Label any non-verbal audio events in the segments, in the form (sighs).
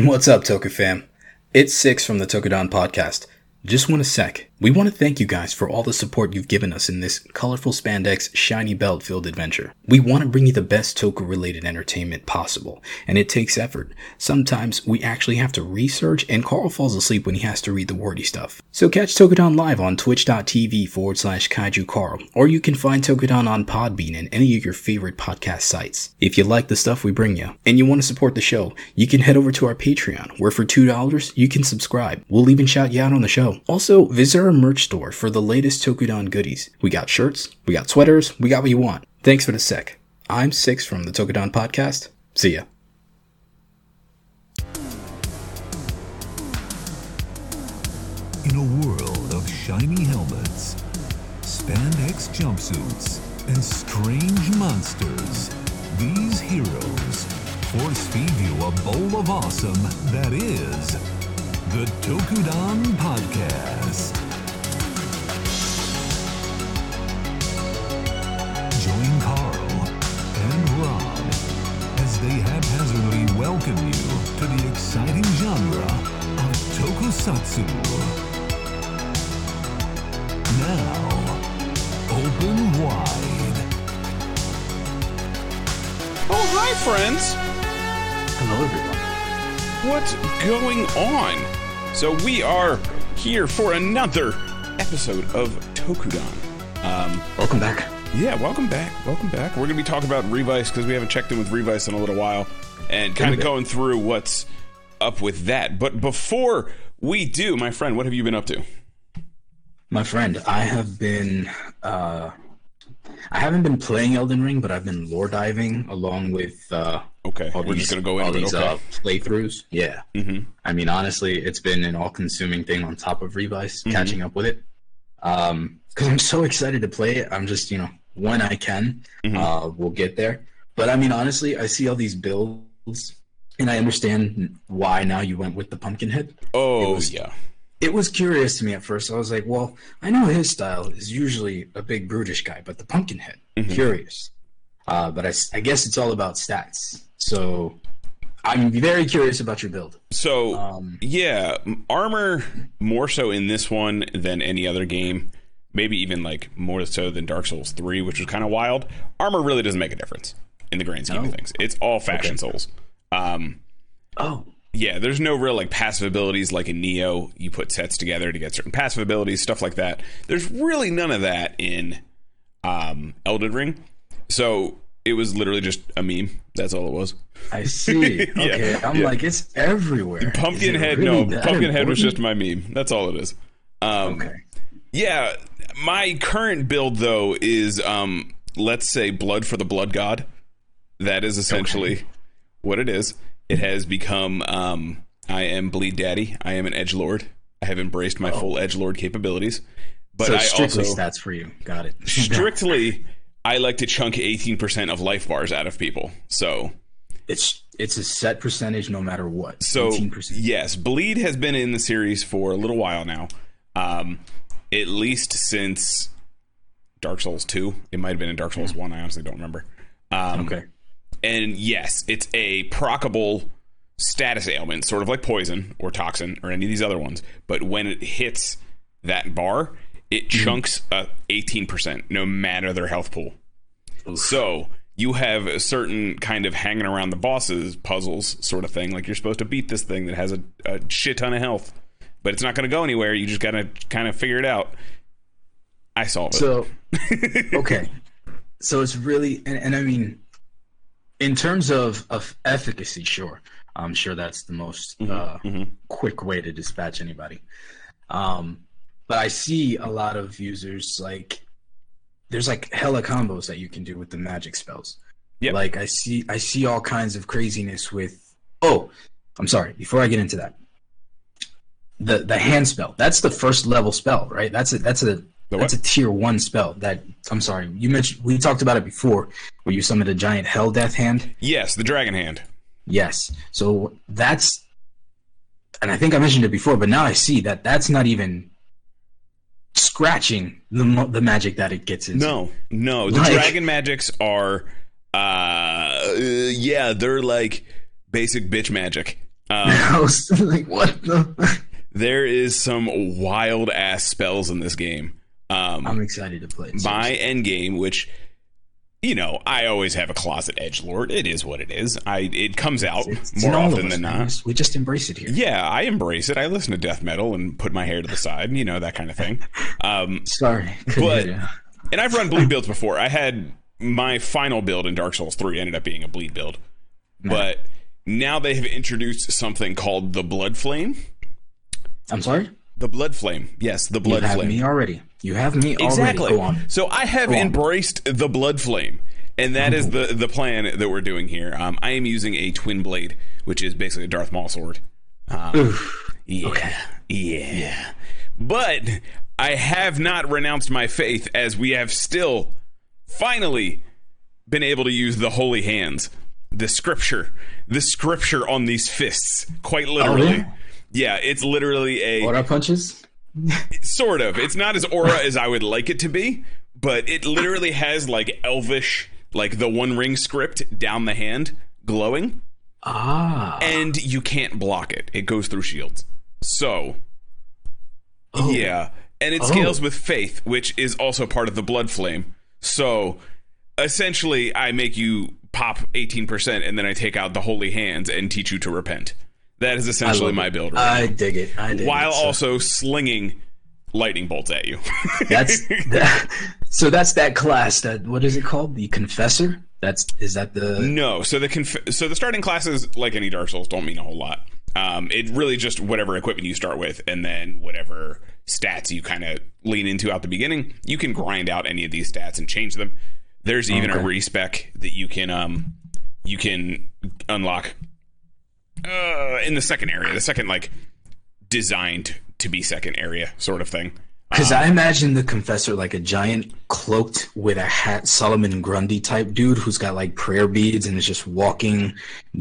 What's up, Toku fam? It's Six from the Tokudon podcast. Just want a sec. We want to thank you guys for all the support you've given us in this colorful spandex, shiny belt filled adventure. We want to bring you the best Toku related entertainment possible, and it takes effort. Sometimes we actually have to research, and Carl falls asleep when he has to read the wordy stuff. So catch Tokudon live on twitch.tv forward slash kaiju Carl, or you can find Tokudon on Podbean and any of your favorite podcast sites. If you like the stuff we bring you, and you want to support the show, you can head over to our Patreon, where for $2 you can subscribe. We'll even shout you out on the show. Also, visit our merch store for the latest Tokudon goodies. We got shirts, we got sweaters, we got what you want. Thanks for the sec. I'm Six from the Tokudon podcast. See ya. In a world of shiny helmets, spandex jumpsuits, and strange monsters, these heroes force feed you a bowl of awesome that is the Tokudon Podcast. As they haphazardly welcome you to the exciting genre of tokusatsu. Now, open wide. Oh, hi, friends. Hello, everyone. What's going on? So, we are here for another episode of Tokudon. Um, Welcome back. Yeah, welcome back. Welcome back. We're going to be talking about Revice because we haven't checked in with Revice in a little while and kind of going through what's up with that. But before we do, my friend, what have you been up to? My friend, I have been uh I haven't been playing Elden Ring, but I've been lore diving along with uh Okay, all we're these, just going to go all into it. these Okay. uh, playthroughs. Yeah. Mhm. I mean, honestly, it's been an all-consuming thing on top of Revice, Mhm. catching up with it. Um, because I'm so excited to play it. I'm just, you know, when I can, Mhm. uh, we'll get there. But I mean, honestly, I see all these builds, and I understand why now you went with the Pumpkinhead. oh, it was- yeah. It was curious to me at first. I was like, well, I know his style is usually a big brutish guy, but the Pumpkinhead, Mhm. curious. Uh, but I guess it's all about stats. So I'm very curious about your build. So, Um, Yeah, armor more so in this one than any other game. Maybe even like more so than Dark Souls 3, which was kind of wild. Armor really doesn't make a difference in the grand scheme of things. It's all fashion Okay. souls. Um, oh, yeah, there's no real like passive abilities like in Nioh. You put sets together to get certain passive abilities, stuff like that. There's really none of that in um, Elden Ring. So it was literally just a meme. That's all it was. I see. (laughs) Yeah, Okay, I'm yeah. like it's everywhere. Pumpkinhead, really no, that Pumpkinhead was just my meme. That's all it is. Um, okay. Yeah, my current build though is um let's say blood for the blood god. That is essentially what it is. It has become um I am bleed daddy. I am an edge lord. I have embraced my full edge lord capabilities. But so I strictly also stats for you. Got it. (laughs) strictly I like to chunk 18% of life bars out of people. So it's it's a set percentage no matter what. So 18%. yes, Bleed has been in the series for a little while now. Um, at least since Dark Souls two. It might have been in Dark Souls one. I honestly don't remember. Um, Okay. And yes, it's a procable status ailment, sort of like poison or toxin or any of these other ones. But when it hits that bar, it chunks uh, eighteen percent, no matter their health pool. So you have a certain kind of hanging around the bosses puzzles sort of thing. Like you're supposed to beat this thing that has a, a shit ton of health, but it's not going to go anywhere. You just got to kind of figure it out. I solve it. So (laughs) okay. So it's really and, and I mean in terms of, of efficacy, sure. I'm sure that's the most uh, mhm. quick way to dispatch anybody. Um, but I see a lot of users like there's like hella combos that you can do with the magic spells. Yep. Like I see I see all kinds of craziness with oh, I'm sorry, before I get into that. The the hand spell. That's the first level spell, right? That's a that's a that's a tier one spell. That I'm sorry, you mentioned we talked about it before, where you summoned a giant hell death hand. yes, the dragon hand. Yes. So that's, and I think I mentioned it before, but now I see that that's not even scratching the the magic that it gets into. No, no. The Like- dragon magics are, uh, uh, yeah, they're like basic bitch magic. Um, (laughs) I was like, what the? There is some wild ass spells in this game. Um, I'm excited to play. it. my end game, which you know, I always have a closet edge lord. It is what it is. I it comes out It's- it's more in all of often us, than not. We just- We just embrace it here. Yeah, I embrace it. I listen to death metal and put my hair to the side, you know, that kind of thing. Um, Sorry, But- and I've run bleed builds before. I had my final build in Dark Souls 3 ended up being a bleed build. But now they have introduced something called the Blood Flame. I'm sorry. The Blood Flame. Yes, the Blood flame. you have Flame. me already. You have me Exactly. already. On. So I have embraced the blood flame, and that is the the plan that we're doing here. Um, I am using a twin blade, which is basically a Darth Maul sword. Um, yeah, yeah, But I have not renounced my faith, as we have still finally been able to use the holy hands, the scripture, the scripture on these fists, quite literally. yeah? Yeah, it's literally a aura punches? sort of. It's not as aura as I would like it to be, but it literally has like elvish, like the One Ring script down the hand, glowing, Ah. and you can't block it. It goes through shields. So, Oh. yeah, and it scales with faith, which is also part of the blood flame. So, essentially, I make you pop eighteen percent, and then I take out the holy hands and teach you to repent. That is essentially my build, right I dig it. I dig while it. So also slinging lightning bolts at you. (laughs) that's that, so that's that class. That what is it called? The confessor. That's is that the No, so the conf- so the starting classes, like any Dark Souls, don't mean a whole lot. Um, it really just whatever equipment you start with, and then whatever stats you kind of lean into out the beginning. You can grind out any of these stats and change them. There's even a respec that you can um you can unlock uh, in the second area, the second like designed to be second area sort of thing. Because I imagine the confessor like a giant cloaked with a hat, Solomon Grundy type dude who's got like prayer beads and is just walking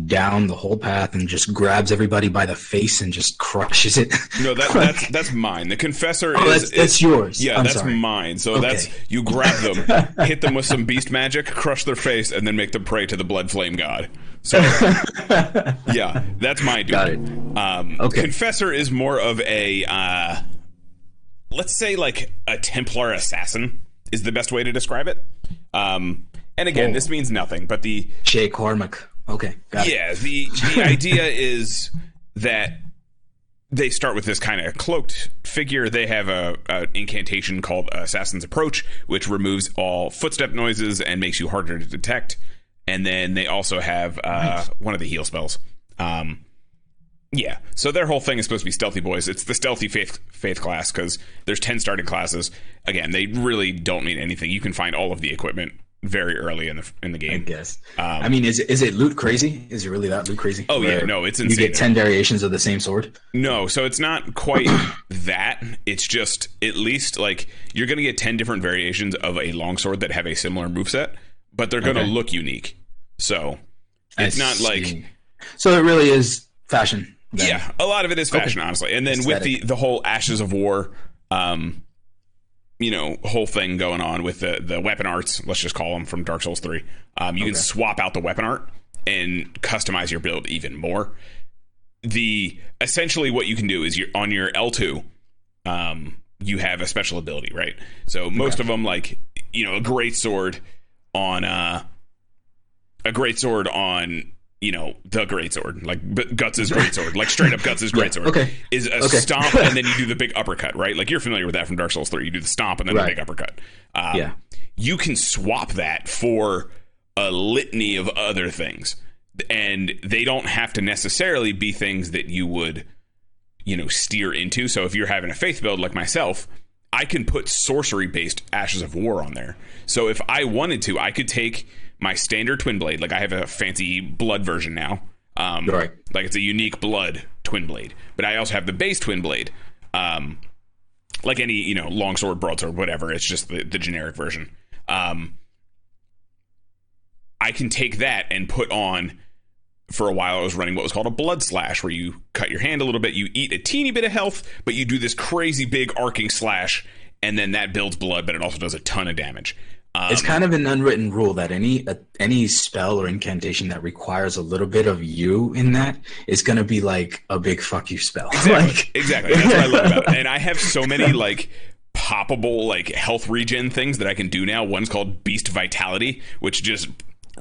down the whole path and just grabs everybody by the face and just crushes it. No, that, (laughs) that's that's mine. The confessor Oh, is that's- that's is- yours. Yeah, I'm that's sorry. mine. So Okay. that's you grab them, hit them with some (laughs) beast magic, crush their face, and then make them pray to the blood flame god. So (laughs) yeah, that's my dude. Got it. Um, Okay. Confessor is more of a uh, let's say like a Templar assassin is the best way to describe it. Um, and again, Oh. this means nothing, but the Jay Cormac. Okay, got it. yeah, the the (laughs) idea is that they start with this kind of cloaked figure. They have a, a incantation called Assassin's Approach, which removes all footstep noises and makes you harder to detect. And then they also have uh, one of the heal spells. Um, yeah, so their whole thing is supposed to be stealthy boys. It's the stealthy faith faith class because there's ten starting classes. Again, they really don't mean anything. You can find all of the equipment very early in the in the I game. guess. I mean, is it, is it loot crazy? Is it really that loot crazy? Oh, yeah, no, it's You get ten variations of the same sword. No, so it's not quite that. It's just at least like you're going to get 10 different variations of a longsword that have a similar moveset, but they're going to Okay. look unique. So I it's not like. So it really is fashion. then. yeah, a lot of it is fashion honestly. And then with the the whole Ashes of War um you know, whole thing going on with the the weapon arts, let's just call them from Dark Souls 3. Um you can swap out the weapon art and customize your build even more. The essentially what you can do is you're on your L2 um, you have a special ability, right? So most of them, like you know, a great sword on uh, a great sword on you know the great sword, like but Guts' great sword, like straight up Guts' is great sword, okay. is a Okay. stomp, (laughs) and then you do the big uppercut, right? Like you're familiar with that from Dark Souls Three. You do the stomp and then Right. the big uppercut. Um, Yeah. you can swap that for a litany of other things, and they don't have to necessarily be things that you would you know steer into so if you're having a faith build like myself i can put sorcery based ashes of war on there so if i wanted to i could take my standard twin blade like i have a fancy blood version now um Right. like it's a unique blood twin blade but i also have the base twin blade um like any you know longsword broadsword whatever it's just the, the generic version um i can take that and put on for a while I was running what was called a blood slash, where you cut your hand a little bit, you eat a teeny bit of health, but you do this crazy big arcing slash, and then that builds blood, but it also does a ton of damage. Um, It's kind of an unwritten rule that any uh, any spell or incantation that requires a little bit of you in that is going to be like a big fuck you spell. (laughs) Exactly. Like, exactly. That's what I love about it. And I have so many (laughs) like poppable like health regen things that I can do now. One's called Beast Vitality, which just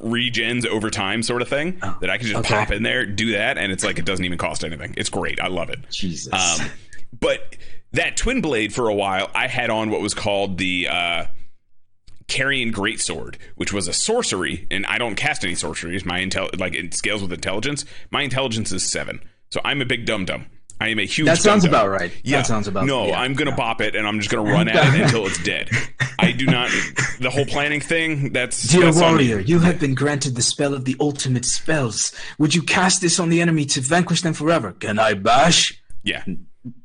regens over time sort of thing that I can just okay. pop in there, do that, and it's like it doesn't even cost anything. It's great. I love it. Jesus. Um, but that twin blade for a while, I had on what was called the uh, Carian Greatsword, which was a sorcery, and I don't cast any sorceries. My intel, like it scales with intelligence. My intelligence is seven, so I'm a big dum dum. I am a huge. that sounds about right. Yeah. That sounds about No, yeah, I'm gonna yeah. bop it, and I'm just gonna run at it (laughs) until it's dead. I do not. The whole planning thing. That's Dear that's warrior, you have been granted the spell of the ultimate spells. Would you cast this on the enemy to vanquish them forever? Can I bash? Yeah.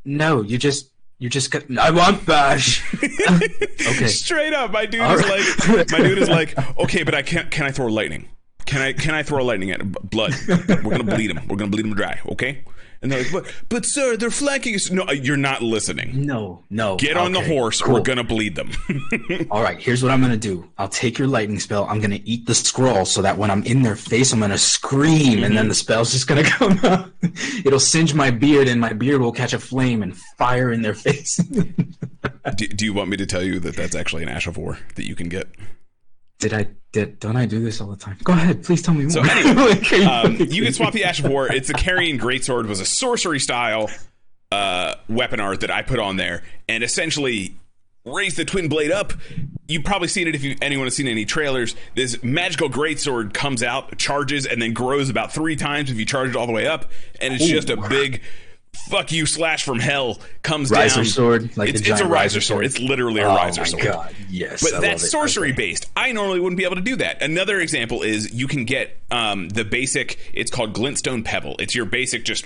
No, you just you just got, I want bash. (laughs) okay. Straight up, my dude All is right. like, my dude is like, okay, but I can't. Can I throw lightning? Can I? Can I throw lightning at him? blood? We're gonna bleed him. We're gonna bleed him dry. Okay. And they're like, but, but sir, they're flanking us. No, you're not listening. No, no. Get on the horse. cool. We're gonna bleed them. (laughs) All right, here's what I'm gonna do. I'll take your lightning spell. I'm gonna eat the scroll so that when I'm in their face, I'm gonna scream, and Mm-hmm. then the spell's just gonna (laughs) come out. It'll singe my beard, and my beard will catch a flame and fire in their (laughs) face. do, do you want me to tell you that that's actually an ash of war that you can get? Did I? Did don't I do this all the time? Go ahead, please tell me more. So (laughs) anyway, you Um, you can swap the Ash of War. It's a Carian greatsword was a sorcery style uh, weapon art that I put on there, and essentially raise the twin blade up. You've probably seen it if you, anyone has seen any trailers. This magical greatsword comes out, charges, and then grows about three times if you charge it all the way up, and it's just a big fuck you slash from hell comes Riser down. sword, like it's, it's a riser riser sword. sword? It's literally a Oh riser sword. god, yes. But I that's sorcery Okay. based. I normally wouldn't be able to do that. Another example is you can get um, the basic. It's called glintstone pebble. It's your basic just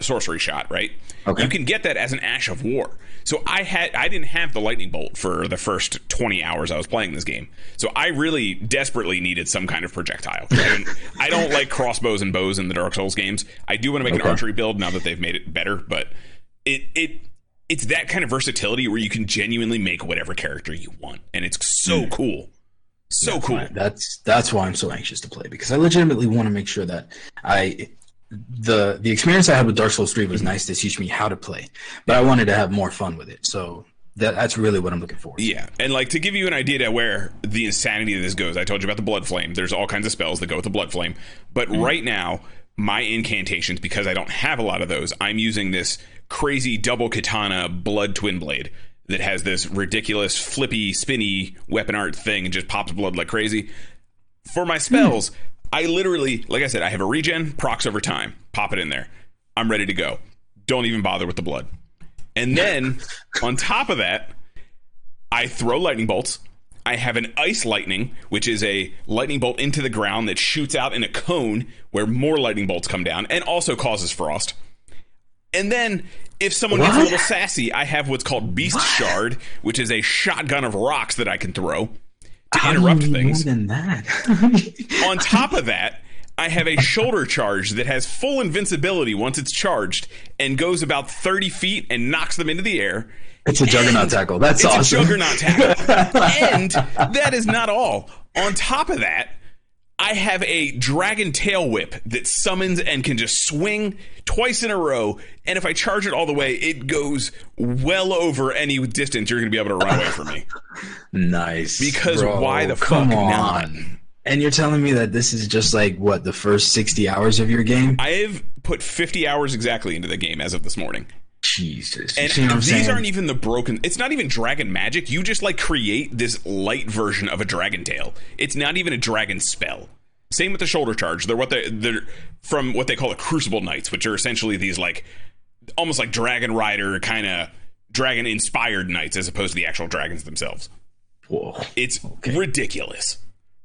sorcery shot, right? Okay. You can get that as an ash of war. So I had I didn't have the lightning bolt for the first 20 hours I was playing this game. So I really desperately needed some kind of projectile. I, (laughs) I don't like crossbows and bows in the Dark Souls games. I do want to make an archery build now that they've made it better, but it it it's that kind of versatility where you can genuinely make whatever character you want, and it's so hmm. cool, so cool. That's that's why I'm so anxious to play because I legitimately want to make sure that I the the experience I had with Dark Souls 3 was nice to teach me how to play, but I wanted to have more fun with it. So that that's really what I'm looking for. Yeah, and like to give you an idea to where the insanity of this goes, I told you about the blood flame. There's all kinds of spells that go with the blood flame, but mm-hmm. right now my incantations because I don't have a lot of those. I'm using this crazy double katana blood twin blade that has this ridiculous flippy spinny weapon art thing and just pops blood like crazy. For my hmm. spells, I literally, like I said, I have a regen, procs over time, pop it in there. I'm ready to go. Don't even bother with the blood. And then (laughs) on top of that, I throw lightning bolts. I have an ice lightning, which is a lightning bolt into the ground that shoots out in a cone where more lightning bolts come down and also causes frost. And then if someone gets a little sassy, I have what's called Beast Shard, which is a shotgun of rocks that I can throw to How do you interrupt things. More than that. (laughs) On top of that, I have a shoulder charge that has full invincibility once it's charged and goes about 30 feet and knocks them into the air. it's a juggernaut And tackle. That's it's awesome. a juggernaut tackle. (laughs) and that is not all. On top of that, I have a dragon tail whip that summons and can just swing twice in a row. And if I charge it all the way, it goes well over any distance you're going to be able to run away from me. (laughs) Nice. Because bro. why the fuck on. not? And you're telling me that this is just like what the first 60 hours of your game? I have put 50 hours exactly into the game as of this morning. Jesus. And see what I'm these saying? aren't even the broken. It's not even dragon magic. You just like create this light version of a dragon tail. It's not even a dragon spell. Same with the shoulder charge. They're what they they're from what they call the Crucible Knights, which are essentially these like almost like Dragon Rider kind of dragon inspired knights as opposed to the actual dragons themselves. Whoa. It's ridiculous.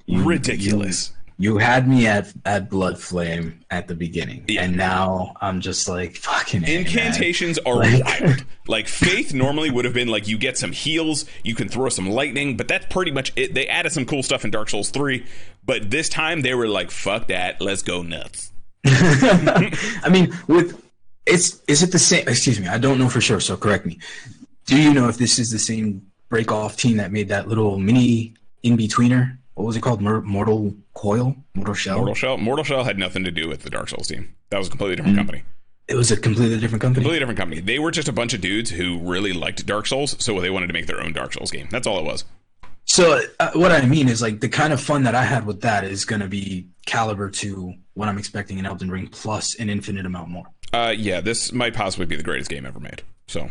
ridiculous. You had me at at blood flame at the beginning, Yeah. and now I'm just like fucking A. Incantations are Like- wild. (laughs) Like faith normally would have been like you get some heals, you can throw some lightning, but that's pretty much it. They added some cool stuff in Dark Souls 3, but this time they were like, fuck that, let's go nuts. (laughs) I mean, with it's is it the same? Excuse me, I don't know for sure, so correct me. Do you know if this is the same break off team that made that little mini in betweener. What was it called? Mor- Mortal Coil, Mortal Shell. Mortal Shell. Mortal Shell had nothing to do with the Dark Souls team. That was a completely different Mm-hmm. company. It was a completely different company. Completely different company. They were just a bunch of dudes who really liked Dark Souls, so they wanted to make their own Dark Souls game. That's all it was. So uh, what I mean is like the kind of fun that I had with that is going to be caliber to what I'm expecting in Elden Ring plus an infinite amount more. Uh, yeah, this might possibly be the greatest game ever made. So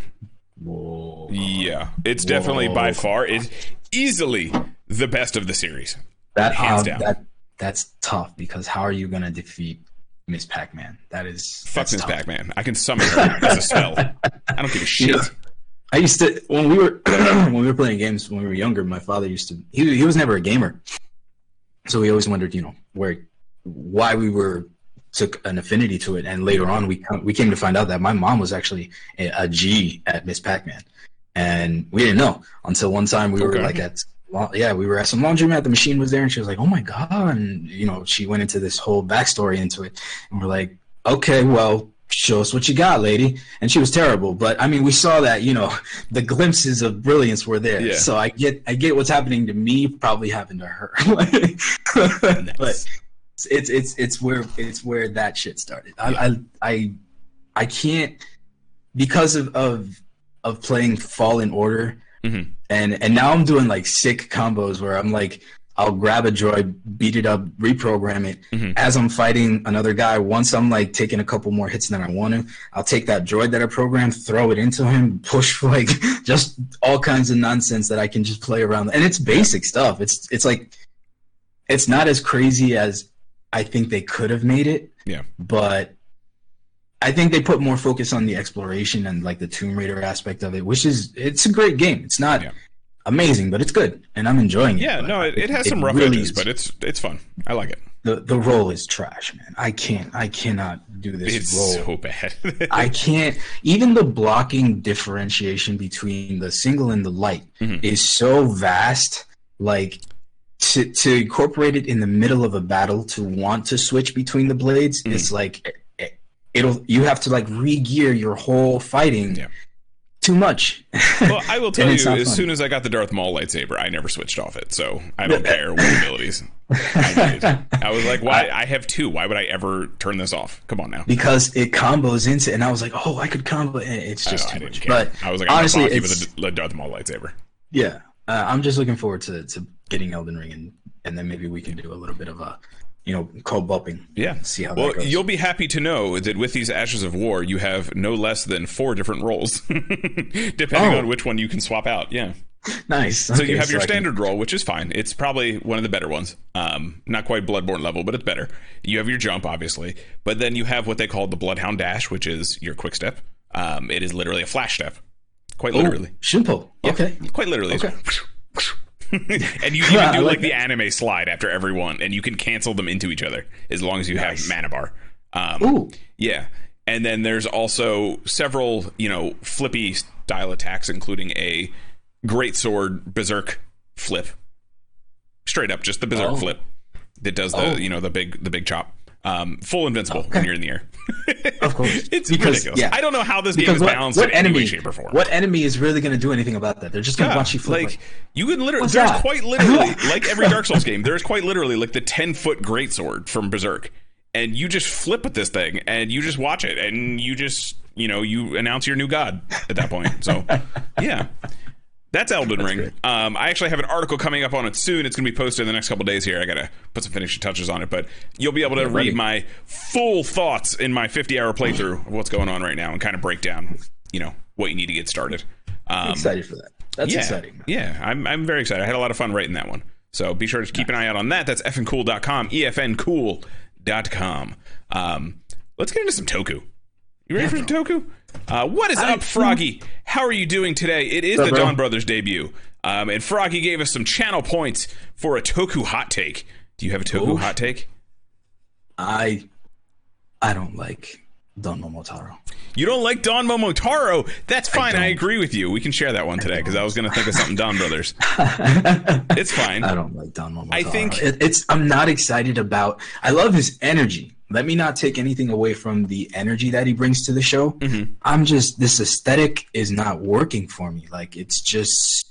Whoa. yeah, it's definitely by far it's easily the best of the series. That, Hands down. that that's tough because how are you going to defeat Miss Pac-Man? That is Fuck Miss tough. Pac-Man. I can summon her as a spell. I don't give a (laughs) shit. Yeah. I used to when we were (clears throat) when we were playing games when we were younger. My father used to he he was never a gamer, so we always wondered, you know, where why we were took an affinity to it. And later on, we we came to find out that my mom was actually a, a G at Miss Pac-Man, and we didn't know until one time we were like at la- yeah we were at some laundromat. The machine was there, and she was like, "Oh my god!" And you know, she went into this whole backstory into it, and we're like, "Okay, well." Show us what you got, lady. And she was terrible, but I mean, we saw that you know (laughs) the glimpses of brilliance were there. Yeah. So I get, I get what's happening to me probably happened to her. (laughs) But it's it's it's where it's where that shit started. I I I, I can't because of of of playing Fallen Order, Mhm. And and now I'm doing like sick combos where I'm like. I'll grab a droid, beat it up, reprogram it. Mhm. As I'm fighting another guy, once I'm like taking a couple more hits than I want to, I'll take that droid that I programmed, throw it into him, (laughs) push like just all kinds of nonsense that I can just play around. And it's basic stuff. It's it's like it's not as crazy as I think they could have made it. Yeah. But I think they put more focus on the exploration and like the Tomb Raider aspect of it, which is it's a great game. It's not Yeah. amazing, but it's good, and I'm enjoying it. Yeah, no, it, it has it some rough really edges, is. but it's it's fun. I like it. the the role is trash, man. I can't I cannot do this It's role. so bad. (laughs) I can't. Even the blocking differentiation between the single and the light Mhm. is so vast. Like to to incorporate it in the middle of a battle to want to switch between the blades, Mhm. it's like it'll you have to like re-gear your whole fighting. Yeah. Too much. well, I will (laughs) tell you, as fun. soon as I got the Darth Maul lightsaber, I never switched off it, so I don't care what abilities I. (laughs) I was like, why? I have two. Why would I ever turn this off? Come on now. because it combos into, and I was like, oh, I could combo. and It's just I too didn't much. care. But I was like, I'm honestly, honestly, with it's- the, the Darth Maul lightsaber. Yeah, uh, I'm just looking forward to, to getting Elden Ring, and, and then maybe we can do a little bit of a, you know, cold bumping. Yeah. See how well, that goes. you'll be happy to know that with these Ashes of War, you have no less than four different roles, (laughs) depending Oh. on which one you can swap out. Yeah. nice. So you have your standard role, which is fine. It's probably one of the better ones. Um, not quite Bloodborne level, but it's better. You have your jump, obviously, but then you have what they call the Bloodhound Dash, which is your quick step. Um, it is literally a flash step, quite literally. Shunpo. Okay. Quite literally. Okay. (laughs) and you even do like like the anime slide after every one, and you can cancel them into each other as long as you Nice. have mana bar. Um, Ooh. yeah. And then there's also several, you know, flippy style attacks, including a great sword berserk flip. Straight up, just the berserk Oh. flip that does the, Oh. you know, the big the big chop. Um, full invincible when you're in the air. Of (laughs) course. it's Because- ridiculous. yeah. I don't know how this game Because is what, balanced what in any enemy? way, shape, or form. What enemy is really going to do anything about that? They're just going to Yeah, watch you flip. like Like, you can literally What's there's that? quite (laughs) literally like every Dark Souls game, there's quite literally like the 10 foot greatsword from Berserk. And you just flip with this thing and you just watch it and you just you know, you announce your new god at that point. So yeah. That's Elden Ring. Um, I actually have an article coming up on it soon. It's going to be posted in the next couple days here. I got to put some finishing touches on it, but you'll be able to ready. read my full thoughts in my 50 hour playthrough of what's going on right now and kind of break down, you know, what you need to get started. Um, excited for that. That's yeah, exciting. Yeah, I'm, I'm very excited. I had a lot of fun writing that one. So be sure to keep an eye out on that. That's effncool.com, E efncool.com. Um, let's get into some Toku. You ready for Toku? Uh, what is I- up, Froggy? How are you doing today? It is the up, bro? Don Brothers debut. Um, and Froggy gave us some channel points for a Toku hot take. Do you have a Toku Oof. hot take? I, I don't like Don Momotaro. You don't like Don Momotaro? That's fine. I, don't. agree with you. We can share that one today because I was going to think of something Don Brothers. (laughs) It's fine. I don't like Don Momotaro. I think- it, it's. I'm not excited about. I love his energy. Let me not take anything away from the energy that he brings to the show. Mm-hmm. I'm just this aesthetic is not working for me. Like it's just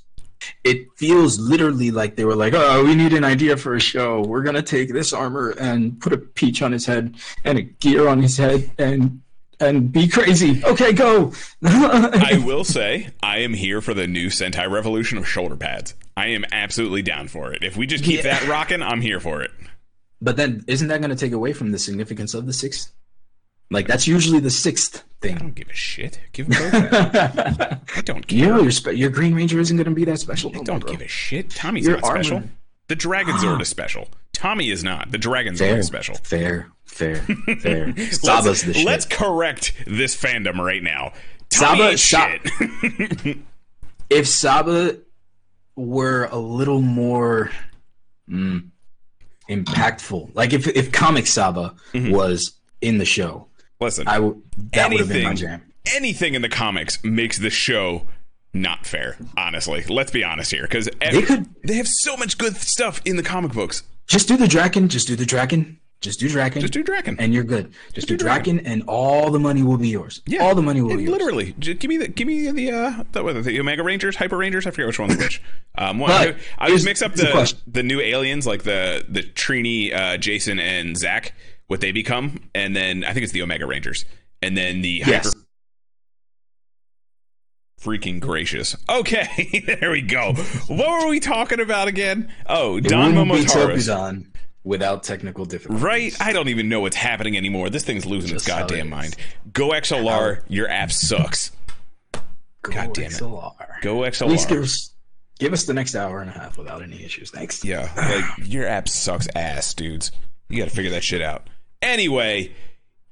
it feels literally like they were like, "Oh, we need an idea for a show. We're gonna take this armor and put a peach on his head and a gear on his head and and be crazy. Okay, go." I will say, I am here for the new Sentai revolution of shoulder pads. I am absolutely down for it. If we just keep Yeah. that rocking, I'm here for it. But then, isn't that gonna take away from the significance of the sixth? Like that's usually the sixth thing. I don't give a shit. Give them both. (laughs) I don't care. You know, your spe- your Green Ranger isn't gonna be that special. I don't bro. give a shit. Tommy's Your not special. The Dragon Zord is special. Tommy is not. The Dragon Zord is special. fair, fair, (laughs) fair. Saba's the shit. let's correct this fandom right now. Saba- Tommy is Sa- shit. (laughs) if Saba were a little more mm, impactful, like if if comic Saba Mm-hmm. was in the show, Listen, I would that would have been my anything, jam. anything in the comics makes the show not fair. Honestly, let's be honest here, because They could they have so much good stuff in the comic books. just do the Draken, just do the Draken, just do Draken, Just do Draken. and you're good. Just, do, do Draken, and all the money will be yours. Yeah, all the money will it- be yours. literally. Just give me the give me the uh the, the Omega Rangers, Hyper Rangers. I forget which one's which. Um, one, I, I would mix up the the new aliens like the the Trini, uh, Jason, and Zach. What they become, and then I think it's the Omega Rangers, and then the Yes. Hyper. Freaking gracious. Okay, (laughs) there we go. What were we talking about again? Oh, Don wouldn't be Momotaro's. Tokudon without technical difficulties. Right? I don't even know what's happening anymore. This thing's losing its Just how it goddamn is. mind. GoXLR, your app sucks. (laughs) Go God damn it. XLR. At least give us give us the next hour and a half without any issues. Thanks. Yeah, like (sighs) your app sucks ass, dudes. You got to figure that shit out. Anyway,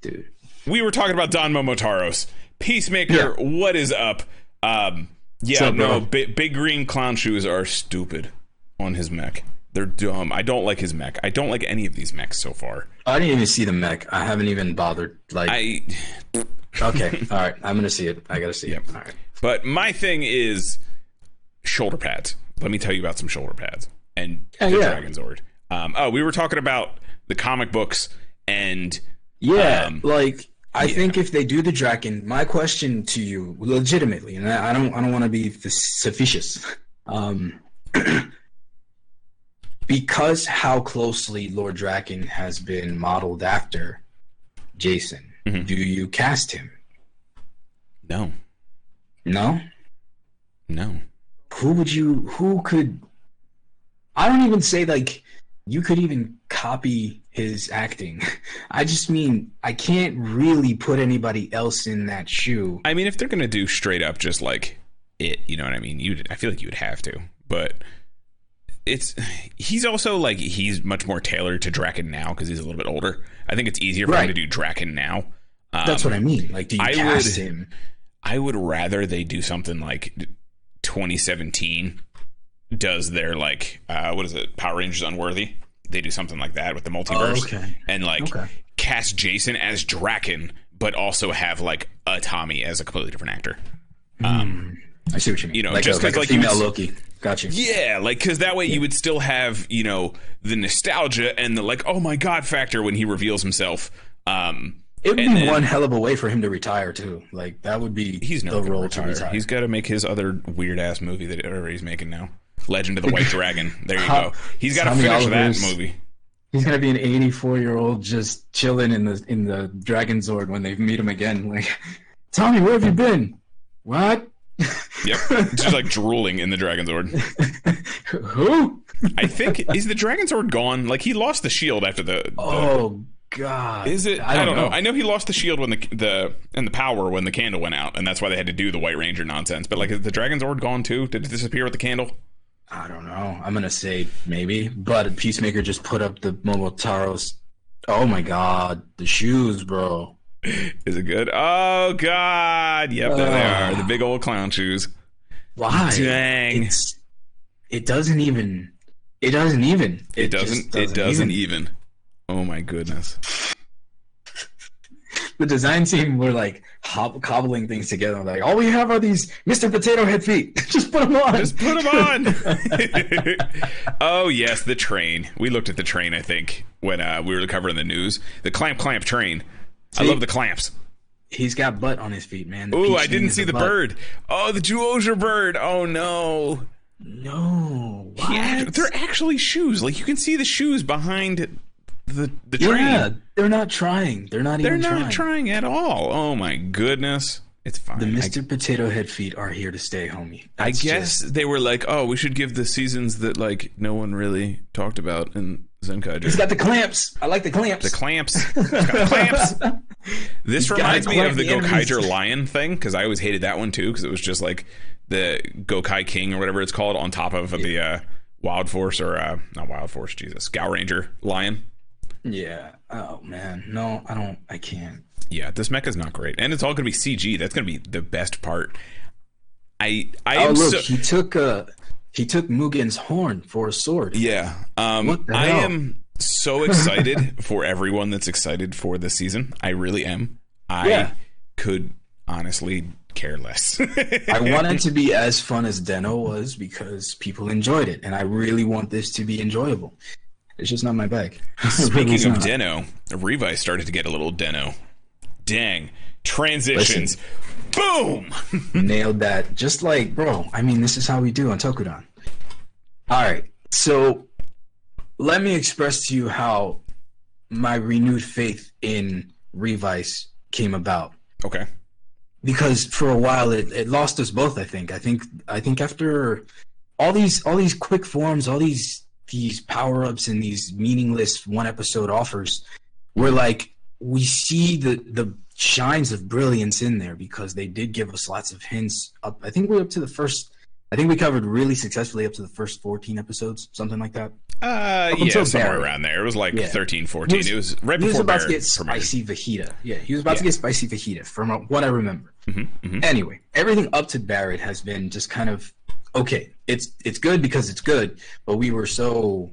dude. we were talking about Don Momotaros. Peacemaker, what is up? Um, yeah, up, no, big, big green clown shoes are stupid on his mech. They're dumb. I don't like his mech. I don't like any of these mechs so far. I didn't even see the mech. I haven't even bothered. Like, I okay, all right. I'm gonna see it. I gotta see it. All right. But my thing is shoulder pads. Let me tell you about some shoulder pads and Yeah, the yeah. Dragon Zord. Um, oh, we were talking about the comic books and Yeah, Um, like I think if they do the Draken, my question to you, legitimately, and I I don't, I don't want to be facetious, um, (clears throat) because how closely Lord Draken has been modeled after Jason. Mhm. Do you cast him? no, No. no. who would you who could i don't even say like you could even copy his acting (laughs) i just mean i can't really put anybody else in that shoe I mean, if they're gonna do straight up just like it, you know what I mean? You, I feel like you would have to, but it's he's also like he's much more tailored to Draken now because he's a little bit older. I think it's easier for him to do Draken now. Um, that's what i mean like do you I cast would- him I would rather they do something like 2017 does their like uh, what is it Power Rangers Unworthy. They do something like that with the multiverse Oh, okay. and like Okay. cast Jason as Draken, but also have like a Tommy as a completely different actor. I see what you mean You know, like just like like, female would- loki got you Yeah, like because that way you would still have you know the nostalgia and the like oh my god factor when he reveals himself. Um, it would be then- one hell of a way for him to retire too like that would be he's the role retire. to retire He's got to make his other weird ass movie that everybody's making now. Legend of the White (laughs) Dragon. There you go. He's got to finish that movie. He's gonna be an 84 year old just chilling in the in the Dragon Zord when they meet him again. Like, (laughs) Tommy, where have you been? What? Yep, just like drooling in the Dragon Zord. (laughs) Who? I think is the Dragon Zord gone? Like he lost the shield after the. the Oh God! is it? I don't, know. I know he lost the shield when the the and the power when the candle went out, and that's why they had to do the White Ranger nonsense. But like, is the Dragon Zord gone too? Did it disappear with the candle? I don't know. I'm gonna say maybe, but Peacemaker just put up the Momotaro's. Oh my God! The shoes, bro. (laughs) Is it good? Oh God! Yep, there they are. The big old clown shoes. Why? Dang. It's, it doesn't even. It doesn't even. It just doesn't. It doesn't even. Oh my goodness. (laughs) the design team were like hob- cobbling things together. Like, all we have are these Mr. Potato Head feet. (laughs) Just put them on. Just put them on. oh yes, the train. We looked at the train. I think when uh, we were covering the news, the clamp clamp train. I love the clamps. He's got butt on his feet, man. Ooh, I didn't see the butt. bird. Oh, the Juoja bird. Oh no. No. What? Yeah, they're actually shoes. Like you can see the shoes behind the the train. Yeah, they're not trying. They're not even. They're even not trying at all. Oh my goodness. It's fine. The I- Mr. Potato Head feet are here to stay, homie. I guess just- they were like, oh, we should give the seasons that like no one really talked about in Zenkaiger. he's got the clamps. I like the clamps. the clamps. (laughs) He's got clamps. This reminds me of the the. Gokaiger (laughs) Lion thing because I always hated that one too because it was just like the Gokai King or whatever it's called on top of the uh, Wild Force or uh, not Wild Force, Jesus, Gaoranger Lion. yeah. Oh man, no, I don't. I can't. Yeah, this mecha's not great, and it's all going to be CG. That's going to be the best part. I I Oh am look, so, he took uh he took Mugen's horn for a sword. Yeah. Um, What the I am so (laughs) excited for everyone that's excited for this season. I really am. I Yeah. could honestly care less. (laughs) I want it to be as fun as Den-O was because people enjoyed it, and I really want this to be enjoyable. It's just not my bag. (laughs) Really Speaking of not. Den-O, Revi started to get a little Den-O. Dang. Transitions. Boom! nailed that. Just like, bro, I mean, this is how we do on Tokudon. All right. So let me express to you how my renewed faith in Revice came about. Okay. Because for a while it, it lost us both, I think. I think I think after all these all these quick forms, all these these power ups and these meaningless one episode offers, we're like we see the the shines of brilliance in there because they did give us lots of hints up I think we're up to the first I think we covered really successfully up to the first 14 episodes, something like that. Uh, yeah, somewhere Barry. around there. It was like Yeah. thirteen, fourteen. He was- it was right He was before about Barrett to get spicy fajita. Yeah, he was about to get spicy fajita from what I remember. Mhm, mhm. Anyway, everything up to Barrett has been just kind of okay. It's it's good because it's good, but we were so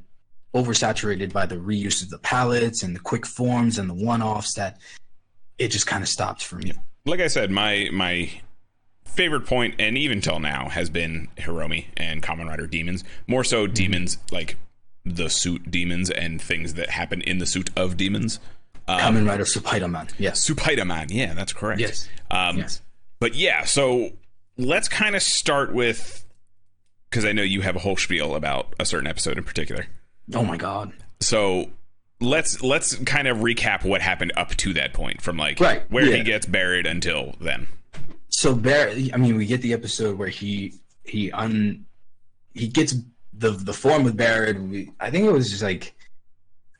oversaturated by the reuse of the palettes and the quick forms and the one-offs that it just kind of stopped for me. like I said, my my favorite point, and even till now, has been Hiromi and Kamen Rider Demons. More so, Mm-hmm. demons like the suit demons and things that happen in the suit of demons. Um, Kamen Rider Spider-Man. Yes. Supaida Man, yeah, that's correct. Yes. Um, Yes. But yeah, so let's kind of start with because I know you have a whole spiel about a certain episode in particular. Oh my god. So let's let's kind of recap what happened up to that point from like Right, where he gets buried until then. So Barrett, I mean, we get the episode where he he un he gets the the form with Barrett. We, I think it was just like,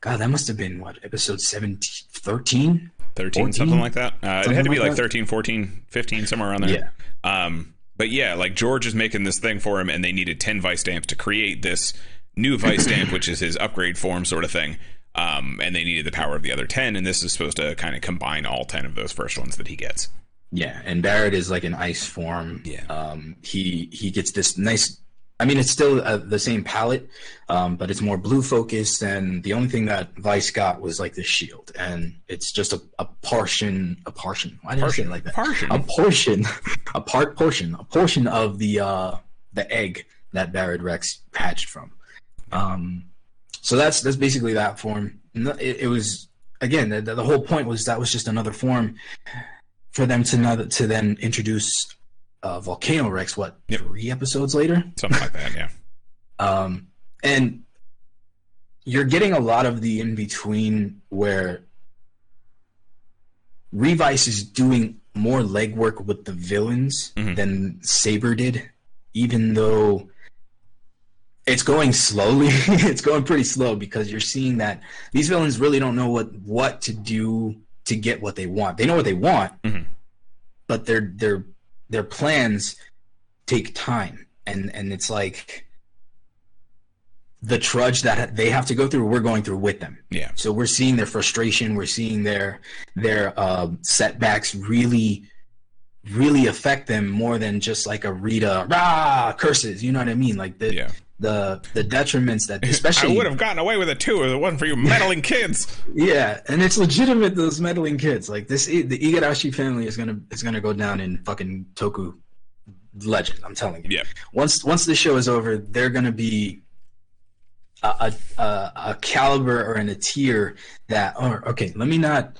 God, that must have been what episode 17, 13? 13 14? something like that uh, it had to be like like 13 14 15 somewhere around there Yeah. um but yeah like george is making this thing for him and they needed 10 Vistamps to create this new vice (clears throat) stamp which is his upgrade form sort of thing um and they needed the power of the other 10 and this is supposed to kind of combine all 10 of those first ones that he gets Yeah, and Barrett is like an ice form. Yeah. Um, he he gets this nice. I mean, it's still uh, the same palette, um, but it's more blue focused. And the only thing that Vice got was like the shield, and it's just a, a portion, a portion. Why did I say it like that? Portion. A portion, (laughs) a part portion, a portion of the uh, the egg that Barrett Rex hatched from. Um, so that's that's basically that form. It, it was again the, the whole point was that was just another form for them to now to then introduce uh, Volcano Rex. What Yep. three episodes later? something like that yeah (laughs) Um, and you're getting a lot of the in between where Revice is doing more legwork with the villains Mhm. than Saber did, even though it's going slowly. (laughs) it's going pretty slow because you're seeing that these villains really don't know what what to do to get what they want. They know what they want, Mhm. but their their their plans take time, and and it's like the trudge that they have to go through. We're going through with them. yeah So we're seeing their frustration. We're seeing their their um, setbacks really, really affect them more than just like a Rita rah curses. You know what I mean? Like the yeah the the detriments that especially i would have gotten away with it too if it wasn't for you meddling (laughs) kids yeah, and it's legitimate. Those meddling kids like this. The Igarashi family is gonna is gonna go down in fucking Toku legend. I'm telling you. yeah once once the show is over, they're gonna be a a, a, caliber or in a tier that. Or okay, let me not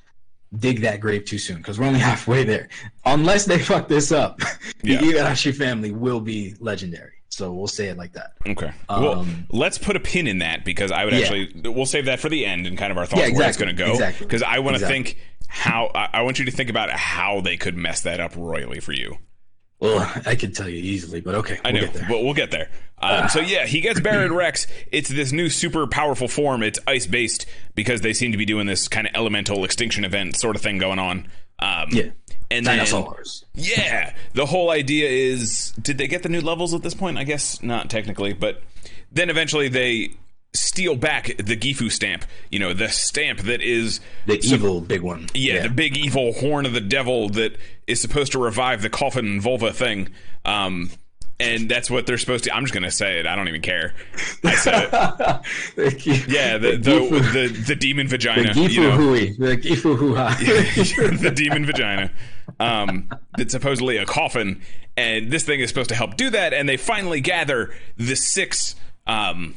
dig that grave too soon because we're only (laughs) halfway there. Unless they fuck this up, (laughs) the Yeah. Igarashi family will be legendary. So we'll say it like that. Okay. well, Um, let's put a pin in that because I would Yeah. actually we'll save that for the end and kind of our thoughts Yeah, where it's going to go exactly, because I want to exactly. think how I, I want you to think about how they could mess that up royally for you. Well, I could tell you easily, but okay, I we'll know, get there. but we'll get there. Um, so (sighs) yeah, he gets Baron Rex. It's this new super powerful form. It's ice based because they seem to be doing this kind of elemental extinction event sort of thing going on. Um, yeah, and then dinosaurs. yeah, the whole idea is did they get the new levels at this point? I guess not technically, but then eventually they steal back the Gifu stamp. You know, the stamp that is The evil big one. yeah, the big evil horn of the devil that is supposed to revive the coffin and vulva thing. Um, and that's what they're supposed to. I'm just gonna say it. I don't even care. I said it. (laughs) Yeah, the the Gifu- the, the demon vagina. the you know? Gifu Hui, the Gifu Hoo-ha. (laughs) the demon vagina. Um, it's supposedly a coffin, and this thing is supposed to help do that. And they finally gather the six. Um,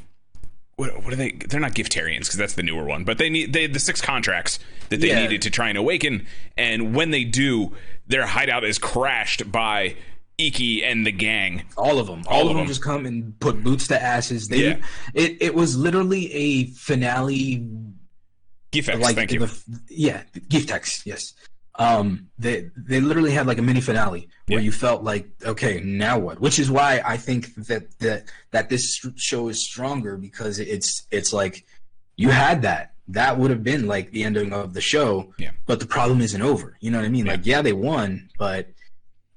what, what are they? They're not giftarians because that's the newer one, but they need they the six contracts that they Yeah. needed to try and awaken. And when they do, their hideout is crashed by Iki and the gang. All of them. All, of of them, them. just come and put boots to asses. They, Yeah. it, it was literally a finale Giftex, like thank you. the- yeah, Giftex, yes. Um, they they literally had like a mini finale where Yeah. you felt like, okay, now what? Which is why I think that that that this show is stronger because it's it's like you had that. That would have been like the ending of the show. Yeah. But the problem isn't over. You know what I mean? Like, yeah, they won, but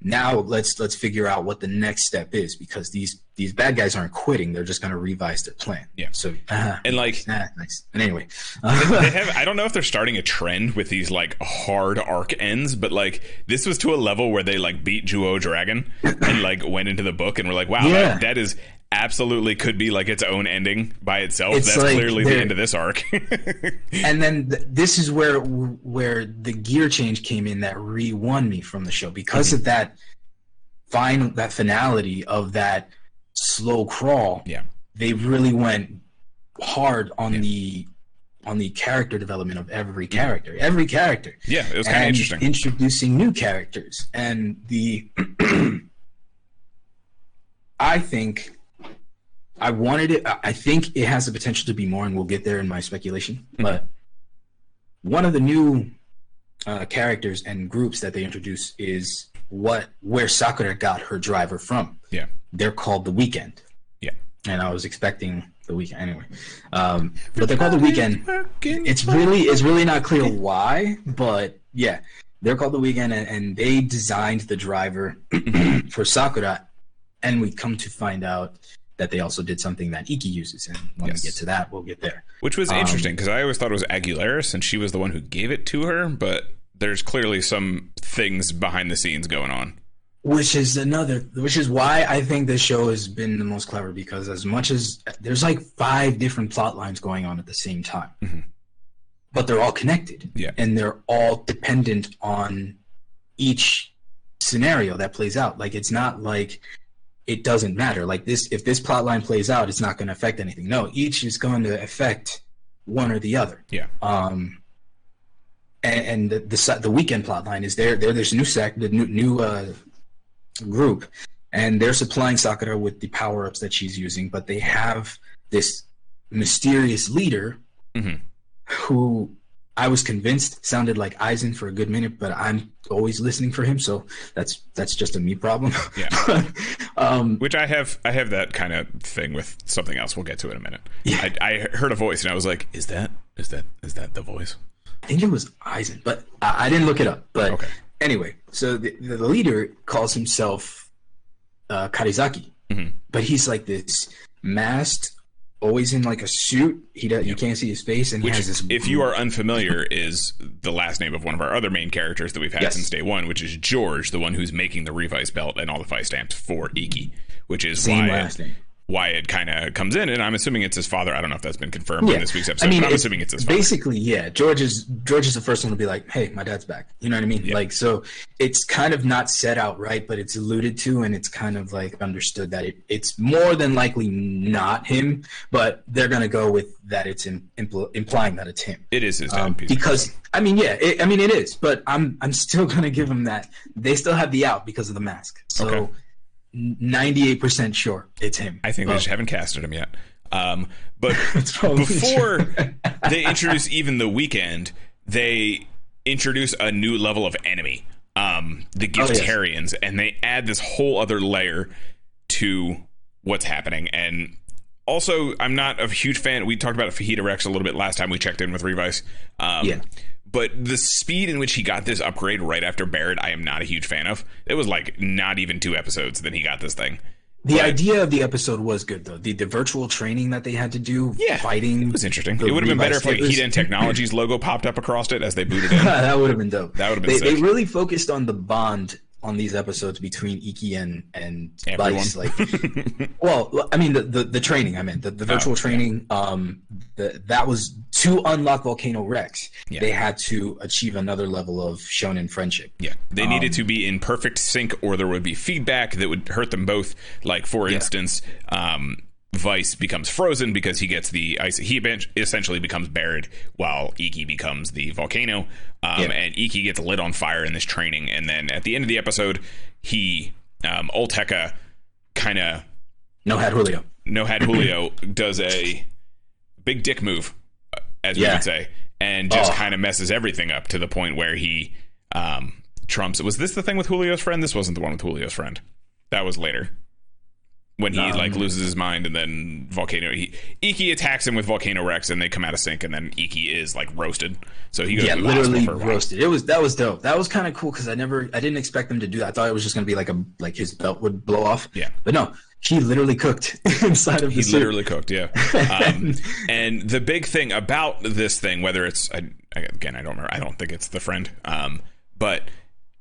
now let's let's figure out what the next step is because these these bad guys aren't quitting. They're just going to revise their plan. Yeah. So uh, and like (laughs) ah, nice. And anyway, they (laughs) have I don't know if they're starting a trend with these like hard arc ends, but like this was to a level where they like beat Juo Dragon and like went into the book and were like, wow, Yeah. that, that is absolutely could be like its own ending by itself. It's That's like clearly the end of this arc. (laughs) and then th- this is where where the gear change came in that re won me from the show because of that fine that finality of that slow crawl. yeah. They really went hard on the on the character development of every character, every character. Yeah, it was kind of interesting. Introducing new characters and the (clears throat) I think I wanted it I think it has the potential to be more and we'll get there in my speculation. Mm-hmm. But one of the new uh, characters and groups that they introduce is what where Sakura got her driver from. yeah. They're called the Weekend. Yeah. And I was expecting the weekend anyway. Um, but they're called the Weekend it's really it's really not clear why, but yeah, they're called the weekend, and, and they designed the driver (clears throat) for Sakura, and we come to find out that they also did something that Iki uses, and when Yes. we get to that, we'll get there. Which was Um, interesting because I always thought it was Aguilera's and she was the one who gave it to her, but there's clearly some things behind the scenes going on. Which is another, which is why I think this show has been the most clever because as much as there's like five different plot lines going on at the same time, Mhm. but they're all connected, Yeah. and they're all dependent on each scenario that plays out. Like it's not like it doesn't matter. Like this, if this plot line plays out, it's not going to affect anything. No, each is going to affect one or the other. Yeah. Um, and, and the, the the weekend plot line is there. There, there's a new sec, the new new uh, group, and they're supplying Sakura with the power ups that she's using. But they have this mysterious leader Mhm. who I was convinced sounded like Eisen for a good minute, but I'm always listening for him, so that's that's just a me problem. Yeah. (laughs) um, Which I have, I have that kind of thing with something else. We'll get to in a minute. Yeah. I, I heard a voice and I was like, "Is that, is that, is that the voice?" I think it was Eisen, but I, I didn't look it up. But Okay. anyway, so the, the leader calls himself uh, Karizaki, Mhm. but he's like this masked, always in like a suit. He does, you can't see his face, and Which, he has this. if you are unfamiliar, is the last name of one of our other main characters that we've had Yes. since day one, which is George, the one who's making the Revice belt and all the Vistamps for Iki, which is same why why it kind of comes in. And I'm assuming it's his father. I don't know if that's been confirmed Yeah. in this week's episode, I mean, but I'm assuming it's his father. basically yeah. George is George is the first one to be like, "Hey, my dad's back." You know what I mean? Like, so it's kind of not said outright, but it's alluded to, and it's kind of like understood that it, it's more than likely not him, but they're gonna go with that it's im- impl- implying that it's him. It is his dad. Um, because. I mean, yeah, it, I mean it is, but I'm I'm still gonna give him that. They still have the out because of the mask. So Okay. Ninety eight percent sure it's him. I think they just haven't casted him yet. Um, but (laughs) before (laughs) they introduce even the weekend, they introduce a new level of enemy, um, the Oh, yes. And they add this whole other layer to what's happening. And also, I'm not a huge fan. We talked about Fajita Rex a little bit last time we checked in with Revice. Um, Yeah. But the speed in which he got this upgrade right after Barrett, I am not a huge fan of. It was like not even two episodes that he got this thing. the but- idea of the episode was good though. The the virtual training that they had to do, Yeah, fighting It was interesting. It would have been better if like Heat and Technologies (clears throat) logo popped up across it as they booted (laughs) in. that would have been dope. That would've been they, they really focused on the bond on these episodes between Iki and and Everyone. Vice. Like, (laughs) well, I mean the, the the training. I meant the, the virtual Oh, yeah. training. Um, the, that was to unlock Volcano Rex. Yeah. They had to achieve another level of shonen friendship. Yeah, they Um, needed to be in perfect sync, or there would be feedback that would hurt them both. Like, for instance, um, Vice becomes frozen because he gets the ice. He essentially becomes buried, while Iki becomes the volcano. Um, Yeah. And Iki gets lit on fire in this training, and then at the end of the episode, he um, Olteca kind of No hat Julio. no hat Julio (clears throat) does a big dick move, uh, as we would say, and just Oh. kind of messes everything up to the point where he um, trumps. Was this the thing with Julio's friend? This wasn't the one with Julio's friend. That was later. When he Um, like loses his mind and then volcano he Iki attacks him with volcano Rex and they come out of sync and then Iki is like roasted so he goes Yeah, through the hospital literally for a while. roasted. It was that was dope. That was kind of cool because I never, I didn't expect them to do that. I thought it was just gonna be like a like his belt would blow off. Yeah. but no, he literally cooked (laughs) inside of He the suit. literally cooked, yeah. Um, (laughs) and the big thing about this thing, whether it's I, again, I don't remember. I don't think it's the friend. Um, but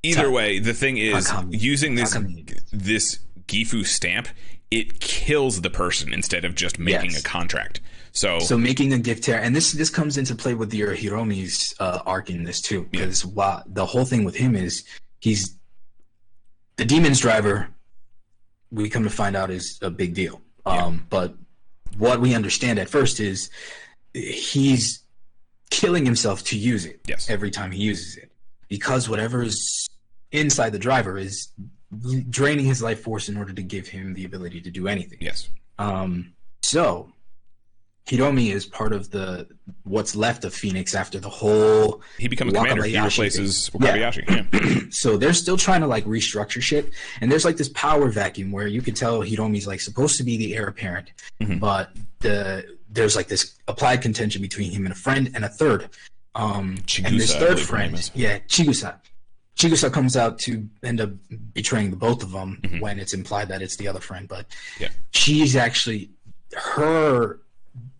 either way, the thing is using this how come this? this Gifu stamp, it kills the person instead of just making Yes. a contract. So, So making a gift tear, and this this comes into play with your Hiromi's uh, arc in this too, because wow, the whole thing with him is he's the demon's driver. We come to find out is a big deal. Um, but what we understand at first is he's killing himself to use it Yes. every time he uses it because whatever is inside the driver is draining his life force in order to give him the ability to do anything. yes, Um, so Hiromi is part of the what's left of Fenix after the whole. he becomes commander. He replaces thing. Yeah. Wakabayashi. Yeah. (clears throat) (clears throat) So they're still trying to like restructure shit, and there's like this power vacuum where you could tell Hiromi's like supposed to be the heir apparent, Mhm. but the there's like this applied contention between him and a friend and a third. Um, and this third friend, yeah, Chigusa. Chigusa comes out to end up betraying the both of them Mhm. when it's implied that it's the other friend, but Yeah. she's actually her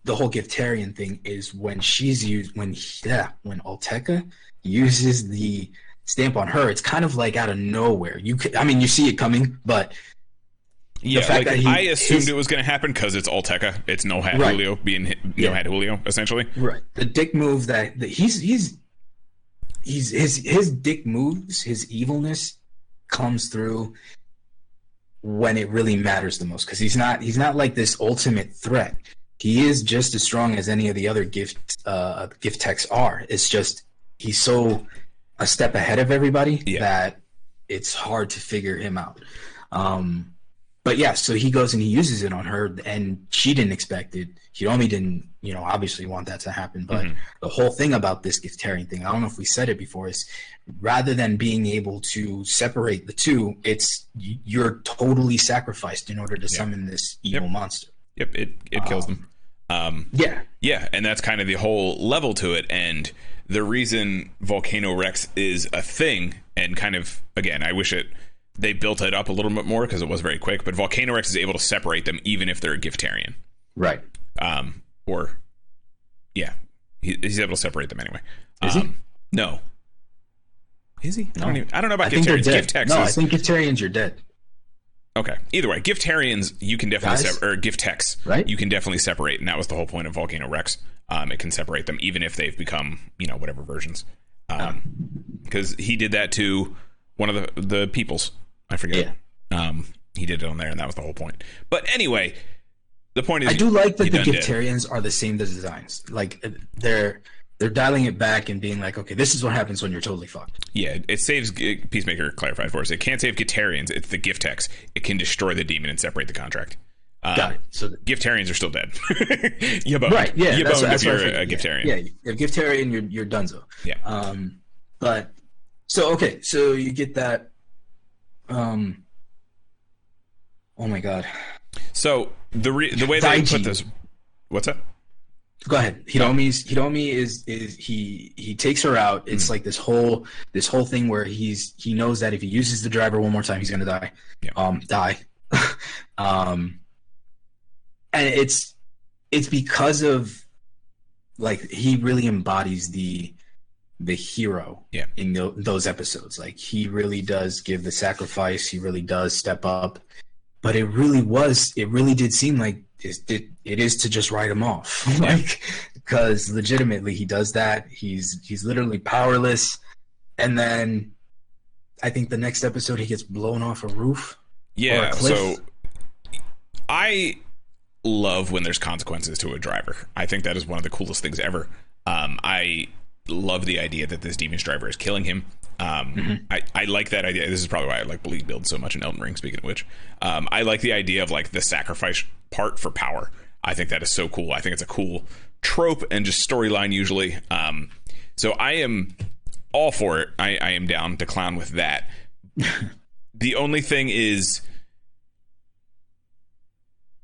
the whole giftarian thing is when she's used when yeah when Alteca uses the stamp on her it's kind of like out of nowhere you could, I mean you see it coming but Yeah, fact like that he- I assumed his- it was going to happen because it's Alteca. It's no hat Right. Julio being no Yeah. hat Julio essentially. right the dick move that, that he's he's he's his his dick moves his evilness comes through when it really matters the most because he's not he's not like this ultimate threat. He is just as strong as any of the other gift uh Giftex are. It's just he's so a step ahead of everybody Yeah. that it's hard to figure him out. Um but yeah so he goes and he uses it on her and she didn't expect it hiromi didn't you know obviously want that to happen but Mhm. the whole thing about this giftarian thing i don't know if we said it before is rather than being able to separate the two it's you're totally sacrificed in order to summon this evil Yep. monster Yep, it it kills them. Um, yeah Yeah, and that's kind of the whole level to it. And the reason Volcano Rex is a thing, and kind of again, I wish it they built it up a little bit more because it was very quick. But Volcano Rex is able to separate them even if they're a Giftarian, right um, or yeah, he, he's able to separate them anyway. Is he? Um, No. Is he? I, don't even, I don't know about i Giftarians. Giftex no i think giftarians are dead okay. Either way, Giftarians you can definitely Guys? sep- or Giftex Right? you can definitely separate, and that was the whole point of Volcano Rex. Um, it can separate them even if they've become you know whatever versions. Um, because he did that to one of the the peoples. I forget. Um, he did it on there, and that was the whole point. But anyway, the point is, I do like that the did. Giftarians are the same The designs. Like uh, they're they're dialing it back and being like, okay, this is what happens when you're totally fucked. Yeah, it saves Peacemaker clarified for us. It can't save Giftarians. It's the gift Giftex. It can destroy the demon and separate the contract. Um, Got it. So the, Giftarians are still dead. (laughs) you boned. right, yeah, you that's, boned that's if what you're a. Giftarian. Yeah, yeah, you're a Giftarian, you're you're Dunzo. Yeah. Um, but so okay, so you get that. Um. Oh my god. So the re- the way they put this, what's that? Go ahead. Hiromi's Hiromi is is he he takes her out. It's like this whole this whole thing where he's he knows that if he uses the driver one more time, he's gonna die. Yeah. Um, die. (laughs) um, and it's it's because of like he really embodies the the hero Yeah. in tho- those episodes. Like he really does give the sacrifice. He really does step up. But it really was. It really did seem like it. It, it is to just write him off, (laughs) like because legitimately he does that. He's he's literally powerless, and then I think the next episode he gets blown off a roof. Yeah. a cliff. So I love when there's consequences to a driver. I think that is one of the coolest things ever. Um, I love the idea that this demon's driver is killing him. Um, Mm-hmm. I, I like that idea. This is probably why I like Bleed Build so much in Elden Ring, speaking of which. Um, I like the idea of like the sacrifice part for power. I think that is so cool. I think it's a cool trope and just storyline usually. Um, so I am all for it. I, I am down to clown with that. (laughs) the only thing is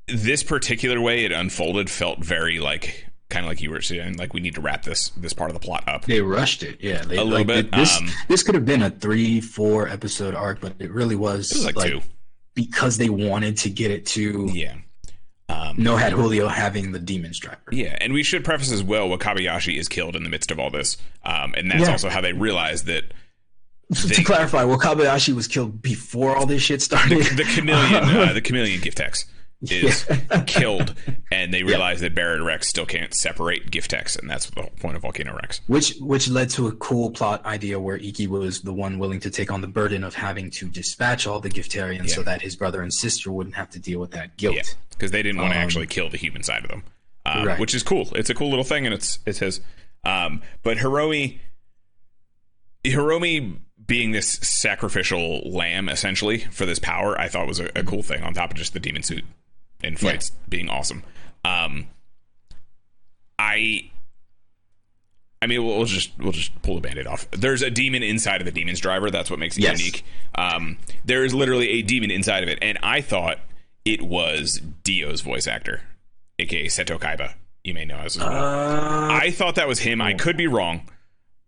this particular way it unfolded felt very like kind of like you were saying like we need to wrap this this part of the plot up They rushed it. Yeah, they, A little like, bit, This um, this could have been a three four episode arc, but it really was, it was like, two because they wanted to get it to yeah um no hat Julio having the demon driver. yeah and we should preface as well wakabayashi is killed in the midst of all this um and that's Yeah. also how they realized that (laughs) They- to clarify, Wakabayashi was killed before all this shit started. the chameleon (laughs) uh, the chameleon giftex is killed and they realize that Barid Rex still can't separate giftex and that's the whole point of Volcano Rex which which led to a cool plot idea where Iki was the one willing to take on the burden of having to dispatch all the Giftarians so that his brother and sister wouldn't have to deal with that guilt. Yeah, because they didn't want to Um, actually kill the human side of them, um, Right. which is cool. It's a cool little thing, and it's it's his. Um, but Hiromi, Hiromi being this sacrificial lamb essentially for this power, I thought was a, a cool thing. On top of just the demon suit and fights being awesome. Um, I. I mean, we'll, we'll just we'll just pull the band-aid off. There's a demon inside of the demon's driver. That's what makes it Yes. unique. Um, there is literally a demon inside of it, and I thought it was Dio's voice actor, aka Seto Kaiba. You may know as well. Uh, I thought that was him. I could be wrong,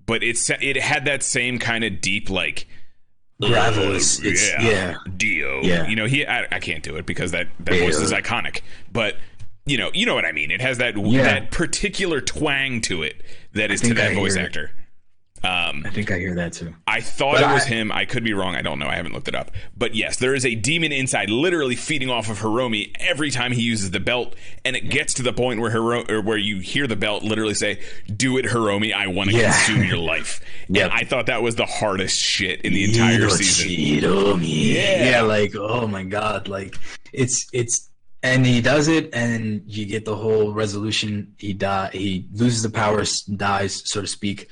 but it's it had that same kind of deep like Gravel is- it's- yeah, yeah. Dio. Yeah. You know, he I, I can't do it because that that voice is iconic. But you know, you know what I mean. It has that Yeah. that particular twang to it that is to that voice actor. Um, I think I hear that too. I thought But it was I- him. I could be wrong. I don't know. I haven't looked it up. But yes, there is a demon inside, literally feeding off of Hiromi every time he uses the belt, and it gets to the point where Hiro- or where you hear the belt literally say, "Do it, Hiromi. I want to Yeah. consume your life." (laughs) Yep. And I thought that was the hardest shit in the entire season. Hiromi. Yeah. Yeah, like oh my god, like it's it's and he does it, and you get the whole resolution. He die, he loses the powers, dies, so to speak.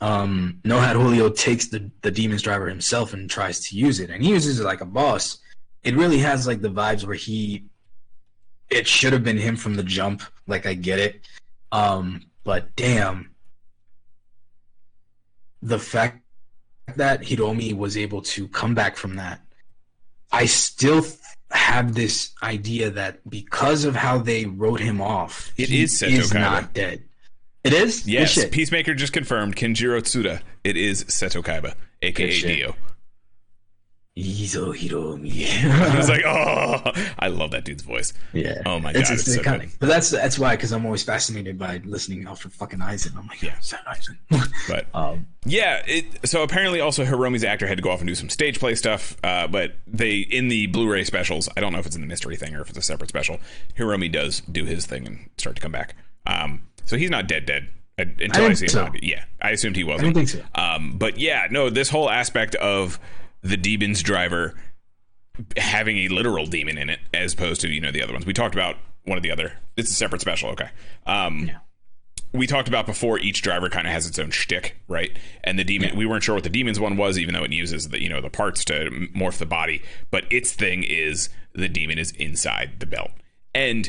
Um, No Hat Julio takes the the demon's driver himself and tries to use it, and he uses it like a boss. It really has like the vibes where he. It should have been him from the jump. Like I get it, um, but damn, the fact that Hiromi was able to come back from that, I still have this idea that because of how they wrote him off, It he is Seto is Kaiba. not dead. It is. Yes. Peacemaker just confirmed Kenjiro Tsuda. It is Seto Kaiba, aka. Dio. Izo Hiromi. (laughs) I was like, (laughs) oh, I love that dude's voice. yeah. Oh my it's, God, it's it's so iconic. good. But that's that's why because I'm always fascinated by listening out for fucking Eisen. I'm like, yeah, that Eisen. (laughs) But um, Yeah, it, so apparently also Hiromi's actor had to go off and do some stage play stuff, uh, but they in the Blu-ray specials, I don't know if it's in the mystery thing or if it's a separate special. Hiromi does do his thing and start to come back. Um, so he's not dead dead uh, until I, think see him. so. Yeah, I assumed he wasn't. don't think so. Um, but yeah, no, this whole aspect of the demons driver having a literal demon in it as opposed to you know the other ones we talked about one of the other it's a separate special okay um Yeah. we talked about before, each driver kind of has its own shtick, right? And the demon, we weren't sure what the demon's one was, even though it uses the you know the parts to morph the body. But its thing is the demon is inside the belt. And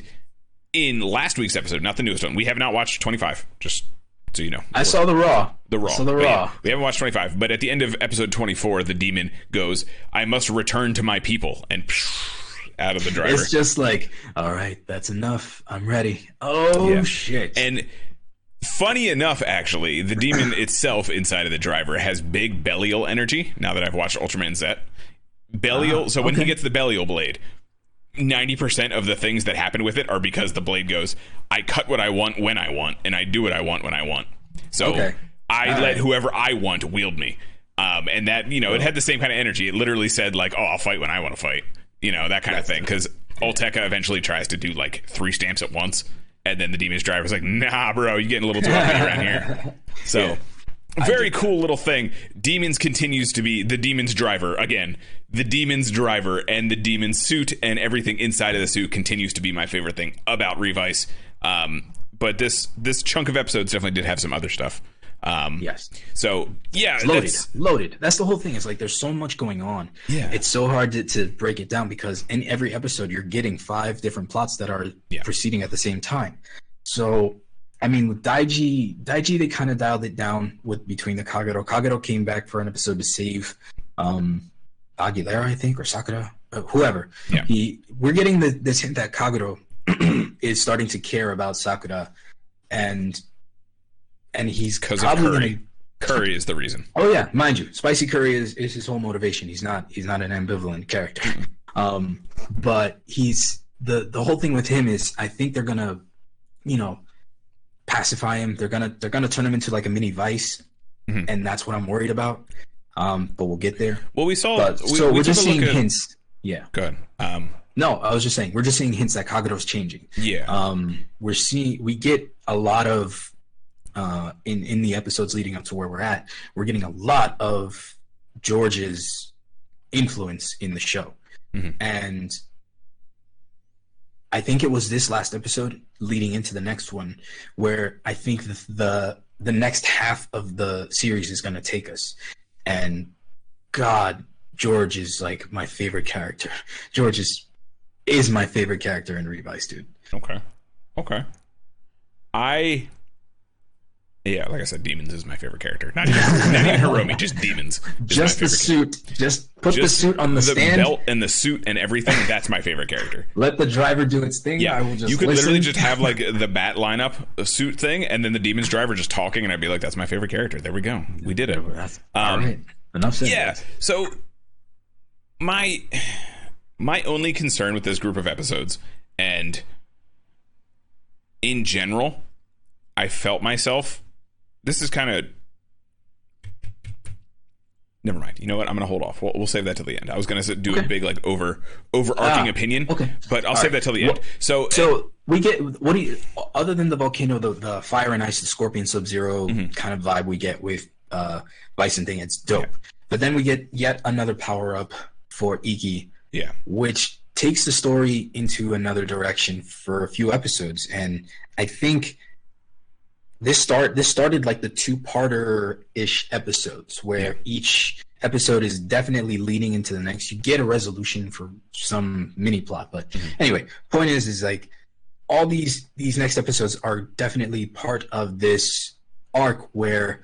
in last week's episode, not the newest one, we have not watched 25. Just so you know, I saw the raw. the raw. I saw the But yeah, raw. we haven't watched 25, but at the end of episode 24, the demon goes, "I must return to my people," and psh, out of the driver. It's just like, all right, that's enough. I'm ready. Oh Yeah. shit! And funny enough, actually, the demon (laughs) itself inside of the driver has big Belial energy. Now that I've watched Ultraman Z, Belial. Ah, so when he gets the Belial blade, ninety percent of the things that happen with it are because the blade goes. I cut what I want when I want, and I do what I want when I want. So Okay. I All let right. whoever I want wield me. Um, and that you know, it had the same kind of energy. It literally said like, "Oh, I'll fight when I want to fight," you know, that kind of thing. Because Olteca eventually tries to do like three stamps at once, and then the demon's driver's like, "Nah, bro, you're getting a little too uppity around here." (laughs) So. Very cool little thing. Demons continues to be the demon's driver again. The demon's driver and the demon's suit and everything inside of the suit continues to be my favorite thing about Revice. Um, but this this chunk of episodes definitely did have some other stuff. Um, yes, So yeah, loaded, that's- loaded. That's the whole thing. It's like there's so much going on. Yeah. it's so hard to, to break it down because in every episode you're getting five different plots that are Yeah. proceeding at the same time. So, I mean, with Daiji, Daiji, they kind of dialed it down with between the Kagero. Kagero came back for an episode to save um, Aguilera, I think, or Sakura, uh, whoever. Yeah. He, we're getting the, this hint that Kagero (clears throat) is starting to care about Sakura, and and he's because of Curry. gonna Curry is the reason. (laughs) Oh yeah, mind you, Spicy Curry is, is his whole motivation. He's not he's not an ambivalent character. Um, but he's the the whole thing with him is I think they're gonna, you know, pacify him. They're gonna they're gonna turn him into like a mini vice, Mhm. and that's what I'm worried about. Um, but we'll get there. Well, we saw. But we, so we we're just seeing at- hints. Yeah. Good. Um, No, I was just saying we're just seeing hints that Kagero's changing. yeah. Um, we're seeing we get a lot of uh, in in the episodes leading up to where we're at. We're getting a lot of George's influence in the show, Mhm. and I think it was this last episode leading into the next one where I think the the, the next half of the series is going to take us, and God, George is like my favorite character. (laughs) George is is my favorite character in Revice, dude. Okay. Okay. I. Yeah, like I said, demons is my favorite character. Not even, not even Hiromi, just demons. just the suit. Just put the suit on the, stand. belt and the suit and everything. That's my favorite character. Let the driver do its thing. Yeah, I will just you could listen. literally just have like (laughs) the bat lineup, a suit thing, and then the demon's driver just talking, and I'd be like, "That's my favorite character." There we go. We did it. That's, Um, all right. Enough said. Yeah. So my my only concern with this group of episodes and in general, I felt myself this is kind of Never mind. You know what? I'm going to hold off. We'll, we'll save that till the end. I was going to do a big like over overarching Ah, opinion, okay. but I'll All save right. that till the Well, end. So, So we get what do you other than the volcano, the, the fire and ice, the scorpion sub 0 Mm-hmm. kind of vibe we get with uh Bison thing. It's dope. But then we get yet another power up for Iki, yeah, which takes the story into another direction for a few episodes. And I think this start this started like the two parter ish episodes where each episode is definitely leading into the next. You get a resolution for some mini plot. But anyway, point is is like all these these next episodes are definitely part of this arc where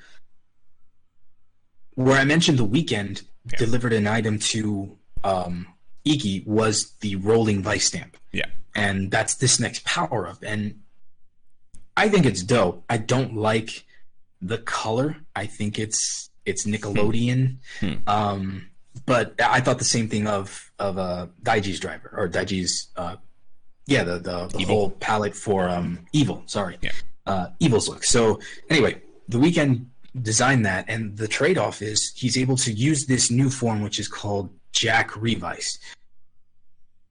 where I mentioned the weekend Yeah. delivered an item to um Iki was the rolling Vistamp. yeah, And that's this next power up. And I think it's dope. I don't like the color. I think it's it's Nickelodeon. Hmm. Um but I thought the same thing of of uh Daiji's driver or Daiji's uh yeah, the the, the Evil. whole palette for um evil, sorry. Yeah. Uh evil's look. So anyway, the weekend designed that and the trade-off is he's able to use this new form which is called Jack Revice.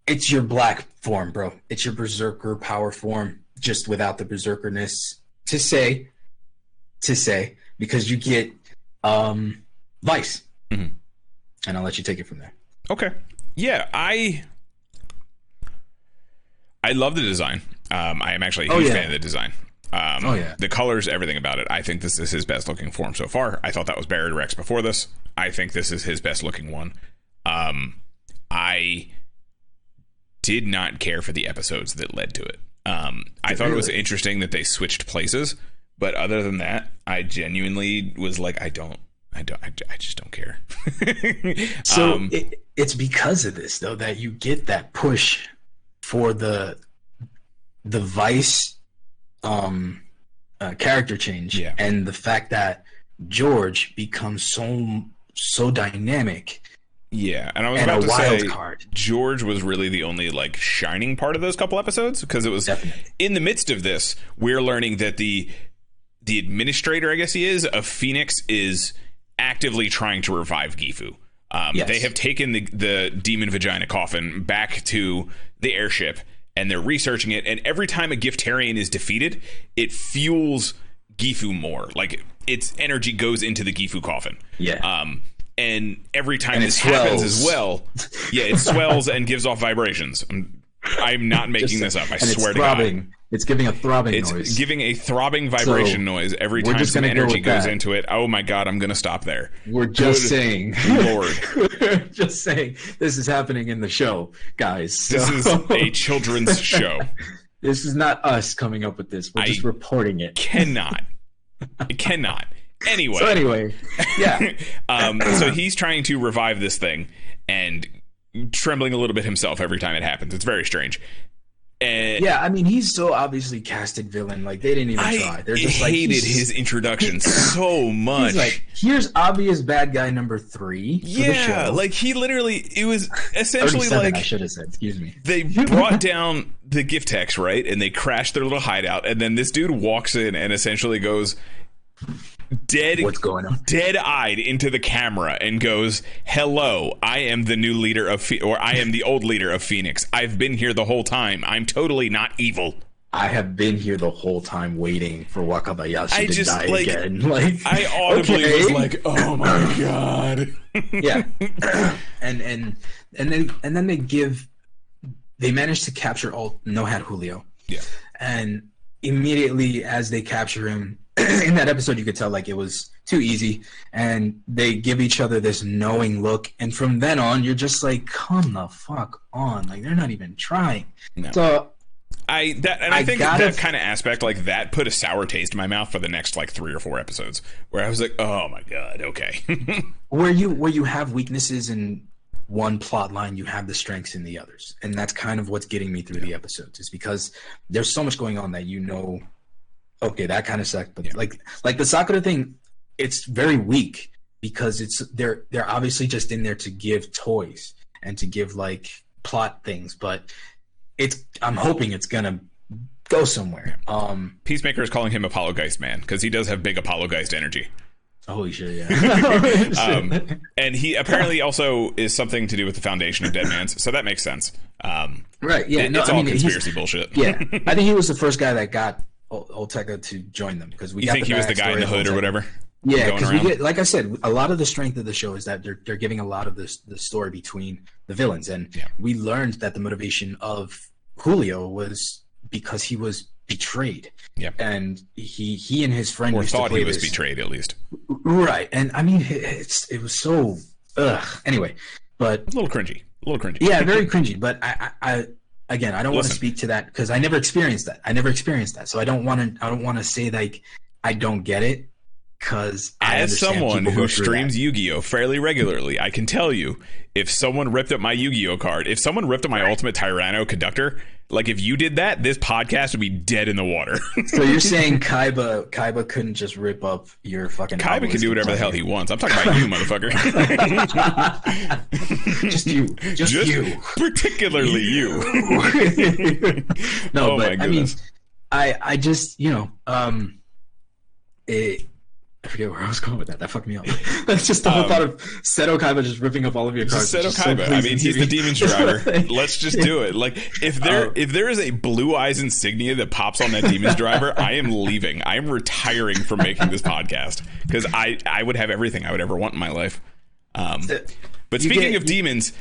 It's your black form, bro. It's your berserker power form, just without the berserkerness. To say, to say, because you get um Vice, Mhm. and I'll let you take it from there. Okay. Yeah, I I love the design. Um, I am actually a Oh, huge yeah. fan of the design. Um, Oh, yeah. the colors, everything about it. I think this is his best looking form so far. I thought that was Barid Rex before this. I think this is his best looking one. Um, I did not care for the episodes that led to it. Um, I thought it was interesting that they switched places, but other than that, I genuinely was like, I don't, I don't, I, I just don't care. (laughs) So Um, it, it's because of this though that you get that push for the the vice um uh, character change Yeah. and the fact that George becomes so so dynamic yeah, and I was and about to say, card. George was really the only like shining part of those couple episodes because it was Definitely. in the midst of this, we're learning that the the administrator, I guess he is, of Fenix is actively trying to revive Gifu. Um, Yes. They have taken the the demon vagina coffin back to the airship, and they're researching it. And every time a Giftarian is defeated, it fuels Gifu more. Like its energy goes into the Gifu coffin. Yeah. Um, and every time And it this happens swells. as well, yeah, it swells and gives off vibrations. I'm, I'm not making this up. I swear to God. It's giving a throbbing It's noise. giving a throbbing vibration So, noise every time just some gonna go energy goes that. into it. Oh my god, I'm gonna stop there. We're just Good saying, Lord. (laughs) We're just saying this is happening in the show, guys. This is a children's (laughs) show. This is not us coming up with this. We're I- just reporting it. Cannot. It cannot. Anyway. So anyway, yeah, (laughs) um, so he's trying to revive this thing and trembling a little bit himself every time it happens. It's very strange. And yeah. I mean, he's so obviously casted villain. Like they didn't even I try. They're just like hated his introduction (clears throat) so much. He's like, here's obvious bad guy number three. For the yeah, like he literally it was essentially like I should have said. Excuse me. they brought down the giftex right and they crashed their little hideout and then this dude walks in and essentially goes dead What's going on? dead-eyed into the camera and goes hello i am the new leader of Phe- or i am the old leader of fenix. I've been here the whole time. I'm totally not evil. I have been here the whole time waiting for Wakabayashi I to just, die like- again. (laughs) Like i audibly was like oh my (clears throat) god. Yeah. (laughs) (clears throat) And and and then and then they give they manage to capture all no hat julio. Yeah. And immediately as they capture him (clears throat) in that episode you could tell like it was too easy and they give each other this knowing look and from then on you're just like come the fuck on. Like they're not even trying. No. so I that and I, I think gotta- that kind of aspect like that put a sour taste in my mouth for the next like three or four episodes where I was like, oh my god, okay, (laughs) where you where you have weaknesses in one plot line you have the strengths in the others and that's kind of what's getting me through the episodes is because there's so much going on that you know okay that kind of sucked but like like the sakura thing it's very weak because it's they're they're obviously just in there to give toys and to give like plot things but it's i'm hoping it's gonna go somewhere um Peacemaker is calling him Apollo Geist man because he does have big Apollo Geist energy. holy shit yeah (laughs) Um, (laughs) and he apparently also is something to do with the foundation of Deadmans, so that makes sense. Um, right yeah it- no, it's I all mean, conspiracy bullshit. yeah, (laughs) I think he was the first guy that got O- Olteca to join them because we you think he was the guy in the hood or whatever? Yeah, because we get, like I said, a lot of the strength of the show is that they're they're giving a lot of this the story between the villains, and Yeah. we learned that the motivation of Julio was because he was betrayed. Yeah. and he he and his friend Or thought he was this- betrayed at least. right? And I mean, it's it was so ugh. Anyway, but A little cringy. A little cringy. yeah, very (laughs) cringy. But I, I, I again, I don't want to speak to that because I never experienced that. I never experienced that, so I don't want to. I don't want to say like I don't get it because As someone who streams Yu-Gi-Oh fairly regularly, I can tell you if someone ripped up my Yu-Gi-Oh card, if someone ripped up my Ultimate Tyranno Conductor, like if you did that, this podcast would be dead in the water. (laughs) So you're saying Kaiba Kaiba couldn't just rip up your fucking Kaiba can do whatever the hell he wants. I'm talking about you, motherfucker. (laughs) just you, just, Just you. particularly you. (laughs) no, Oh but I mean. I I just you know um, it. I forget where I was going with that. That fucked me up. (laughs) (laughs) That's just the whole Um, thought of Seto Kaiba just ripping up all of your cards. Seto is so Kaiba. I mean, he's me. the demon's (laughs) driver. Let's just do it. Like, if there Um, if there is a blue eyes insignia that pops on that demon's driver, I am leaving. I am retiring from making this podcast because I I would have everything I would ever want in my life. Um, but speaking get- of demons,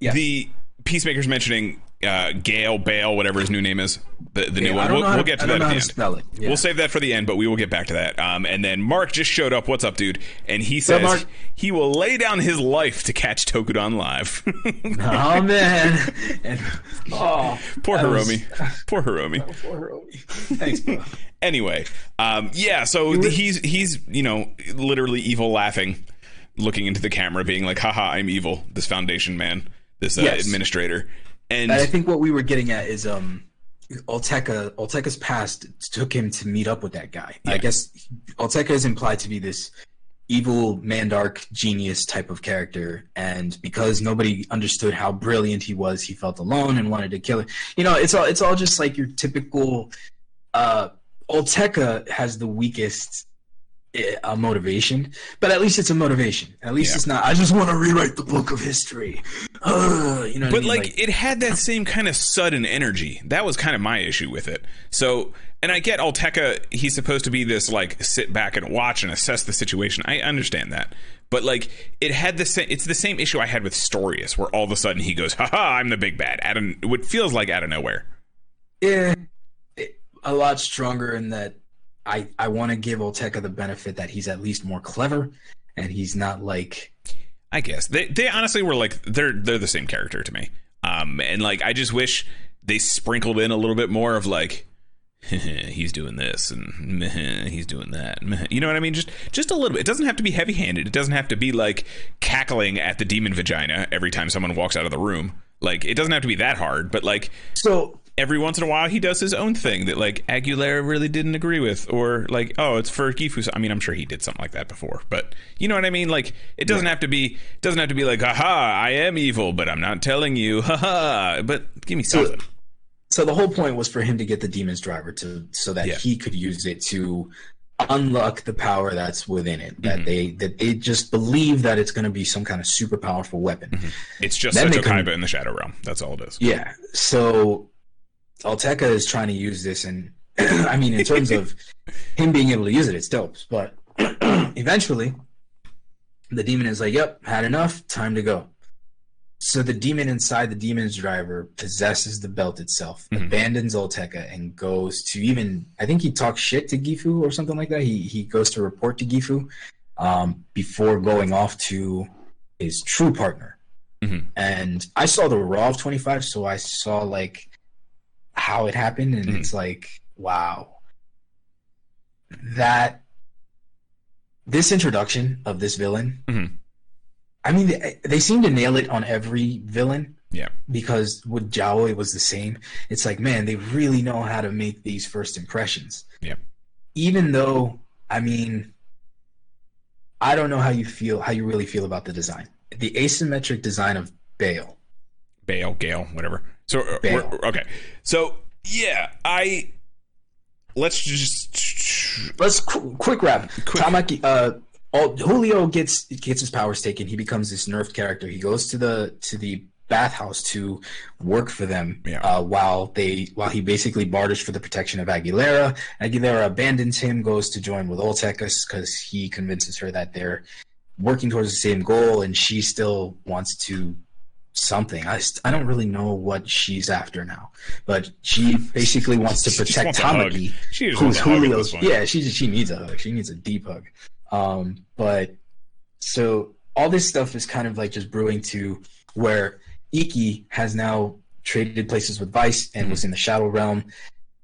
the Peacemaker's mentioning uh, Gale Bale, whatever his new name is, the the new Yeah, I one. We'll, we'll to- get to that at the end. Yeah. We'll save that for the end, but we will get back to that. Um, and then Mark just showed up. What's up, dude? And he says Mark? he will lay down his life to catch Tokudon live. (laughs) Oh man. And, (laughs) oh, Poor that was- Hiromi. (laughs) Poor Hiromi. Poor Hiromi. Thanks, bro. Anyway, um, yeah. So he's he's you know literally evil laughing, looking into the camera, being like, "Haha, I'm evil." This Foundation man, this uh, Yes. administrator, and I think what we were getting at is um Olteca Olteca's past took him to meet up with that guy. I guess Alteca is implied to be this evil Mandark genius type of character and because nobody understood how brilliant he was, he felt alone and wanted to kill him. You know, it's all it's all just like your typical uh Olteka has the weakest uh, motivation, but at least it's a motivation. At least Yeah. it's not. I just want to rewrite the book of history. Uh, you know, what I But mean? like, it had that same kind of sudden energy. That was kind of my issue with it. So, and I get Alteca. he's supposed to be this like sit back and watch and assess the situation. I understand that. But like it had the same it's the same issue I had with Storius where all of a sudden he goes, "Haha, I'm the big bad." Out of what feels like out of nowhere. yeah, a lot stronger in that. I I want to give Olteca the benefit that he's at least more clever, and he's not like I guess. They they honestly were like they're they're the same character to me. Um and like I just wish they sprinkled in a little bit more of like (laughs) he's doing this and (laughs) he's doing that. (laughs) You know what I mean? Just just a little bit. It doesn't have to be heavy-handed. It doesn't have to be like cackling at the demon vagina every time someone walks out of the room. Like it doesn't have to be that hard, but like so. Every once in a while he does his own thing that like Aguilera really didn't agree with or like oh it's for Gifu I mean I'm sure he did something like that before but you know what I mean like it doesn't have to be it doesn't have to be like haha I am evil but I'm not telling you (laughs) haha but give me something So the whole point was for him to get the demon's driver to so that Yeah. he could use it to unlock the power that's within it. That Mm-hmm. they that they just believe that it's going to be some kind of super powerful weapon. Mm-hmm. it's just Then a they can- in the Shadow Realm that's all it is Yeah. So Alteka is trying to use this, and (clears throat) I mean, in terms of him being able to use it, it's dope. But (clears throat) eventually, the demon is like, "Yep, had enough. Time to go." So the demon inside the demon's driver possesses the belt itself, Mhm. abandons Olteca, and goes to even I think he talks shit to Gifu or something like that. He he goes to report to Gifu um, before going off to his true partner. Mhm. And I saw the Raw of 25, so I saw like how it happened, and Mhm. it's like, wow, that this introduction of this villain. Mhm. I mean, they, they seem to nail it on every villain yeah because with Jawa it was the same. It's like, man, they really know how to make these first impressions. Yeah. Even though, I mean, I don't know how you feel, how you really feel about the design. The asymmetric design of Bale. Bale Gale whatever so uh, we're- okay so yeah I let's just Let's qu- quick wrap. Quick. Tamaki, uh, all, Julio gets gets his powers taken. He becomes this nerfed character. He goes to the to the bathhouse to work for them Yeah. uh, while they while he basically barters for the protection of Aguilera. Aguilera abandons him, goes to join with Oltecas because he convinces her that they're working towards the same goal, and she still wants to something. I, I don't really know what she's after now, but she basically wants to protect. Tamaki she who's wants a hug at Julio's. Yeah, she she needs a hug. She needs a deep hug. Um, but so all this stuff is kind of like just brewing to where Iki has now traded places with Vice and Mm-hmm. was in the Shadow Realm.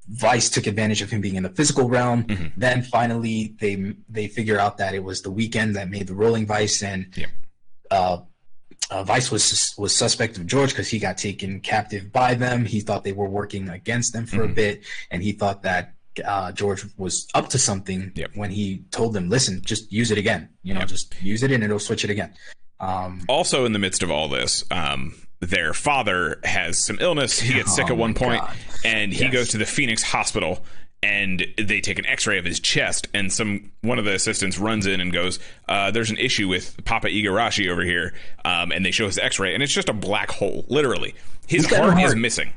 Vice took advantage of him being in the physical realm. Mhm. Then finally, they they figure out that it was the weekend that made the rolling Vice, and Yep. uh, uh, Vice was was suspect of George because he got taken captive by them. He thought they were working against them for a Mhm. bit, and he thought that uh, George was up to something Yep. when he told them, "Listen, just use it again. You know, Yep. just use it, and it'll switch it again." Um, also in the midst of all this um their father has some illness he gets sick Oh at one point God. and he Yes. goes to the fenix hospital and they take an x-ray of his chest and some one of the assistants runs in and goes uh, there's an issue with papa igarashi over here um, and they show his x-ray and it's just a black hole literally. His no heart, is missing.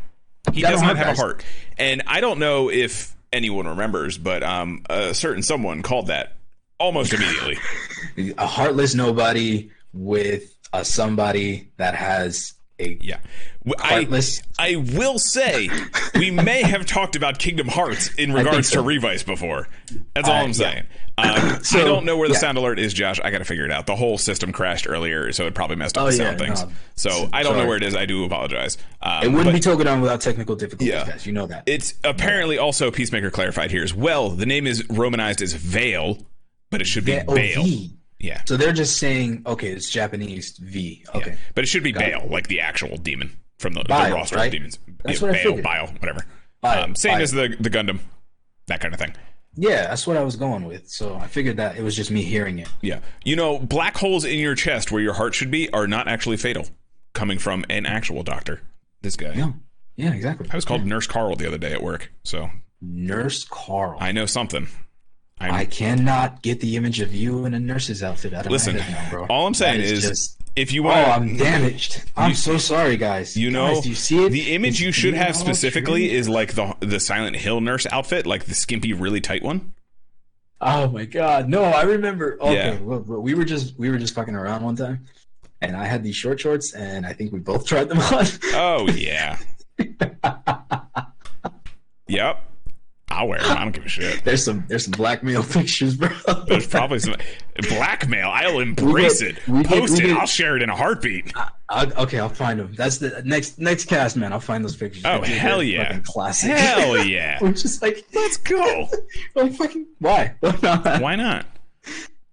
He does not heart, have a heart. And i don't know if anyone remembers but um, a certain someone called that almost immediately. (laughs) A heartless nobody with a somebody that has Yeah. W- I, Heartless. I will say we may have talked about Kingdom Hearts in regards so. to Revice before. That's all Uh, I'm yeah. saying. (clears throat) Um, So, I don't know where the yeah. sound alert is, Josh. I got to figure it out. The whole system crashed earlier, so it probably messed up Oh, the yeah, sound things. no. so I don't know where it is. I do apologize. Um, it wouldn't but be Tokudon without technical difficulties, Yeah. guys. You know that. It's apparently also Peacemaker clarified here as well. The name is romanized as Vale, but it should be Yeah, oh, Bale. V. Yeah. So they're just saying, okay, it's Japanese V. Okay. But it should be Got it. Bale, like the actual demon from the, the roster right? of demons. That's yeah, what I Bale, figured. Bile, whatever. Bile, um, same Bile. as the the Gundam, that kind of thing. Yeah, that's what I was going with. So I figured that it was just me hearing it. Yeah. You know, black holes in your chest where your heart should be are not actually fatal, coming from an actual doctor. This guy. Yeah. Yeah, exactly. I was called Nurse Carl the other day at work, so Nurse Carl. I know something. I'm, I cannot get the image of you in a nurse's outfit out of Listen, my head now, bro. all I'm saying That is, just, if you want, oh, I'm damaged. I'm so sorry, guys. you know, Guys, do you see it? the image It's you should have specifically true. is like the the Silent Hill nurse outfit, like the skimpy, really tight one. Oh my god, no! I remember. Okay, Yeah. well, we were just we were just fucking around one time, and I had these short shorts, and I think we both (laughs) tried them on. Oh yeah. (laughs) yep. I'll wear them. I don't give a shit. there's some there's some blackmail (laughs) pictures, bro. There's probably some blackmail. I'll embrace get- it. we get- Post we it. get- I'll share it in a heartbeat. I'll, okay, I'll find them. That's the next next cast, man. I'll find those pictures. Oh, They're- hell yeah. classic. Hell (laughs) yeah. We're just like, Let's go. (laughs) like fucking why? Why not? Why not?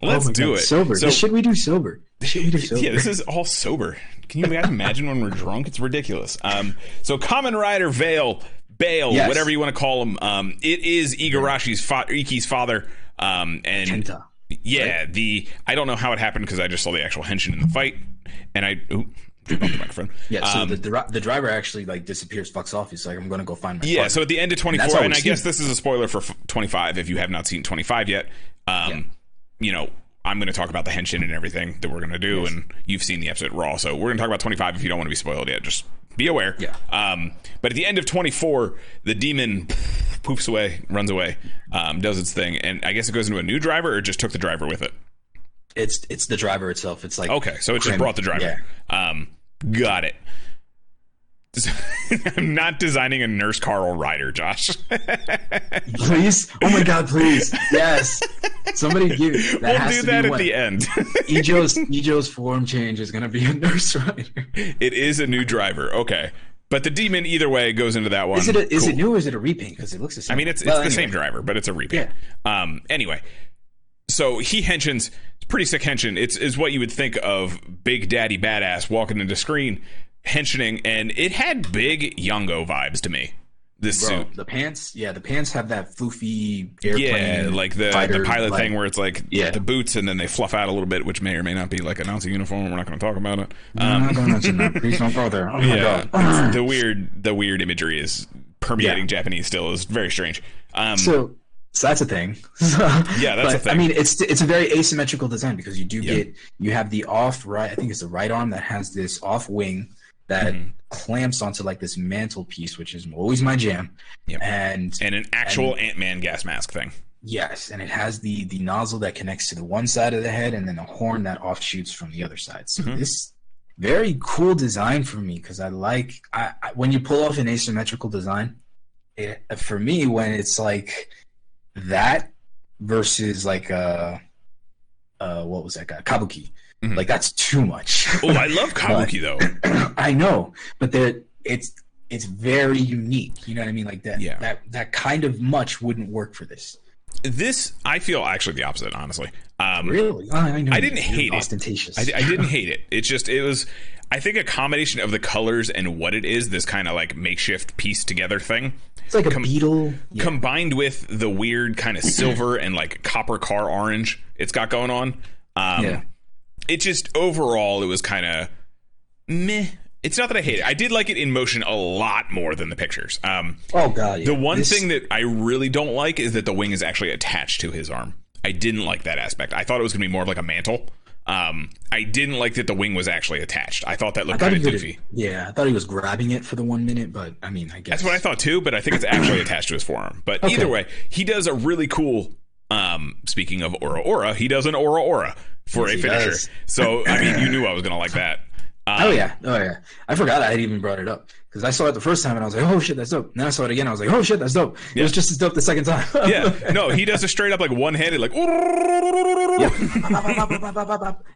Let's do it. Sober. So, shit we do sober. We do sober. yeah, this is all sober. Can you guys imagine when we're drunk? It's ridiculous. Um, so Kamen Rider Vail, Bale, Yes. whatever you want to call him. Um, it is Igarashi's fa- Iki's father. Um, and Kenta. yeah, the I don't know how it happened because I just saw the actual henshin in the fight, and I ooh. Yeah, so Um, the, the the driver actually like disappears, fucks off. He's like, I'm gonna go find my. Yeah, partner. so at the end of 24, all and we've I guess this is a spoiler for f- 25 if you have not seen 25 yet. Um, You know, I'm going to talk about the henshin and everything that we're going to do, and you've seen the episode Raw, so we're going to talk about 25 if you don't want to be spoiled yet. Just be aware. Yeah. Um, but at the end of 24, the demon (laughs) poofs away, runs away, um, does its thing, and I guess it goes into a new driver or just took the driver with it. it's it's the driver itself. It's like Okay, so it just brought the driver. Um, got it. (laughs) I'm not designing a nurse Carl rider, Josh. (laughs) please. Oh my god, please. Yes. Somebody give that we'll do that at what- the end. (laughs) Ijo's Ijo's form change is gonna be a nurse rider. it is a new driver. Okay. But the demon either way goes into that one. Is it a, is Cool. it new or is it a repaint? Because it looks the same. I mean, it's it's Well, the anyway. same driver, but it's a repaint. Um. Anyway, so he henshins. It's pretty sick henshin. It's is what you would think of Big Daddy Badass walking into screen henshining, and it had big Yongo vibes to me. This Bro, suit. the pants, yeah, the pants have that floofy airplane. Yeah, like the fighter, the pilot like- thing where it's like Yeah. the boots and then they fluff out a little bit, which may or may not be like a Nazi uniform. We're not going to talk about it. I'm not gonna mention that. Please don't go there. Oh my yeah, god. the weird the weird imagery is permeating Yeah. Japanese still is very strange. Um, So, so that's a thing. (laughs) Yeah, that's but, a thing. I mean, it's it's a very asymmetrical design because you do Yeah. get you have the off right. I think it's the right arm that has this off wing that Mm-hmm. clamps onto like this mantelpiece, which is always my jam. Yep. And and an actual Ant Man gas mask thing. yes, and it has the the nozzle that connects to the one side of the head, and then a horn that offshoots from the other side. So Mhm. this very cool design for me because I like I, I when you pull off an asymmetrical design. It, for me, when it's like that versus like uh uh what was that guy kabuki Mhm. like that's too much Oh, I love (laughs) Kabuki though. (clears throat) i know but there it's it's very unique you know what i mean like that Yeah. that that kind of much wouldn't work for this This I feel actually the opposite, honestly. Um, really Oh, i know I didn't hate it. ostentatious I, I didn't (laughs) hate it. It's just it was. I think a combination of the colors and what it is, this kind of like makeshift piece together thing, it's like a beetle yeah. combined with the weird kind of (clears throat) silver and like copper car orange it's got going on. Um, Yeah. It just overall, it was kind of meh. It's not that I hate it. I did like it in motion a lot more than the pictures. Um, oh god yeah. the one This- thing that I really don't like is that the wing is actually attached to his arm. I didn't like that aspect. I thought it was going to be more of like a mantle. Um, I didn't like that the wing was actually attached. I thought that looked kind of was, doofy. yeah, I thought he was grabbing it for the one minute, but I mean, I guess That's what I thought too, but I think it's actually attached to his forearm. But Okay. either way, he does a really cool. Um, speaking of Aura Aura, he does an Aura Aura for Yes, a finisher. does. So I mean, you knew I was gonna like that. Um, Oh yeah, oh yeah. I forgot I had even brought it up because I saw it the first time and I was like, "Oh shit, that's dope." And then I saw it again, I was like, "Oh shit, that's dope." It was just as dope the second time. (laughs) yeah. No, he does a straight up like one handed like. (laughs)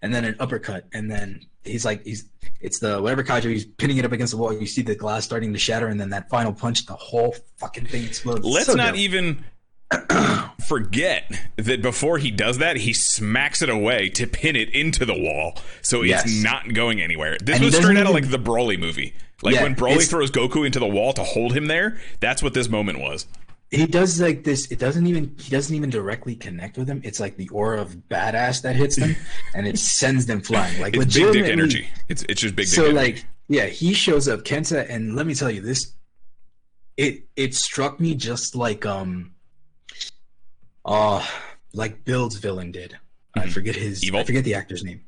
and then an uppercut, and then he's like, he's it's the whatever kaiju. He's pinning it up against the wall. You see the glass starting to shatter, and then that final punch, the whole fucking thing explodes. Let's So not dope. even (clears throat) forget that before he does that, he smacks it away to pin it into the wall, so it's Yes. not going anywhere. This And was straight out of like the Broly movie. Like Yeah, when Broly throws Goku into the wall to hold him there. That's what this moment was. he does like this. It doesn't even he doesn't even directly connect with them. It's like the aura of badass that hits them, (laughs) and it sends them flying. Like It's big dick energy. It's it's just big dick so energy. like yeah he shows up kenta and let me tell you this it it struck me just like um uh like Build's villain did i Mhm. forget his Evil? i forget the actor's name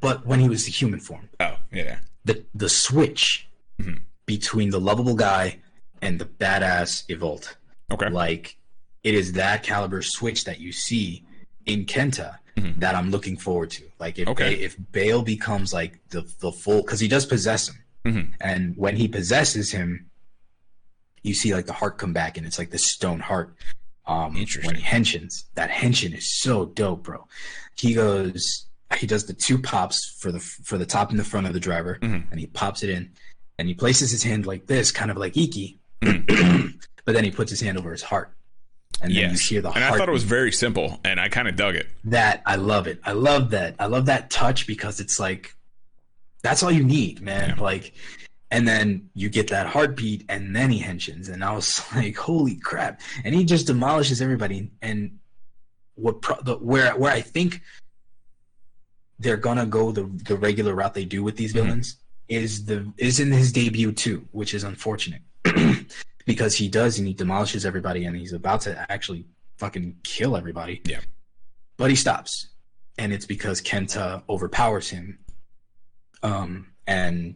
but when he was the human form oh yeah. the the switch Mhm. between the lovable guy and the badass evolt Okay. like it is that caliber switch that you see in Kenta Mhm. that I'm looking forward to. Like if Okay. Ba- if Bale becomes like the the full because he does possess him, Mhm. and when he possesses him, you see like the heart come back and it's like the stone heart. Um, Interesting. When he henshins, that henshin is so dope, bro. He goes, he does the two pops for the for the top and the front of the driver, Mhm. and he pops it in, and he places his hand like this, kind of like Iki, Mm-hmm. (clears throat) but then he puts his hand over his heart, and then Yes. you hear the and I thought it was very simple, and I kind of dug it. that I love it. I love that. I love that touch because it's like that's all you need, man. Yeah. Like, and then you get that heartbeat, and then he henshins, and I was (laughs) like, holy crap! And he just demolishes everybody. And what pro- the, where where I think they're gonna go the the regular route they do with these Mhm. villains is the is in his debut too, which is unfortunate (clears throat) because he does and he demolishes everybody, and he's about to actually fucking kill everybody. Yeah. but he stops, and it's because Kenta overpowers him, um, and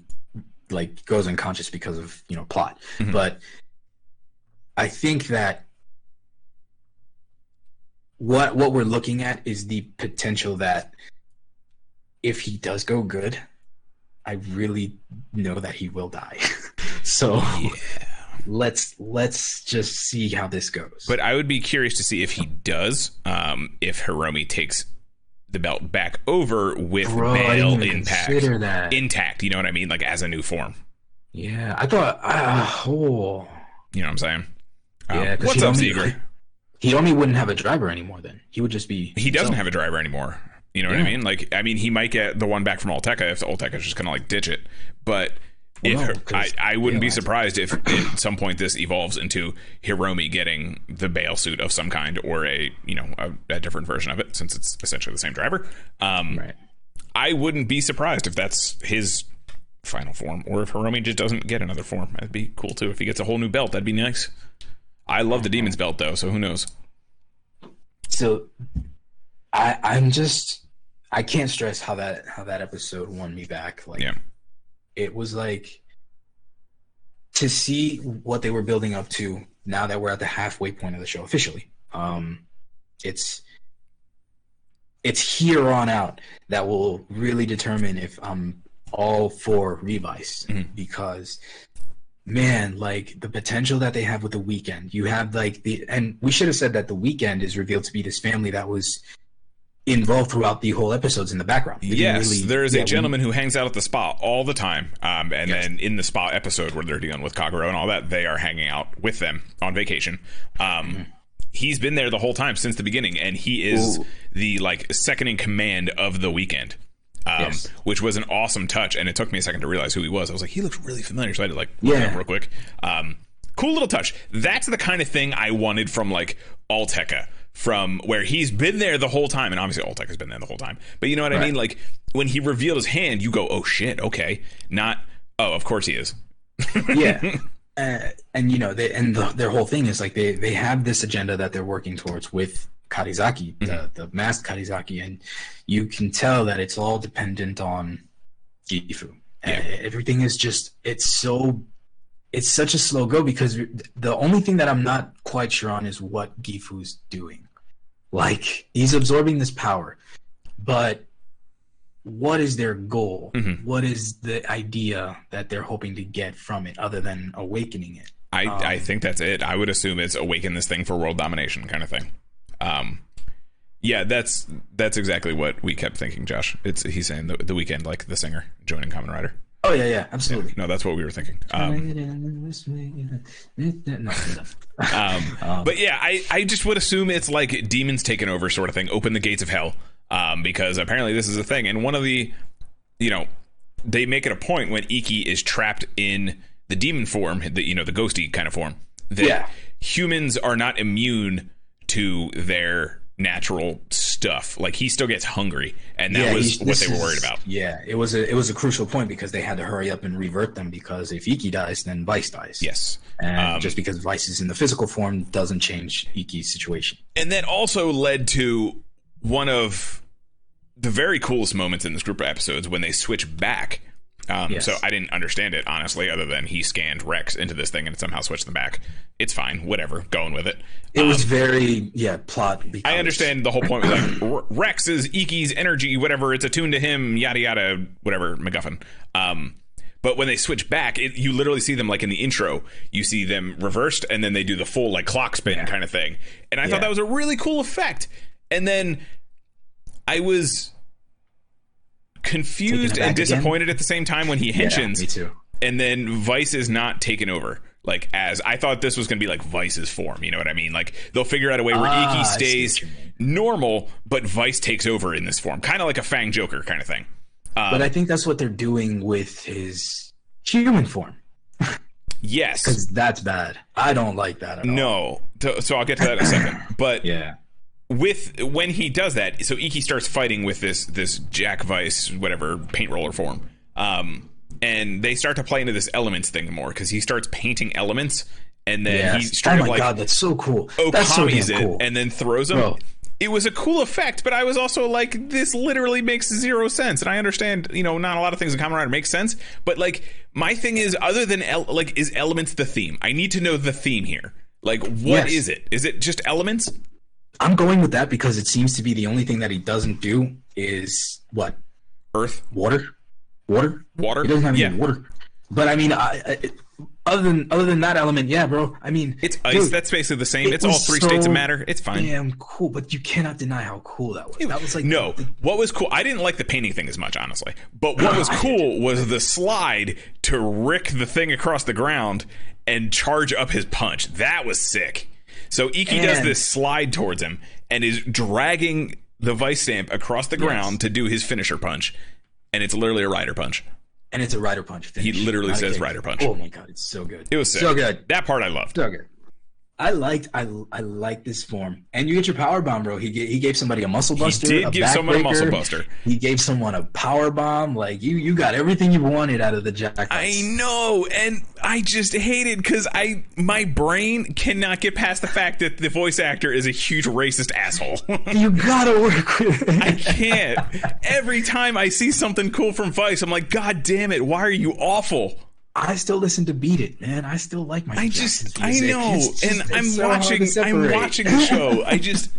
like goes unconscious because of you know plot. Mhm. But I think that what what we're looking at is the potential that if he does go good, I really know that he will die. (laughs) so let's let's just see how this goes. But I would be curious to see if he does, um, if Hiromi takes the belt back over with Bro, I didn't Bale even impact intact. You know what I mean? Like as a new form. yeah, I thought. Uh, oh, You know what I'm saying? Um, Yeah, what's he up, only- Seeger? (laughs) he only wouldn't have a driver anymore. Then he would just be. He doesn't have a driver anymore. You know what I mean? Like, I mean, he might get the one back from Olteca if Olteca's just gonna like ditch it. But Well, no, I, I wouldn't be surprised if at some point this evolves into Hiromi getting the Bale suit of some kind or a you know a, a different version of it since it's essentially the same driver. Um, Right. I wouldn't be surprised if that's his final form, or if Hiromi just doesn't get another form. That'd be cool too. If he gets a whole new belt, that'd be nice. I love the Demon's belt though, so who knows? So, I I'm just I can't stress how that how that episode won me back. Like Yeah. It was like to see what they were building up to now that we're at the halfway point of the show officially. Um, it's it's here on out that will really determine if I'm all for Revice Mhm. because man, like the potential that they have with the weekend. You have like the and we should have said that the weekend is revealed to be this family that was involved throughout the whole episodes in the background. We didn't Yes, really- there is yeah, a we- gentleman who hangs out at the spa all the time. Um, and Yes. then in the spa episode where they're dealing with Kagero and all that, they are hanging out with them on vacation. Um, He's been there the whole time since the beginning, and he is Ooh. the like second in command of the weekend. Um, Yes. which was an awesome touch, and it took me a second to realize who he was. I was like, he looks really familiar, so I had to like look Yeah. up real quick. Um, cool little touch. That's the kind of thing I wanted from like Olteca, from where he's been there the whole time, and obviously Olteca's been there the whole time. But you know what I mean? Like when he revealed his hand, you go, "Oh shit, okay." Not, "Oh, of course he is." yeah (laughs) uh, and you know they and the, their whole thing is like they they have this agenda that they're working towards with karizaki the, the masked karizaki and you can tell that it's all dependent on gifu Yeah. Uh, everything is just it's so it's such a slow go because the only thing that i'm not quite sure on is what gifu's doing like he's absorbing this power but what is their goal? Mhm. What is the idea that they're hoping to get from it, other than awakening it? I, I Um, think that's it. I would assume it's awaken this thing for world domination kind of thing. Um, yeah, that's that's exactly what we kept thinking, Josh. It's he's saying the, the weekend, like the singer joining Kamen Rider. Oh yeah, yeah, absolutely. No, that's what we were thinking. Um, No, no. (laughs) um, Um, but yeah, I, I just would assume it's like demons taken over sort of thing. Open the gates of hell, um, because apparently this is a thing. And one of the, you know, they make it a point when Iki is trapped in the demon form, the you know the ghosty kind of form, that Yeah. humans are not immune to their natural stuff. Like he still gets hungry, and that Yeah, was what they were worried about. Yeah, it was a it was a crucial point because they had to hurry up and revert them because if Iki dies, then Vice dies. Yes. and Um, just because Vice is in the physical form doesn't change Iki's situation. and that also led to one of the very coolest moments in this group of episodes when they switch back. Um, Yes. So I didn't understand it honestly, other than he scanned Rex into this thing and somehow switched them back. It's fine, whatever, going with it. It was Um, very yeah plot. I understand the whole point was like (clears throat) Rex is Iki's energy, whatever. It's attuned to him, yada yada, whatever MacGuffin. Um, but when they switch back, it, you literally see them like in the intro. You see them reversed, and then they do the full like clock spin Yeah. kind of thing. And I thought that was a really cool effect. And then I was confused and disappointed at the same time when he Yeah, me too. and then Vice is not taken over. Like as I thought this was going to be like Vice's form, you know what I mean? Like they'll figure out a way where Ah, Iki stays what you mean. normal, but Vice takes over in this form, kind of like a Fang Joker kind of thing. Um, But I think that's what they're doing with his human form yes, because that's bad. I don't like that at all. no. So, so I'll get to that in a second. But Yeah. With when he does that, so Iki starts fighting with this this Jack Vice whatever paint roller form, um, and they start to play into this elements thing more because he starts painting elements, and then Yeah. he Oh my like god, that's so cool. that's so damn it and then throws them. Bro. It was a cool effect, but I was also like, this literally makes zero sense. And I understand, you know, not a lot of things in Kamen Rider make sense, but like, my thing is, other than el- like, is elements the theme? I need to know the theme here. Like, what is Yes. it? Is it just elements? I'm going with that because it seems to be the only thing that he doesn't do is what Earth, water, water. water? He doesn't have yeah, any water. But I mean, I, I, other than other than that element, yeah, bro. I mean, it's ice. dude, That's basically the same. it It's all three states of matter. It's fine. damn cool. But you cannot deny how cool that was. That was like No, the- what was cool? I didn't like the painting thing as much, honestly. But what was cool was the slide to rick the thing across the ground and charge up his punch. That was sick. So Iki does this slide towards him and is dragging the Vistamp across the ground to do his finisher punch, and it's literally a rider punch. and it's a rider punch. Finish. He literally Not says rider punch. Oh my god, it's so good. It was sick. so good. That part I loved. So good. I liked I I like this form, and you get your power bomb, bro. He gave, he gave somebody a muscle buster. He did give someone a muscle buster. He gave someone a power bomb. Like you, you got everything you wanted out of the Jack. I know, and I just hate it because I my brain cannot get past the fact that the voice actor is a huge racist asshole. (laughs) You gotta work with it. I can't. Every time I see something cool from Vice, I'm like, God damn it! Why are you awful? I still listen to Beat It, man. I still like my. I Jackson's just, I know, just- and I'm so watching, I'm watching the show. I just,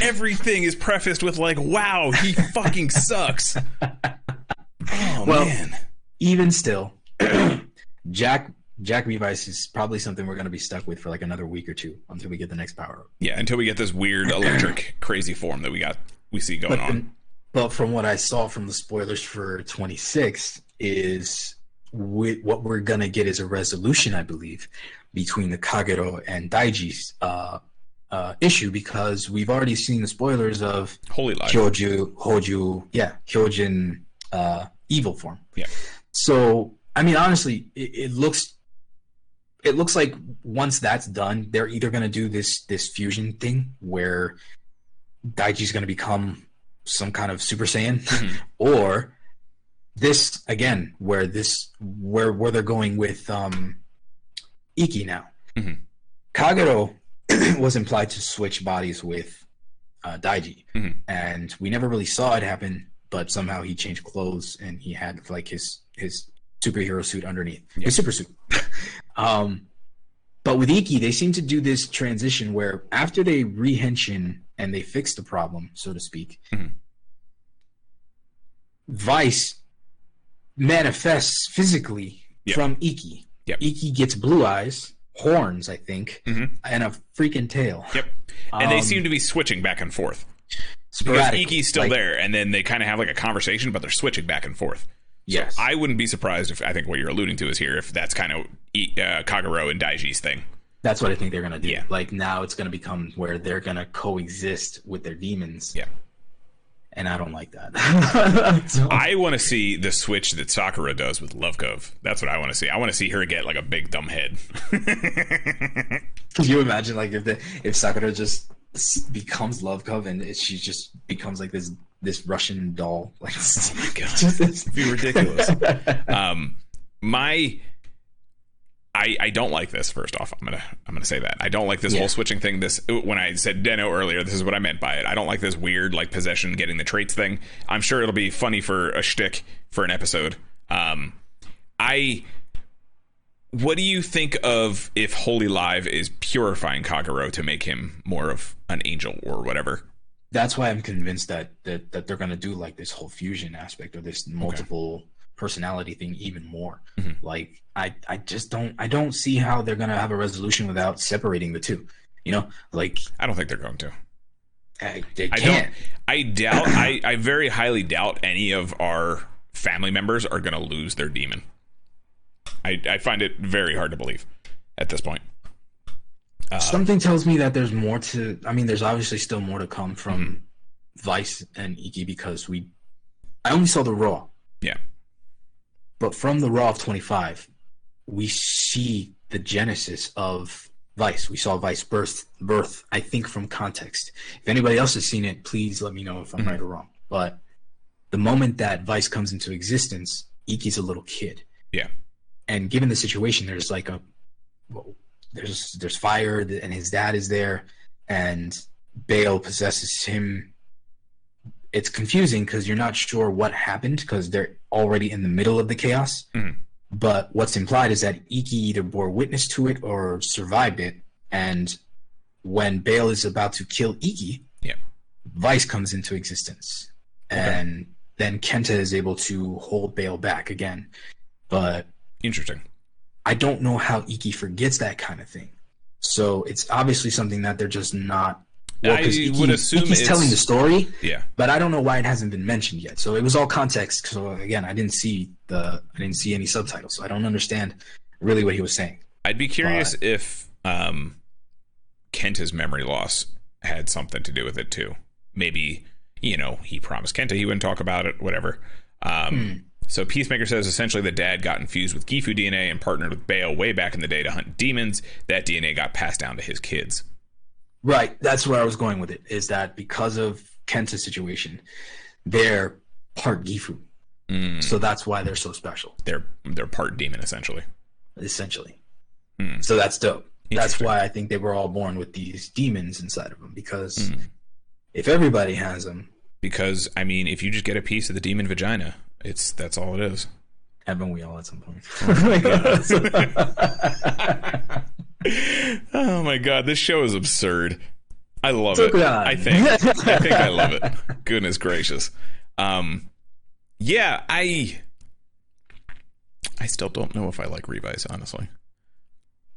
everything is prefaced with like, wow, he fucking sucks. Oh Well, man. Even still, (clears throat) Jack Jack Revice is probably something we're gonna be stuck with for like another week or two until we get the next power up. Yeah, until we get this weird electric (clears throat) crazy form that we got, we see going But, on. but from what I saw from the spoilers for 26 is we, what we're gonna get is a resolution, I believe, between the Kagero and Daiji's uh, uh, issue because we've already seen the spoilers of Holy Live. Kyoju, Hoju, yeah, Kyojin uh, evil form. Yeah. So I mean, honestly, it, it looks it looks like once that's done, they're either gonna do this this fusion thing where Daiji's gonna become some kind of Super Saiyan, Mhm. (laughs) or this again where this where where they're going with um Iki now. Mhm. Kagero (clears throat) was implied to switch bodies with uh, Daiji, Mhm. and we never really saw it happen. But somehow he changed clothes and he had like his his superhero suit underneath, Yeah. his super suit. (laughs) um, but with Iki, they seem to do this transition where after they rehenshin and they fix the problem, so to speak, Mhm. Vice manifests physically Yep. from Iki. Yep. Iki gets blue eyes, horns, I think, Mhm. and a freaking tail. Yep. And they Um, seem to be switching back and forth. Because Sporadic. Iki's still like- there, and then they kind of have like a conversation, but they're switching back and forth. Yes. I wouldn't be surprised if I think what you're alluding to is here, if that's kind of uh, Kagero and Daiji's thing. That's what I think they're gonna do. Yeah. Like now it's gonna become where they're gonna coexist with their demons. Yeah. And I don't like that. So- (laughs) (laughs) I want to see the switch that Sakura does with Lovekov. That's what I want to see. I want to see her get like a big dumb head. Can you imagine like if the if Sakura just becomes Lovekov and it, she just becomes like this this Russian doll? Like, oh my (laughs) God. just this- be ridiculous. um, my, I I don't like this. First off, I'm gonna I'm gonna say that I don't like this Yeah. whole switching thing. This when I said Den-O earlier, this is what I meant by it. I don't like this weird like possession getting the traits thing. I'm sure it'll be funny for a shtick for an episode. Um, I. What do you think of if Holy Live is purifying Kagero to make him more of an angel or whatever? That's why I'm convinced that that, that they're gonna do like this whole fusion aspect or this multiple personality thing even more. Mhm. Like I I just don't I don't see how they're gonna have a resolution without separating the two. You know, like I don't think they're going to. I, they I don't. I doubt. I, I very highly doubt any of our family members are going to lose their demon. I, I find it very hard to believe at this point. Uh, Something tells me that there's more to. I mean, there's obviously still more to come from Mm-hmm. Vice and Iki because we. I only saw the Raw, yeah, but from the Raw of 25, we see the genesis of Vice. We saw Vice birth. Birth. I think from context. If anybody else has seen it, please let me know if I'm Mhm. right or wrong. But the moment that Vice comes into existence, Iki's a little kid. yeah, and given the situation there's like a well, there's there's fire and his dad is there and bale possesses him it's confusing because you're not sure what happened because they're already in the middle of the chaos Mhm. but what's implied is that iki either bore witness to it or survived it and when bale is about to kill iki Yeah. vice comes into existence and then kenta is able to hold bale back again but interesting. I don't know how Iki forgets that kind of thing. So it's obviously something that they're just not. I 'cause would assume Iki's it's- telling the story, Yeah, but I don't know why it hasn't been mentioned yet. So it was all context. So again, I didn't see the I didn't see any subtitles, so I don't understand really what he was saying. I'd be curious if um, Kenta's memory loss had something to do with it too. Maybe you know he promised Kenta he wouldn't talk about it, whatever. Um, So Peacemaker says essentially the dad got infused with Gifu DNA and partnered with Bale way back in the day to hunt demons. That DNA got passed down to his kids. Right, that's where I was going with it. Is that because of Kenta's situation, they're part Gifu, Mm, so that's why they're so special, they're they're part demon essentially. essentially. Hmm. So that's dope. That's why I think they were all born with these demons inside of them because Hmm. if everybody has them, Because I mean, if you just get a piece of the demon vagina, it's that's all it is. haven't we all at some point? oh (laughs) (laughs) (laughs) my god, this show is absurd. I love it. I think I think I love it. (laughs) Goodness gracious. Um yeah, I I still don't know if I like Revice, honestly.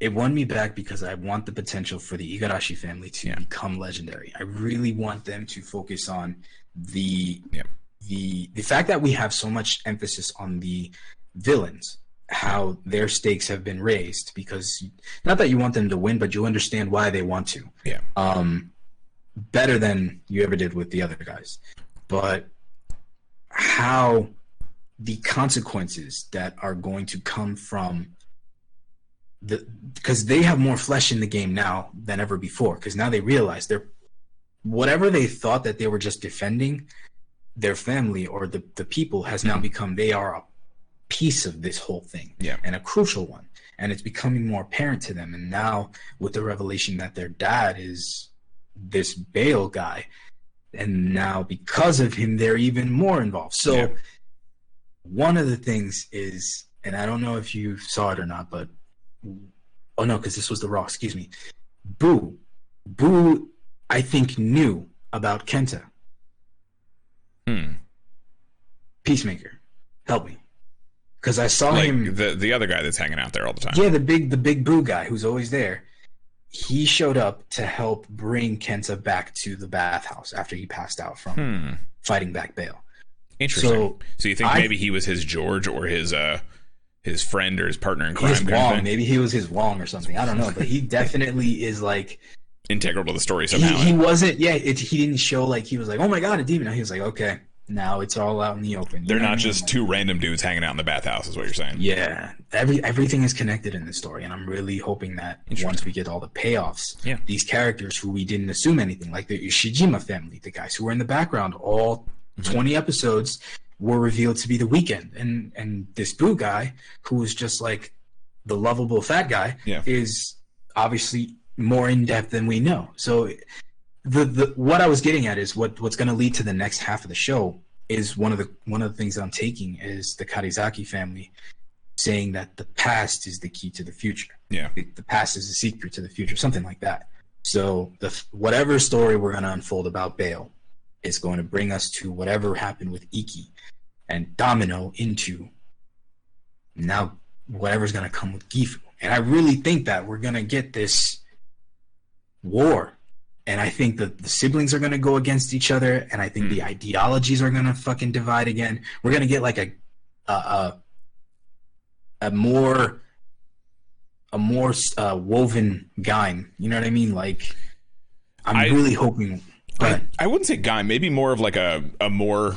it won me back because I want the potential for the Igarashi family to Yeah. become legendary. I really want them to focus on the Yep. the the fact that we have so much emphasis on the villains, how their stakes have been raised because not that you want them to win, but you understand why they want to. Yeah. Um better than you ever did with the other guys. But how the consequences that are going to come from the because they have more flesh in the game now than ever before because now they realize they're whatever they thought that they were just defending their family or the, the people has now become they are a piece of this whole thing Yeah. and a crucial one and it's becoming more apparent to them and now with the revelation that their dad is this bail guy and now because of him they're even more involved so Yeah. one of the things is and i don't know if you saw it or not but oh no because this was the raw excuse me boo boo i think knew about kenta Hmm. Peacemaker, help me, because I saw Like him. the the other guy that's hanging out there all the time. Yeah, the big the big boo guy who's always there. He showed up to help bring Kenta back to the bathhouse after he passed out from Hmm. fighting back Bale. Interesting. So, So, you think I- maybe he was his George or his uh his friend or his partner in crime His Wong, maybe he was his Wong or something. I don't know, but he (laughs) definitely is like integral to the story he, somehow. he wasn't. Yeah, it, he didn't show like he was like, oh my god, a demon. He was like, okay, now it's all out in the open. They're know what I not just two random dudes hanging out in the bathhouse, is what you're saying. Yeah, every everything is connected in this story, and I'm really hoping that once we get all the payoffs, Yeah. these characters who we didn't assume anything, like the Ushijima family, the guys who were in the background, all Mm-hmm. 20 episodes were revealed to be the weekend, and and this Boo guy who was just like the lovable fat guy Yeah. is obviously more in depth than we know. So the the what I was getting at is what what's going to lead to the next half of the show is one of the one of the things I'm taking is the Karizaki family saying that the past is the key to the future. Yeah. The, the past is the secret to the future, something like that. So the whatever story we're going to unfold about Bale is going to bring us to whatever happened with Iki and Domino into now whatever's going to come with Gifu. And I really think that we're going to get this war. And I think that the siblings are going to go against each other. And I think Hmm. the ideologies are going to fucking divide again. We're going to get like a, a, a, a more, a more uh, woven game. You know what I mean? Like, I'm I- really hoping. I. I wouldn't say guy, maybe more of like a, a more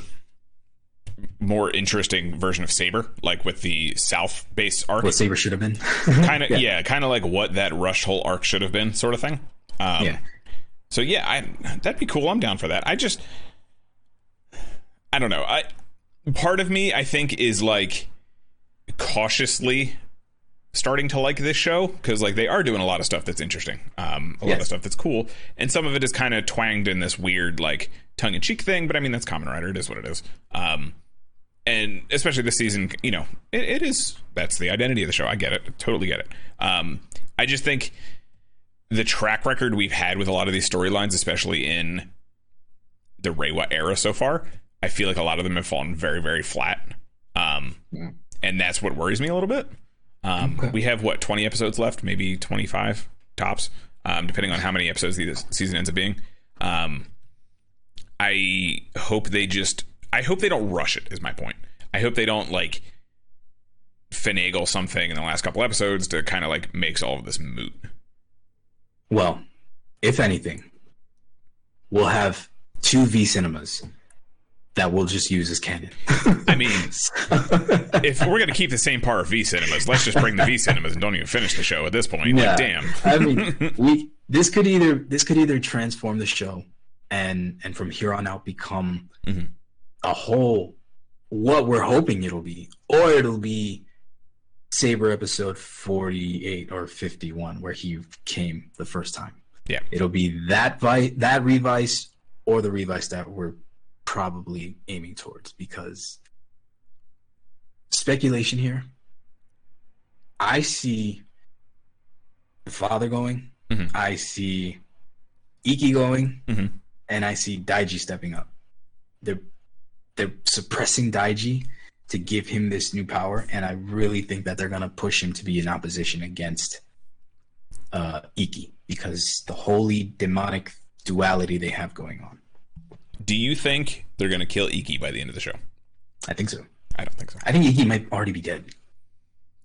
more interesting version of Saber, like with the South base arc. What Saber should have been. Kind of, (laughs) yeah, kind of like what that Rush whole arc should have been, sort of thing. Um, yeah. So yeah, I that'd be cool. I'm down for that. I just I don't know. I part of me I think is like cautiously starting to like this show because like they are doing a lot of stuff that's interesting, um, a lot of stuff that's cool, and some of it is kind of twanged in this weird like tongue in cheek thing. But I mean that's Kamen Rider It is what it is. Um, and especially this season, you know, it, it is that's the identity of the show. I get it, totally get it. Um, I just think the track record we've had with a lot of these storylines, especially in the Reiwa era so far, I feel like a lot of them have fallen very, very flat. Um, and that's what worries me a little bit. Um, Okay. We have what twenty episodes left, maybe twenty five tops, um, depending on how many episodes the season ends up being. Um, I hope they just. I hope they don't rush it. Is my point. I hope they don't like finagle something in the last couple episodes to kind of like makes all of this moot. Well, if anything, we'll have two V cinemas that we'll just use as canon. (laughs) I mean, if we're gonna keep the same par of V cinemas, let's just bring the V (laughs) cinemas and don't even finish the show at this point. Yeah. Like, damn. I mean, (laughs) we this could either this could either transform the show and and from here on out become Mhm. a whole what we're hoping it'll be, or it'll be Saber episode forty eight or fifty one where he came the first time. Yeah. It'll be that vi- that revice or the revice that we're probably aiming towards because speculation here. I see the father going. Mhm. I see Iki going, Mhm. and I see Daiji stepping up. They're they're suppressing Daiji to give him this new power, and I really think that they're gonna push him to be in opposition against uh, Iki because the holy demonic duality they have going on. Do you think they're gonna kill Iki by the end of the show? I think so. I don't think so. I think Iki might already be dead.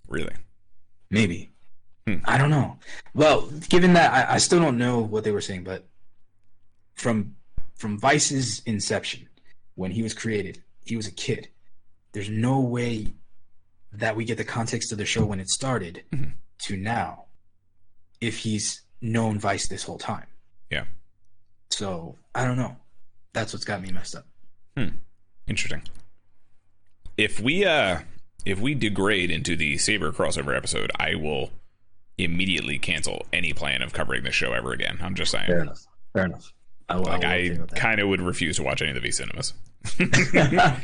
Really? Maybe. Hmm. I don't know. Well, given that I, I still don't know what they were saying, but from from Vice's inception, when he was created, he was a kid. There's no way that we get the context of the show when it started Mhm. to now if he's known Vice this whole time. Yeah. So I don't know. That's what's got me messed up. Hmm. Interesting. If we uh if we degrade into the Saber crossover episode, I will immediately cancel any plan of covering this show ever again. I'm just saying. Fair enough. Fair enough. I, will- Like will I agree with that. kind of would refuse to watch any of the V cinemas. (laughs) (laughs)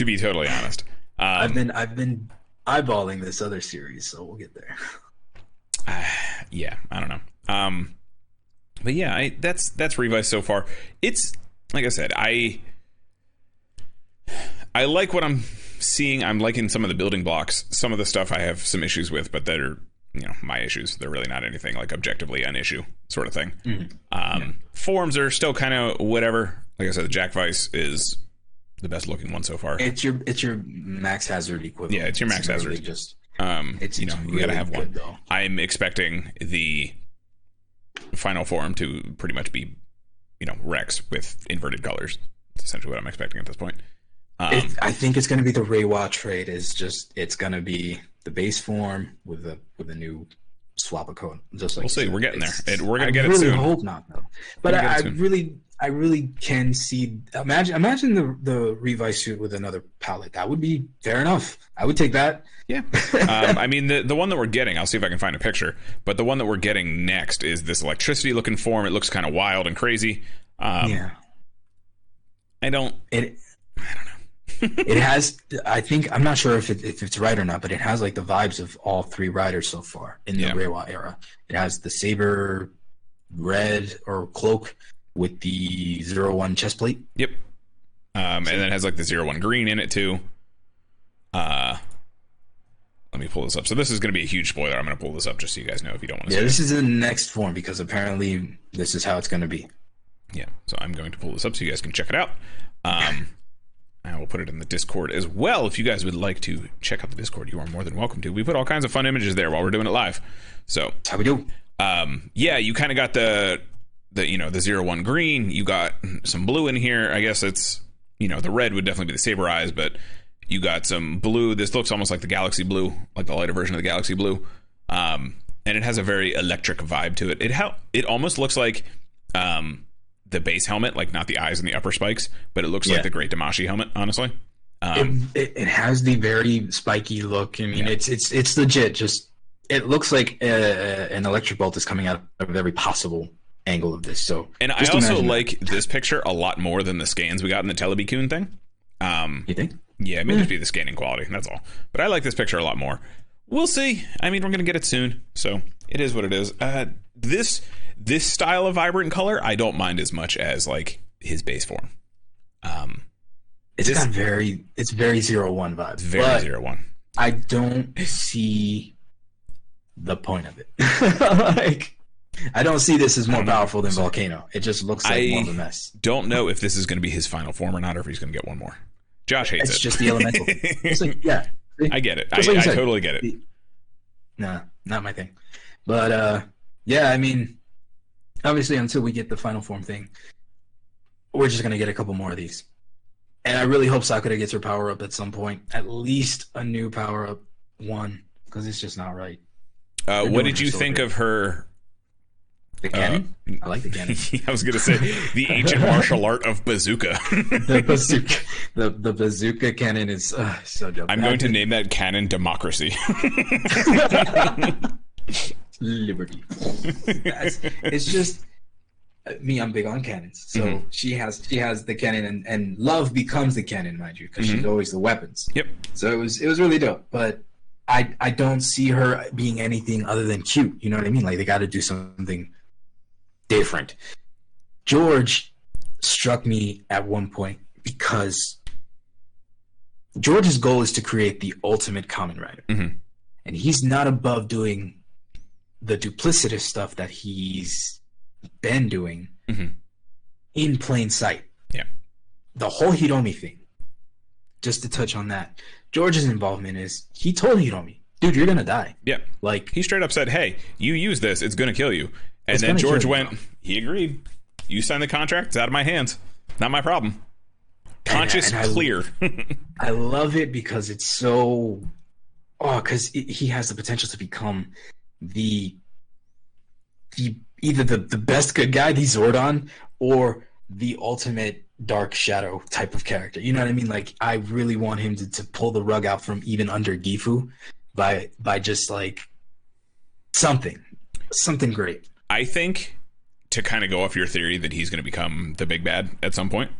to be totally honest. I've Um, been I've been eyeballing this other series, so we'll get there. (laughs) (sighs) yeah, I don't know. Um, but yeah, I, that's that's Revice so far. It's like I said, I I like what I'm seeing. I'm liking some of the building blocks. Some of the stuff I have some issues with, but they're you know my issues. They're really not anything like objectively an issue sort of thing. Um, Forms are still kind of whatever. Like I said, the Jack Vice is the best looking one so far. It's your it's your max hazard equivalent. Yeah, it's your max really hazard. Just Um, It's- you know, it's you gotta really have one. though. I'm expecting the final form to pretty much be, you know, Rex with inverted colors. That's essentially what I'm expecting at this point. Um, it, I think it's going to be the Reiwa trade. Is just it's going to be the base form with a with a new swap of code. Just like We'll see. We're getting there. It- we're gonna I get it really soon. Hope not though. But I, I really, I really can see. Imagine, imagine the the Revi suit with another palette. That would be fair enough. I would take that. Yeah. um, I mean, the the one that we're getting, I'll see if I can find a picture. But the one that we're getting next is this electricity looking form. It looks kind of wild and crazy. Um, yeah. I don't. It. I don't know. it has. I think I'm not sure if it, if it's right or not, but it has like the vibes of all three riders so far in the Yeah. Reiwa era. It has the saber, red or cloak with the zero one chest plate. Yep. Um, and then it has like the zero one green in it too. Uh, let me pull this up. So this is going to be a huge spoiler. I'm going to pull this up just so you guys know if you don't want to Yeah, see this is the next form because apparently this is how it's going to be. Yeah. So I'm going to pull this up so you guys can check it out. Um, (laughs) I will put it in the Discord as well. If you guys would like to check out the Discord, you are more than welcome to. We put all kinds of fun images there while we're doing it live. So That's how we do. um, yeah, you kind of got the the you know the zero one green. You got some blue in here. I guess it's you know the red would definitely be the saber eyes, but you got some blue. This looks almost like the galaxy blue, like the lighter version of the galaxy blue. Um, and it has a very electric vibe to it. It how it almost looks like um, the base helmet, like not the eyes and the upper spikes, but it looks Yeah. like the Great Damashi helmet. Honestly, um, it, it, it has the very spiky look. I mean, Yeah. it's it's it's legit. Just it looks like uh, an electric bolt is coming out of every possible angle of this. So, and I also that. like this picture a lot more than the scans we got in the Telebicoon thing. Um, You think? Yeah, it may just be the scanning quality. That's all. But I like this picture a lot more. We'll see. I mean, we're gonna get it soon, so it is what it is. Uh, this this style of vibrant color, I don't mind as much as like his base form. Um, It's This- got very it's very zero one vibes. very zero one. I don't see the point of it. (laughs) like, I don't see this as more powerful than Volcano. It just looks like I- more of a mess. Don't know if this is gonna be his final form or not, or if he's gonna get one more. Josh hates It's it. It's just the elemental. it's like, yeah. (laughs) I get it. I, like I said. totally get it. Nah, not my thing. But uh yeah, I mean obviously until we get the final form thing, we're just gonna get a couple more of these. And I really hope Sakura gets her power up at some point. At least a new power up one. Because it's just not right. Uh, what did you think of her? The cannon? I like the cannon. (laughs) I was gonna say the (laughs) ancient martial art of bazooka. (laughs) the bazooka the, the bazooka cannon is uh, so dope. I'm going to name that cannon democracy. liberty. That's- it's just uh, me. I'm big on cannons, so Mhm. she has she has the cannon, and, and love becomes the cannon, mind you, because Mm-hmm. she's always the weapons. yep. So it was it was really dope, but I I don't see her being anything other than cute. You know what I mean? Like they got to do something different. George struck me at one point because George's goal is to create the ultimate Kamen Rider, Mhm. and he's not above doing the duplicitous stuff that he's been doing Mhm. in plain sight. Yeah. The whole Hiromi thing. Just to touch on that, George's involvement is he told Hiromi, "Dude, you're gonna die." Yep. Like He straight up said, "Hey, you use this, it's gonna kill you." And It's then George kill went, bro. he agreed. You signed the contract, it's out of my hands. Not my problem. Conscious, and I- clear. (laughs) I love it because it's so oh, because he has the potential to become the the either the the best good guy, the Zordon, or the ultimate dark shadow type of character. You know what I mean? Like I really want him to, to pull the rug out from even under Gifu by by just like something. Something great. I think to kind of go off your theory that he's gonna become the big bad at some point,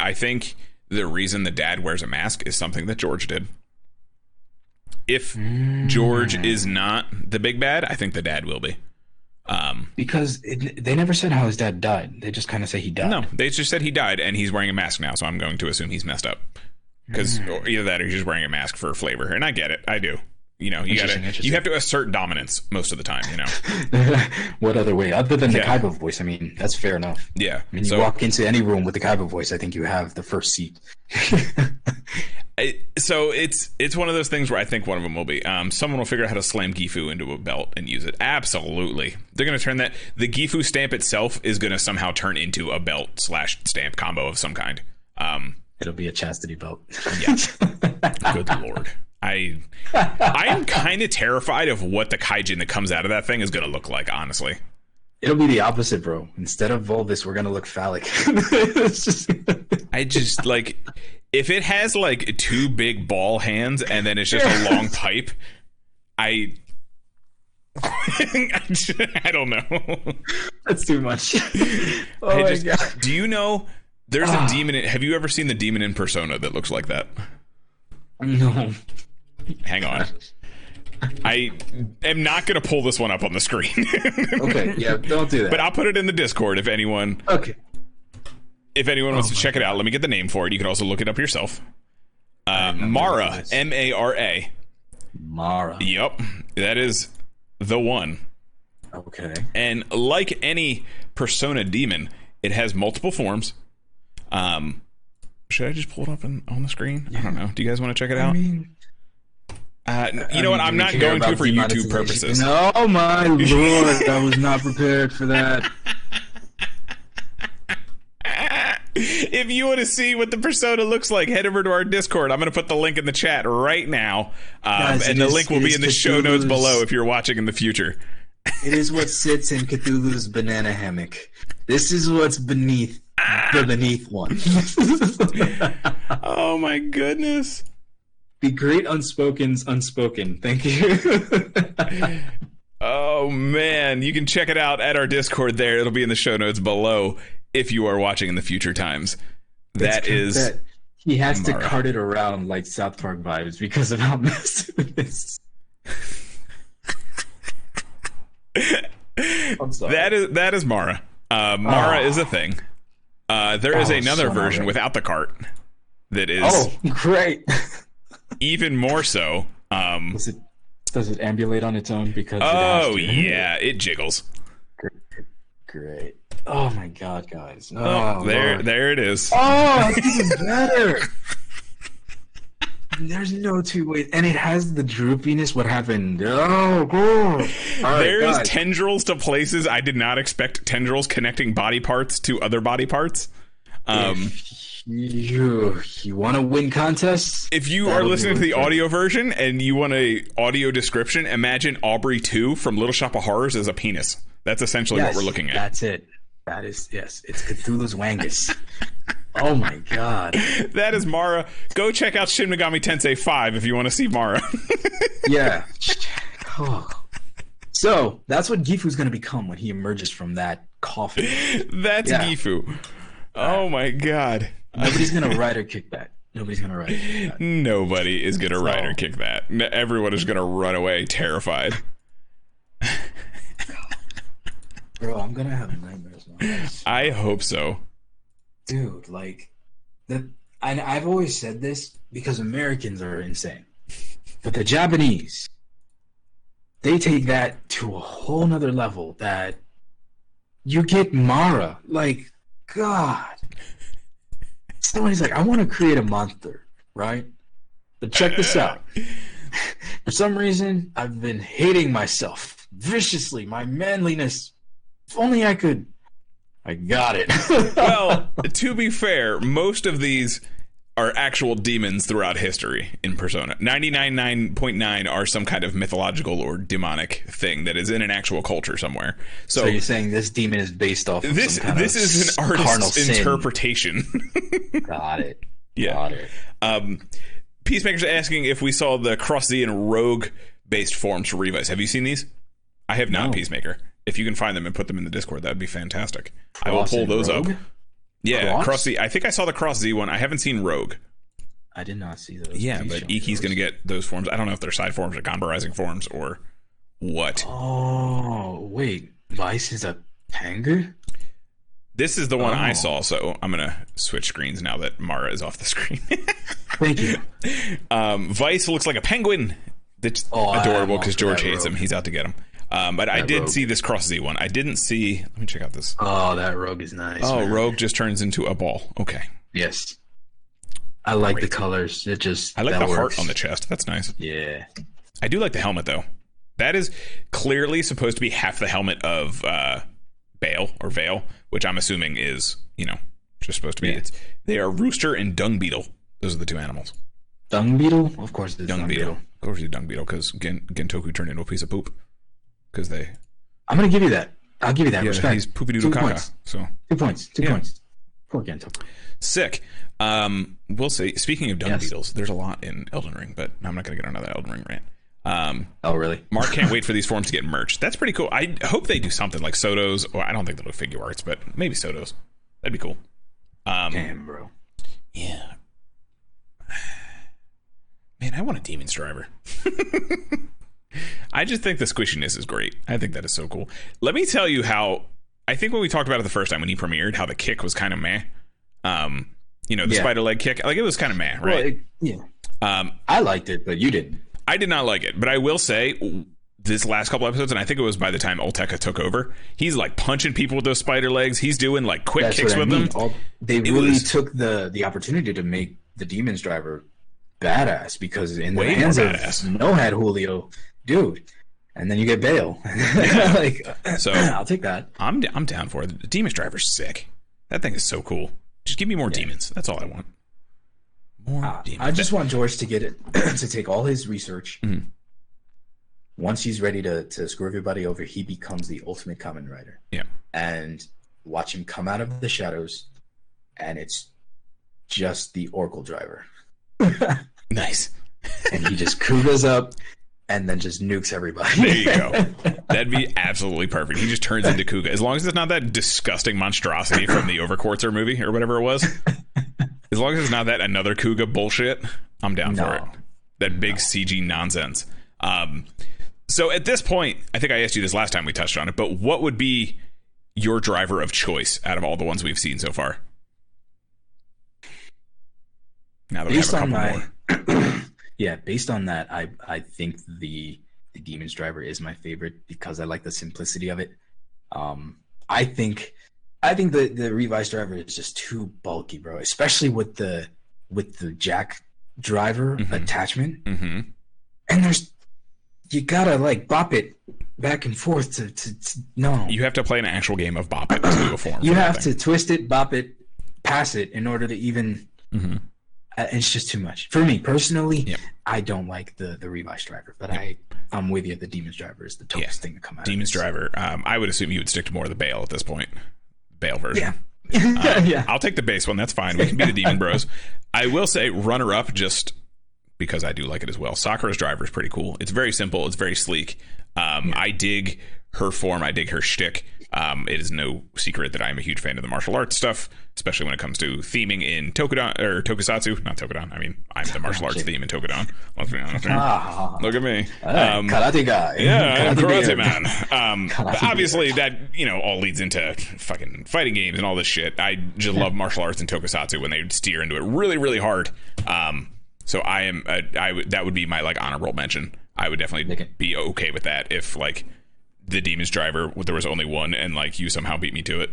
I think the reason the dad wears a mask is something that George did. If George is not the big bad, I think the dad will be. Um, Because it, they never said how his dad died. They just kind of say he died. no, they just said he died and he's wearing a mask now, so I'm going to assume he's messed up. because Mm. either that or he's just wearing a mask for flavor. And I get it, I do. You know, you gotta you have to assert dominance most of the time. You know, (laughs) what other way other than the Yeah. Kaiba voice? I mean, that's fair enough. yeah. I mean, you So walk into any room with the Kaiba voice, I think you have the first seat. (laughs) I- so it's it's one of those things where I think one of them will be. Um, someone will figure out how to slam Gifu into a belt and use it. Absolutely, they're going to turn that. The Gifu stamp itself is going to somehow turn into a belt slash stamp combo of some kind. Um, It'll be a chastity belt. Yeah. (laughs) good lord, I (laughs) I am kind of terrified of what the kaijin that comes out of that thing is going to look like. Honestly, It'll be the opposite, bro. Instead of Volvis, we're gonna look phallic. (laughs) just I just like if it has like two big ball hands and then it's just a (laughs) long pipe. I I don't know. that's too much. oh I my god. do you know there's a ah. demon? In, have you ever seen the demon in Persona that looks like that? No. Hang on. I am not going to pull this one up on the screen, (laughs) Okay, yeah, don't do that. but I'll put it in the Discord if anyone okay. if anyone wants Oh to check it out. Let me get the name for it. You can also look it up yourself. Uh, Mara. M A R A. Mara. Yep, that is the one. Okay. And like any Persona demon, it has multiple forms. Um, should I just pull it up in, on the screen? I don't know. Do you guys want to check it I out? mean, Uh, you I know what? I'm not going to for YouTube purposes. Oh my (laughs) lord, I was not prepared for that. (laughs) if you want to see what the persona looks like, head over to our Discord. I'm going to put the link in the chat right now, um, Guys, and the is- link will be in the show notes below if you're watching in the future. It is what sits in Cthulhu's banana hammock. This is what's beneath the beneath one. (laughs) Oh my goodness! the great unspoken's unspoken. Thank you. (laughs) Oh man, you can check it out at our Discord. There, it'll be in the show notes below if you are watching in the future times. That is. That he has to cart it around like South Park vibes because of how messed it is. (laughs) I'm sorry. That is that is Mara. Uh, Mara Oh. is a thing. Uh, there is another son version a- without the cart that is oh, great. even more so. Um, Does it does it ambulate on its own because? it has oh to? yeah, it jiggles. Great. Oh my god, guys. Oh, Oh, there, Lord. there it is. Oh, it's even better. (laughs) There's no two ways, and it has the droopiness. What happened? Oh, God. All right, There's guys. tendrils to places I did not expect tendrils connecting body parts to other body parts. Um, you you want to win contests? if you are listening to the audio version and you want a audio description, imagine Audrey 2 from Little Shop of Horrors as a penis. That's essentially Yes, what we're looking at. That's it. That is yes. It's Cthulhu's Wangus. (laughs) oh my God. That is Mara. Go check out Shin Megami Tensei 5 if you want to see Mara. (laughs) Yeah. Oh. So that's what Gifu's going to become when he emerges from that coffin. That's Yeah. Gifu. Oh my god. Nobody's going to ride or kick that. Nobody's going to ride or kick that. Nobody is going to ride or kick that. Everyone is going to run away terrified. (laughs) Bro, I'm going to have nightmares now. I hope so. Dude like the and i've always said this because americans are insane. But the japanese they take that to a whole nother level that you get mara like god. Somebody's like i want to create a monster right? But check this out. For some reason i've been hating myself viciously my manliness. If only i could i got it (laughs) Well, to be fair, most of these are actual demons throughout history in Persona. 99.9 are some kind of mythological or demonic thing that is in an actual culture somewhere. So, So you're saying this demon is based off of this some kind this of is an carnal artist's interpretation. (laughs) Got it. yeah. Got it. Um, Peacemaker's asking if we saw the Cross Z and Rogue based forms for Revice. Have you seen these? I have not, No. Peacemaker. If you can find them and put them in the Discord, that would be fantastic. I will pull those Rogue? up. Yeah, Cross? Cross Z. I think I saw the Cross Z one. I haven't seen Rogue. I did not see those. Yeah, Please but Iki's going to get those forms. I don't know if they're side forms or Ganbarizing forms or what. Oh wait, Vice is a Panga. This is the one I Oh. saw, so I'm gonna switch screens now that Mara is off the screen. (laughs) Thank you. um, Vice looks like a penguin. That's Oh, adorable because George hates him. He's out to get him. Um, but I did rogue. see this Cross Z one. I didn't see. Let me check out this. Oh, that rogue is nice. Oh, man. Rogue just turns into a ball. Okay, Yes. I like the colors. It just I like that the works. heart on the chest. That's nice. Yeah. I do like the helmet though. That is clearly supposed to be half the helmet of uh, Bale or Vale, which I'm assuming is you know just supposed to be. Yeah. It's they are rooster and dung beetle. Those are the two animals. Dung beetle? Of course it's Dung, beetle. Of course, dung beetle because Gen- Gentoku turned into a piece of poop because they I'm gonna give you that. I'll give you that. yeah Respect. he's poopy caca. points. So Two points. Two Yeah. points. Poor Gento. sick. Um, we'll say. Speaking of dung Yes. beetles, there's a lot in Elden Ring, but I'm not to get another Elden Ring rant. Um, Oh really? Mark can't (laughs) wait for these forms to get merged. That's pretty cool. I hope they do something like Soto's, or I don't think they'll do Figuarts, but maybe Soto's. That'd be cool. Um, Damn, bro. yeah. (sighs) Man, I want a Demon's Driver. (laughs) I just think the squishiness is great. I think that is so cool. Let me tell you how. I think when we talked about it the first time when he premiered, how the kick was kind of meh. Um, you know, the Yeah. spider leg kick, like it was kind of meh, Well, right? it- yeah. um, I liked it, but you didn't. I did not like it, but I will say this last couple episodes, and I think it was by the time Olteca took over, he's like punching people with those spider legs. He's doing like quick That's kicks with mean. them. All, they It really was- took the the opportunity to make the Demon's Driver badass because in the hands of no hat Julio, dude, and then you get vail. (laughs) like, So- (clears throat) I'll take that. I'm I'm down for it. The Demon's Driver's sick. That thing is so cool. Just give me more demons. That's all I want. More Uh, demons. I just want George to get it (clears throat) to take all his research. Mhm. Once he's ready to to screw everybody over, he becomes the ultimate kamen rider. Yeah. and watch him come out of the shadows, and it's just the Arcle driver. (laughs) nice. and he just kuugas up and then just nukes everybody. There you go. (laughs) That'd be absolutely perfect. He just turns into Kuuga. As long as it's not that disgusting monstrosity from the Overquartzer movie or whatever it was. (laughs) As long as it's not that another Kuuga bullshit, I'm down for it. That big CG nonsense. Um, so at this point, I think I asked you this last time we touched on it, but what would be your driver of choice out of all the ones we've seen so far? Now that we have a couple my more. (clears throat) yeah, based on that, I I think the the Demon's Driver is my favorite because I like the simplicity of it. Um, I think I think the the Revice Driver is just too bulky, bro. Especially with the with the Jack driver Mhm. attachment, hmm and there's you gotta like bop it back and forth to to, to no. You have to play an actual game of Bop It to a form. (clears throat) You have to twist it, bop it, pass it in order to even. Mhm. Uh, It's just too much for me personally. Yep. I don't like the the revice driver, but I I'm with you. The Demon's Driver is the toughest Yeah. thing to come out. Demon's. Driver. Um, I would assume you would stick to more of the Vail at this point. Vail version. Yeah. Um, (laughs) yeah. I'll take the base one. That's fine. We can be the Demon Bros. (laughs) I will say runner up just because I do like it as well. Sakura's driver is pretty cool. It's very simple. It's very sleek. Um, I dig her form. I dig her shtick. Um, it is no secret that I'm a huge fan of the martial arts stuff, especially when it comes to theming in Tokudon or Tokusatsu. Not Tokudon. I mean, I'm the martial arts theme in Tokudon. Let's be honest. here. Ah, Look at me. Um, karate guy. yeah, (laughs) Karate Karate. Man. Um, Karate obviously, that you know all leads into fucking fighting games and all this shit. I just love martial arts and tokusatsu when they steer into it really, really hard. Um, so I am, uh, I would that would be my like honorable mention. I would definitely be okay with that if like the Demon's Driver there was only one and like you somehow beat me to it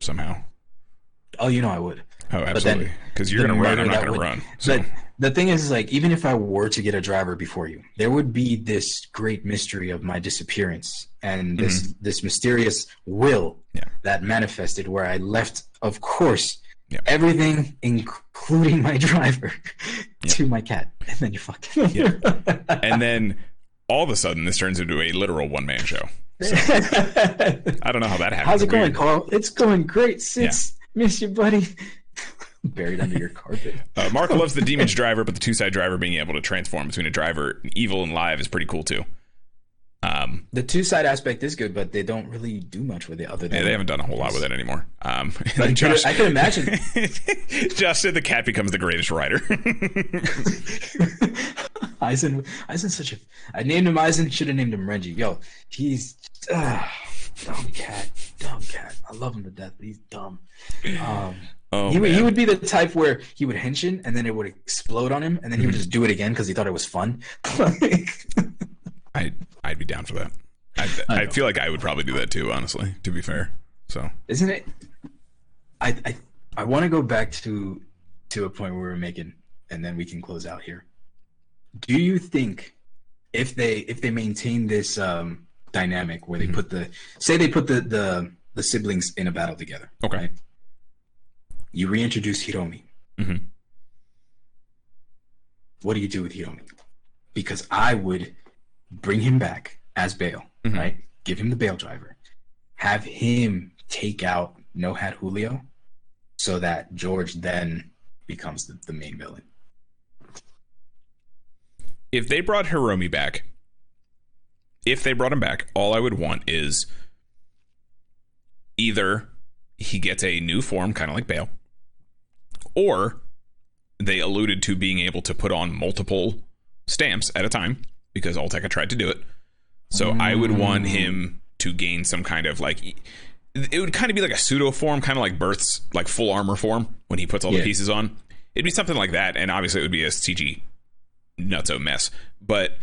somehow. Oh, you know I would. Oh, absolutely. Because you're gonna run, I'm not gonna would- run. So But the thing is, is, like, even if I were to get a driver before you, there would be this great mystery of my disappearance and this this mysterious will Mm-hmm. Yeah. that manifested where I left, of course, Yeah. everything, including my (laughs) driver, to my cat, (laughs) and then you fuck. (laughs) and then all of a sudden this turns into a literal one man show. I don't know how that happened. How's it going, weird. Carl? It's going great. Sits, miss you, buddy. Buried under your carpet. Uh, Mark loves the Demon's driver, but the two side driver being able to transform between a driver, evil and live, is pretty cool too. Um, The two side aspect is good, but they don't really do much with it other than yeah, they haven't done a whole lot with it anymore. Um, But I (laughs) could- I could imagine. (laughs) Josh said the cat becomes the greatest rider. (laughs) (laughs) Eisen, Eisen's such a. I named him Eisen. Should have named him Renji. Yo, he's. Uh, dumb cat, dumb cat. I love him to death, but he's dumb. Um, Oh, he, would, he would be the type where he would henshin and then it would explode on him, and then he would Mm-hmm. just do it again because he thought it was fun. (laughs) I'd, I'd be down for that. I, I I feel like I would probably do that too, honestly, to be fair. So, isn't it? I I, I want to go back to to a point where we were making, and then we can close out here. Do you think if they if they maintain this um, dynamic where they Mhm. put the say they put the the the siblings in a battle together, Okay. right? You reintroduce Hiromi. Mhm. What do you do with Hiromi? Because I would bring him back as vail, Mhm. right? Give him the vail driver, have him take out No Hat Julio, so that George then becomes the, the main villain. If they brought Hiromi back, if they brought him back, all I would want is either he gets a new form, kind of like Vail, or they alluded to being able to put on multiple stamps at a time because Olteca tried to do it. So I would want mm. him to gain some kind of like. It would kind of be like a pseudo form, kind of like Birth's like full armor form when he puts all the pieces on. It'd be something like that, and obviously it would be a CG nutso mess. But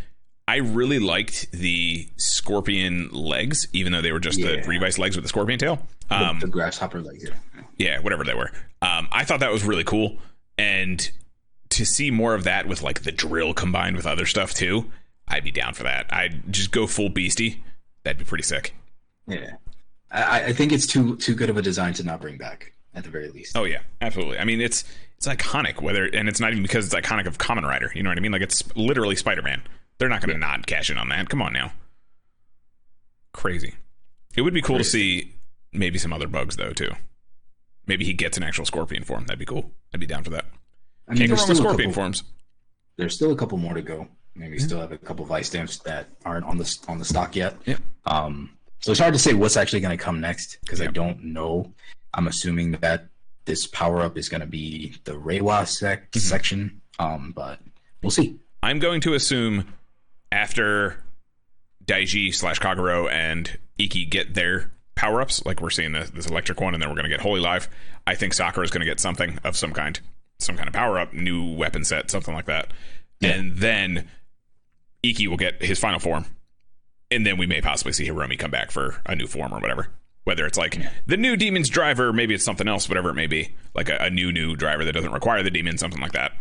I really liked the scorpion legs, even though they were just the Yeah. Revice legs with the scorpion tail. The- Um, the grasshopper legs. Yeah. yeah, whatever they were. Um, I thought that was really cool, and to see more of that with like the drill combined with other stuff too, I'd be down for that. I'd just go full beastie. That'd be pretty sick. Yeah, I, I think it's too too good of a design to not bring back at the very least. Oh yeah, absolutely. I mean, it's it's iconic. Whether and it's not even because it's iconic of Kamen Rider. You know what I mean? Like it's literally Spider Man. They're not going to not cash in on that. Come on now. Crazy. It would be cool to see maybe some other bugs though too. Maybe he gets an actual scorpion form. That'd be cool. I'd be down for that. I mean, Can't go there's wrong with still a scorpion couple- forms. There's still a couple more to go. Maybe we still have a couple of ice stamps that aren't on the on the stock yet. Yep. Um, so it's hard to say what's actually going to come next because I don't know. I'm assuming that this power up is going to be the Reiwa sec- Mm-hmm. section. Um, but we'll see. I'm going to assume after Daiji slash Kagero and Iki get their power ups, like we're seeing this, this electric one, and then we're going to get Holy Live. I think Sakura is going to get something of some kind, some kind of power up, new weapon set, something like that. And then Iki will get his final form, and then we may possibly see Hiromi come back for a new form or whatever. Whether it's like the new demon's driver, maybe it's something else, whatever it may be, like a, a new new driver that doesn't require the demon, something like that.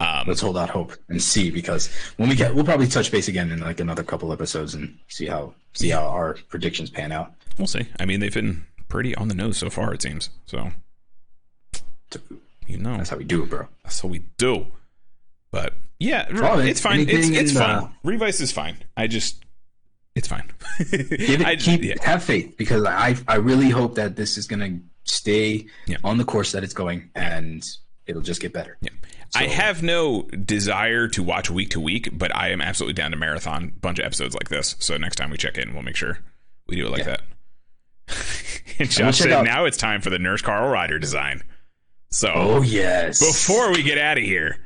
Um, Let's hold out hope and see because when we get, we'll probably touch base again in like another couple episodes and see how see how our predictions pan out. We'll see. I mean, they've been pretty on the nose so far, it seems. So, you know, That's how we do it, bro. that's what we do. But yeah, it's fine. It's, it's in, fun. uh, Revice is fine. I just, it's fine. (laughs) Give it, I, keep yeah. have faith because I I really hope that this is gonna stay Yeah. on the course that it's going and it'll just get better. Yeah. I have no desire to watch week to week, but I am absolutely down to marathon a bunch of episodes like this. So next time we check in, we'll make sure we do it like Yeah. that. (laughs) and Josh said, out- now it's time for the Nurse Carl Rider design. So Oh yes. before we get out of here,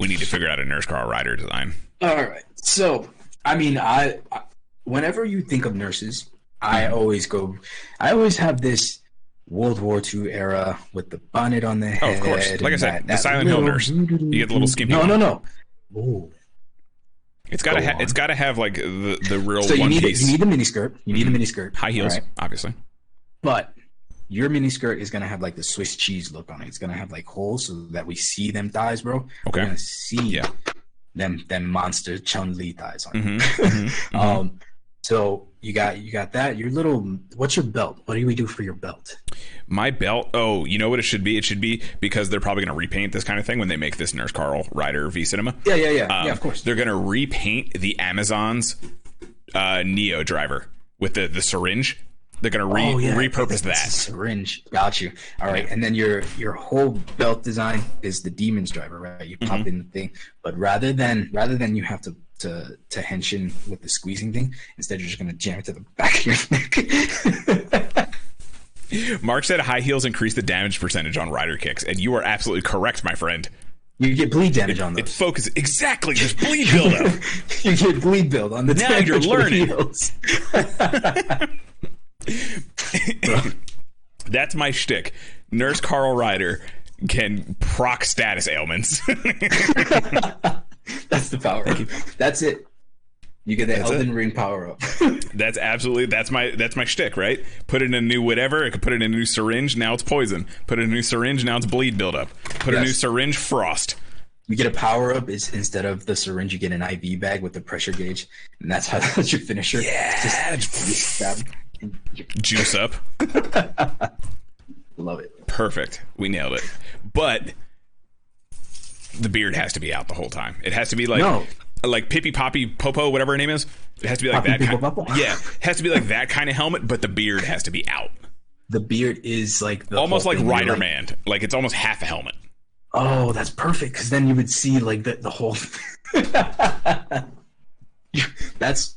we need to figure out a Nurse Carl Rider design. All right. So, I mean, I, I whenever you think of nurses, I Mm-hmm. always go. I always have this World War II era with the bonnet on the head. Oh, of course. Like I said, the Silent Hill nurse. You get the little skimpy No, no, no. Ooh. It's gotta Go ha- it's gotta have like the the real So you one need piece you need the miniskirt. You need the miniskirt. high heels, right? obviously. But your miniskirt is gonna have like the Swiss cheese look on it. It's gonna have like holes so that we see them thighs, bro. Okay. We're gonna see Yeah. Them them monster Chun Li thighs on it. Mhm, mhm, mhm. Um, so you got you got that. Your little what's your belt? What do we do for your belt? My belt. Oh, you know what it should be? It should be because they're probably going to repaint this kind of thing when they make this Nurse Carl Rider V Cinema. Yeah, yeah, yeah, Um, yeah. Of course. They're going to repaint the Amazon's uh, Neo driver with the the syringe. They're going to re- Oh, yeah, repurpose that. syringe. Got you. All right, and then your your whole belt design is the demon's driver, right? You pop Mm-hmm. in the thing, but rather than rather than you have to to to henshin with the squeezing thing, instead you're just gonna jam it to the (laughs) back of your neck. Mark said high heels increase the damage percentage on rider kicks, and you are absolutely correct, my friend. you get bleed damage on It those. focuses exactly. There's bleed buildup. (laughs) you get bleed build on the Now you're learning. (laughs) That's my shtick. Nurse Carl Rider can proc status ailments. (laughs) That's the power. That's it. You get the That's Elden it. Ring power up. (laughs) that's absolutely that's my that's my shtick, right? Put it in a new whatever. I could put it in a new syringe. Now it's poison. Put it in a new syringe. Now it's bleed buildup. Put a new syringe. Frost. you get a power up is instead of the syringe, you get an IV bag with the pressure gauge, and that's how (laughs) that's your finisher. Yeah. Just, you stab. and you Juice up. (laughs) love it. Perfect. We nailed it. But the beard has to be out the whole time. It has to be like No. like Pippy Poppy Popo, whatever her name is. It has to be like Poppy that kind. Yeah, it has to be like that kind of helmet, but the beard has to be out. The beard is like the almost like. Rider like, Man. Like it's almost half a helmet. Oh, that's perfect because then you would see like the the whole. (laughs) That's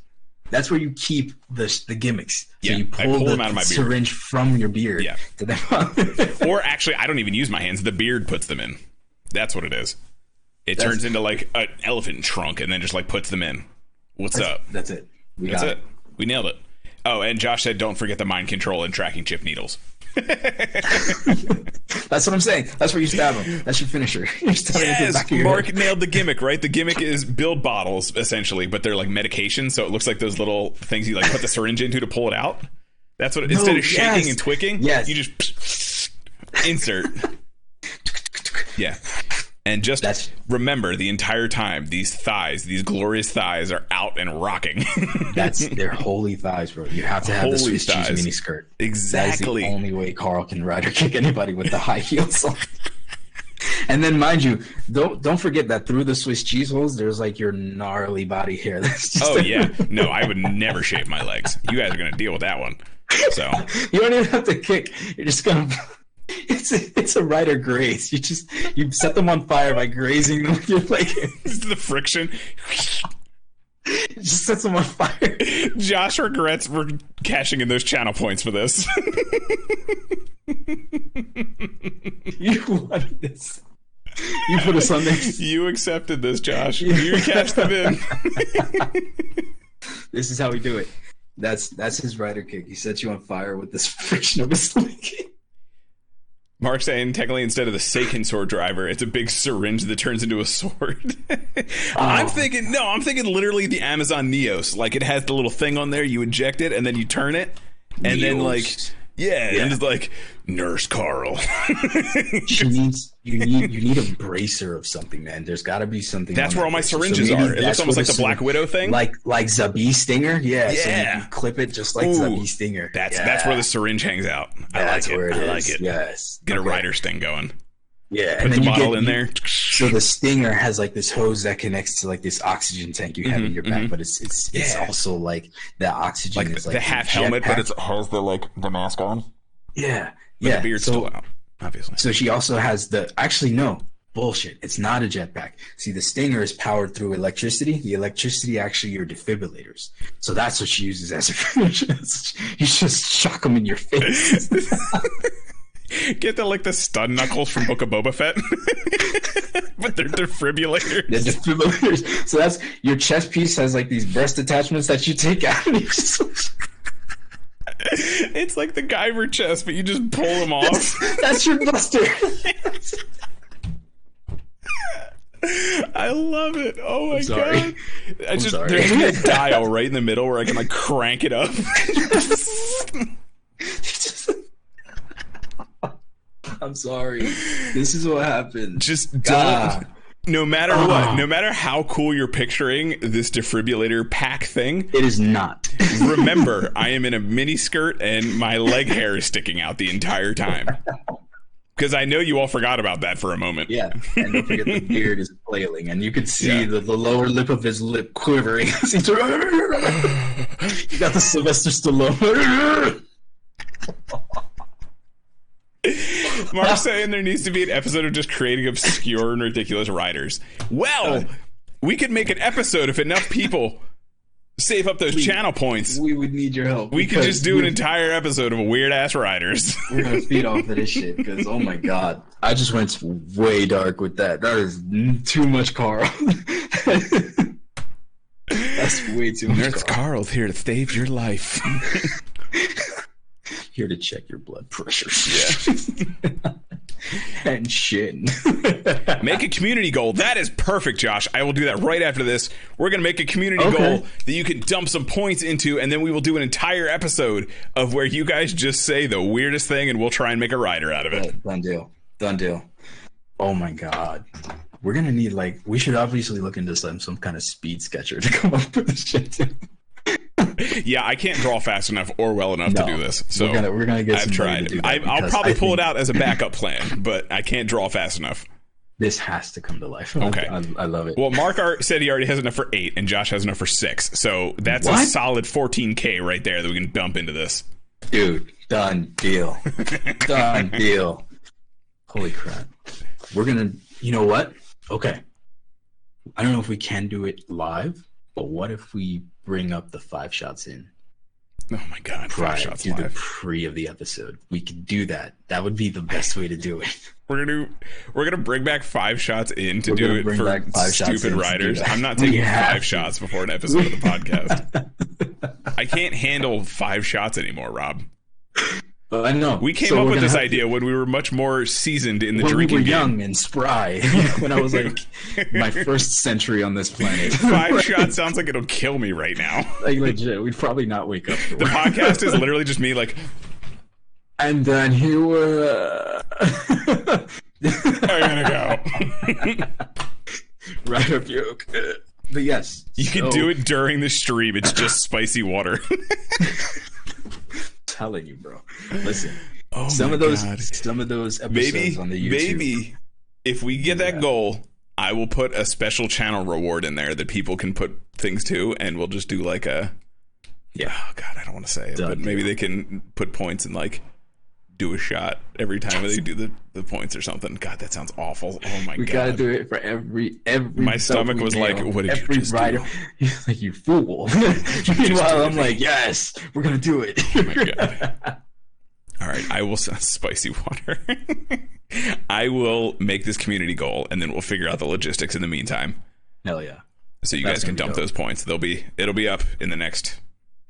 that's where you keep the the gimmicks. So Yeah, you pull, pull the them out of my beard. syringe from your beard. Yeah. Or (laughs) actually, I don't even use my hands. The beard puts them in. That's what it is. It That's- turns into like an elephant trunk and then just like puts them in. What's up? that's it. We That's got it. We nailed it. Oh, and Josh said, don't forget the mind control and tracking chip needles. (laughs) That's what I'm saying. That's where you stab him. That's your finisher. (laughs) You're stabbing Yes, back of your Mark head. nailed the (laughs) gimmick, right? The gimmick is build bottles essentially, but they're like medication, so it looks like those little things you like put the syringe into to pull it out. That's what instead of shaking yes. and twicking, Yes. you just insert. yeah. And just That's- remember the entire time these thighs, these glorious thighs are out and rocking. (laughs) That's their holy thighs, bro. You have to have the Holy Swiss cheese thighs. mini skirt. Exactly. the only way Carl can ride or kick anybody with the high heels on. (laughs) And then, mind you, don't don't forget that through the Swiss cheese holes, there's like your gnarly body hair. That's just Oh yeah. (laughs) No, I would never shave my legs. You guys are gonna deal with that one. So you don't even have to kick. You're just gonna. (laughs) It's a, it's a rider graze. You just you set them on fire by grazing them with your leg. (laughs) the friction. It just sets them on fire. Josh regrets for cashing in those channel points for this. (laughs) You wanted this. You put us on this. you accepted this, Josh. You cashed them in. This is how we do it. That's that's his rider kick. He sets you on fire with this friction of his leg. Mark saying technically instead of the Seiken sword driver, it's a big syringe that turns into a sword. (laughs) Oh. I'm thinking no, I'm thinking literally the Amazon Neos. Like it has the little thing on there, you eject it and then you turn it, and then like yeah, Yeah. and it's like Nurse Carl. (laughs) She needs you need you need a bracer of something, man. There's got to be something. That's where that all my bracer. So syringes are. It looks almost like the Black Widow thing. like like Zabi Stinger. Yeah, so you Yeah. clip it just like Ooh. Zabi Stinger. that's Yeah. that's where the syringe hangs out. I That's like it. where it I is. like it. Yes. Get a Okay. rider sting going. Yeah, Put the you bottle get- in there. So the stinger has like this hose that connects to like this oxygen tank you have in your back, but it's it's it's Mm-hmm, Yeah. also like the oxygen Like is the, like the half jet helmet, but pack. it has the like the mask on. yeah But yeah. the beard's so, still out, obviously. So she also has the actually no bullshit. It's not a jetpack. See, the Stinger is powered through electricity. The electricity actually are defibrillators. So that's what she uses as a (laughs) (laughs) You just shock them in your face. (laughs) Get the like the stun knuckles from Book of Boba Fett, (laughs) but they're defibrillators. the defibrillators. So that's your chest piece has like these breast attachments that you take out. And you just, (laughs) It's like the Guyver chest, but you just pull them off. that's your buster. (laughs) I love it. Oh my god! I just sorry. there's a dial right in the middle where I can like crank it up. (laughs) I'm sorry. This is what happened. Just don't. No matter what, Ah. no matter how cool you're picturing this defibrillator pack thing, It is not. (laughs) remember I am in a mini skirt and my leg hair is sticking out the entire time. Because I know you all forgot about that for a moment. Yeah, and don't forget the beard is flailing, and you could see Yeah. the, the lower lip of his lip quivering. (laughs) he's- you got the Sylvester Stallone. Mark's saying there needs to be an episode of just creating obscure and ridiculous riders. Well, oh. we could make an episode if enough people save up those channel points. we would need your help. We could just do an entire episode of weird ass riders. (laughs) We're gonna feed off of this shit because oh my god, I just went way dark with that. That is too much, Carl. (laughs) That's way too much. Nurse Carl. Carl's here to save your life. (laughs) Here to check your blood pressure. Yeah. (laughs) and shit. (laughs) make a community goal. That is perfect, Josh. I will do that right after this. We're going to make a community Okay. goal that you can dump some points into, and then we will do an entire episode of where you guys just say the weirdest thing, and we'll try and make a rider out of it. Done deal. Done deal. Oh my god. We're gonna need like we should obviously look into some some kind of speed sketcher to come up with this shit. Yeah, I can't draw fast enough or well enough to do this. So we're gonna we're gonna get. I've tried. I, I'll probably I pull it out as a backup plan, but I can't draw fast enough. This has to come to life. Okay. I, I, I love it. Well, Mark ar- said he already has enough for eight, and Josh has enough for six. So that's a solid 14k right there that we can dump into this. Dude, done deal. (laughs) done deal. Holy crap. We're gonna you know what? Okay. I don't know if we can do it live, but what if we bring up the five shots in Oh my god, prior five shots to the pre of the episode? We could do that. That would be the best way to do it. (laughs) We're gonna we're gonna bring back five shots in to We're do it for stupid riders. I'm not taking five shots before an episode of the (laughs) podcast. I can't handle five shots anymore, Rob. I know We came So up with this idea when we were much more seasoned in the when we drinking were game. young and spry. (laughs) when I was like (laughs) my first century on this planet. Five (laughs) shots sounds like it'll kill me right now. like legit, we'd probably not wake up. The podcast is literally just me like And then he were I'm gonna go. right up yoke. But yes, You can do it during the stream. It's just spicy water. Telling you, bro. Listen, (laughs) oh some of those, God. some of those episodes maybe on the YouTube. maybe if we get that goal i will put a special channel reward in there that people can put things to and we'll just do like a Yeah. oh god i don't want to say it Done but maybe deal. they can put points and like do a shot every time they do the, the points or something god that sounds awful oh my We god We gotta do it for every every. My stomach was like, what did you every just do? rider. (laughs) He's like, you fool. you (laughs) Meanwhile, I'm like, yes, we're gonna do it. oh my god (laughs) all right i will spicy water i will make this community goal and then we'll figure out the logistics in the meantime Hell yeah. so you That's guys can dump dope. those points. They'll be it'll be up in the next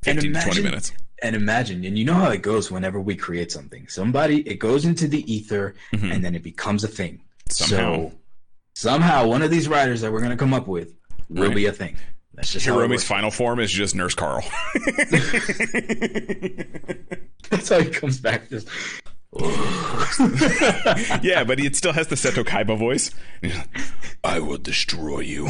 And 15 to 20 minutes. And imagine, and you know how it goes whenever we create something. Somebody, it goes into the ether, Mhm. and then it becomes a thing. Somehow. So somehow, one of these riders that we're gonna come up with will Right. be a thing. That's just how it Hiromi's final form is just Nurse Carl. (laughs) That's how he comes back. Just (laughs) yeah, but it still has the Seto Kaiba voice. (laughs) I will destroy you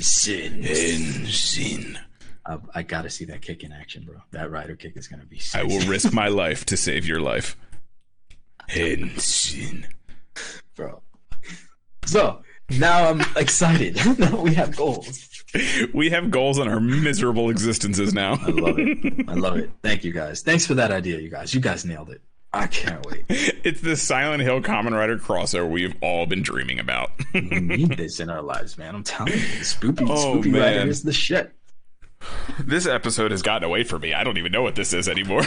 sin. in sin. I, I gotta see that kick in action, bro. That rider kick is gonna be. I will risk my (laughs) life to save your life. In sin. bro. So now I'm excited. (laughs) now we have goals. We have goals on our miserable existences now. I love it. I love it. Thank you guys. Thanks for that idea, you guys. You guys nailed it. I can't wait. (laughs) it's the Silent Hill Kamen Rider crossover we've all been dreaming about. We need this in our lives, man. I'm telling you, the spoopy, Oh, spoopy man. rider is the shit. This episode has gotten away from me. I don't even know what this is anymore.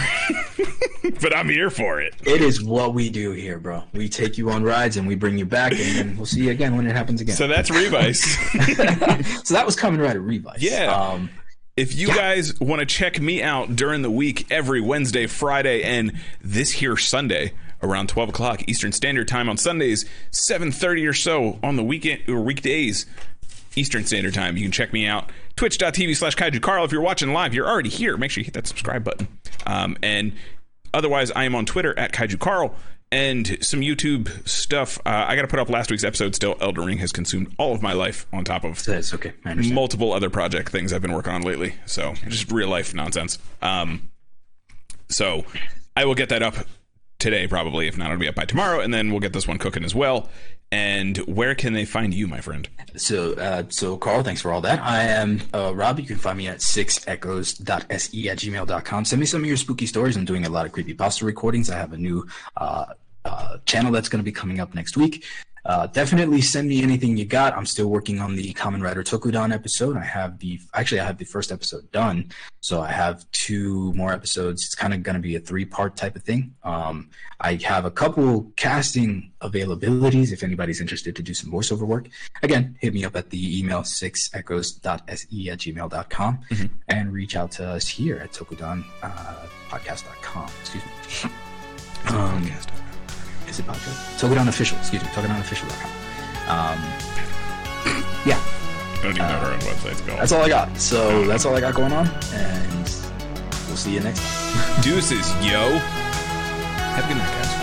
(laughs) but I'm here for it. It is what we do here, bro. We take you on rides and we bring you back, and then we'll see you again when it happens again. So that's Revice. (laughs) so that was coming right at Revice. Yeah. Um, If you guys want to check me out during the week, every Wednesday, Friday, and this here Sunday around 12 o'clock Eastern Standard Time on Sundays, 7:30 or so on the weekend or weekdays Eastern Standard Time, you can check me out twitch.tv slash kaiju carl if you're watching live you're already here make sure you hit that subscribe button um, and otherwise i am on twitter at kaiju carl and some youtube stuff uh, i gotta put up last week's episode still elden ring has consumed all of my life on top of that's okay. Multiple other project things I've been working on lately. So just real life nonsense. Um, so I will get that up today, probably. If not, it'll be up by tomorrow, and then we'll get this one cooking as well. And where can they find you, my friend? So, uh, so Carl, thanks for all that. I am uh, Rob. You can find me at sixechoes.se at gmail.com. Send me some of your spooky stories. I'm doing a lot of creepy creepypasta recordings. I have a new uh, uh, channel that's going to be coming up next week. Uh, definitely send me anything you got. I'm still working on the Kamen Rider Tokudon episode. I have the actually I have the first episode done, so I have two more episodes. It's kind of going to be a three part type of thing. Um, I have a couple casting availabilities if anybody's interested to do some voiceover work. Again, hit me up at the email sixechoes.se at gmail.com Mm-hmm. and reach out to us here at Tokudon uh, podcast.com. Excuse me. Um, is it podcast? Tokudon official, excuse me, tokudonofficial.com. Um, (clears throat) yeah, I don't even know her own website's called. that's all I got. So that's all I got going on, and we'll see you next time. Deuces, yo. Have a good night, guys.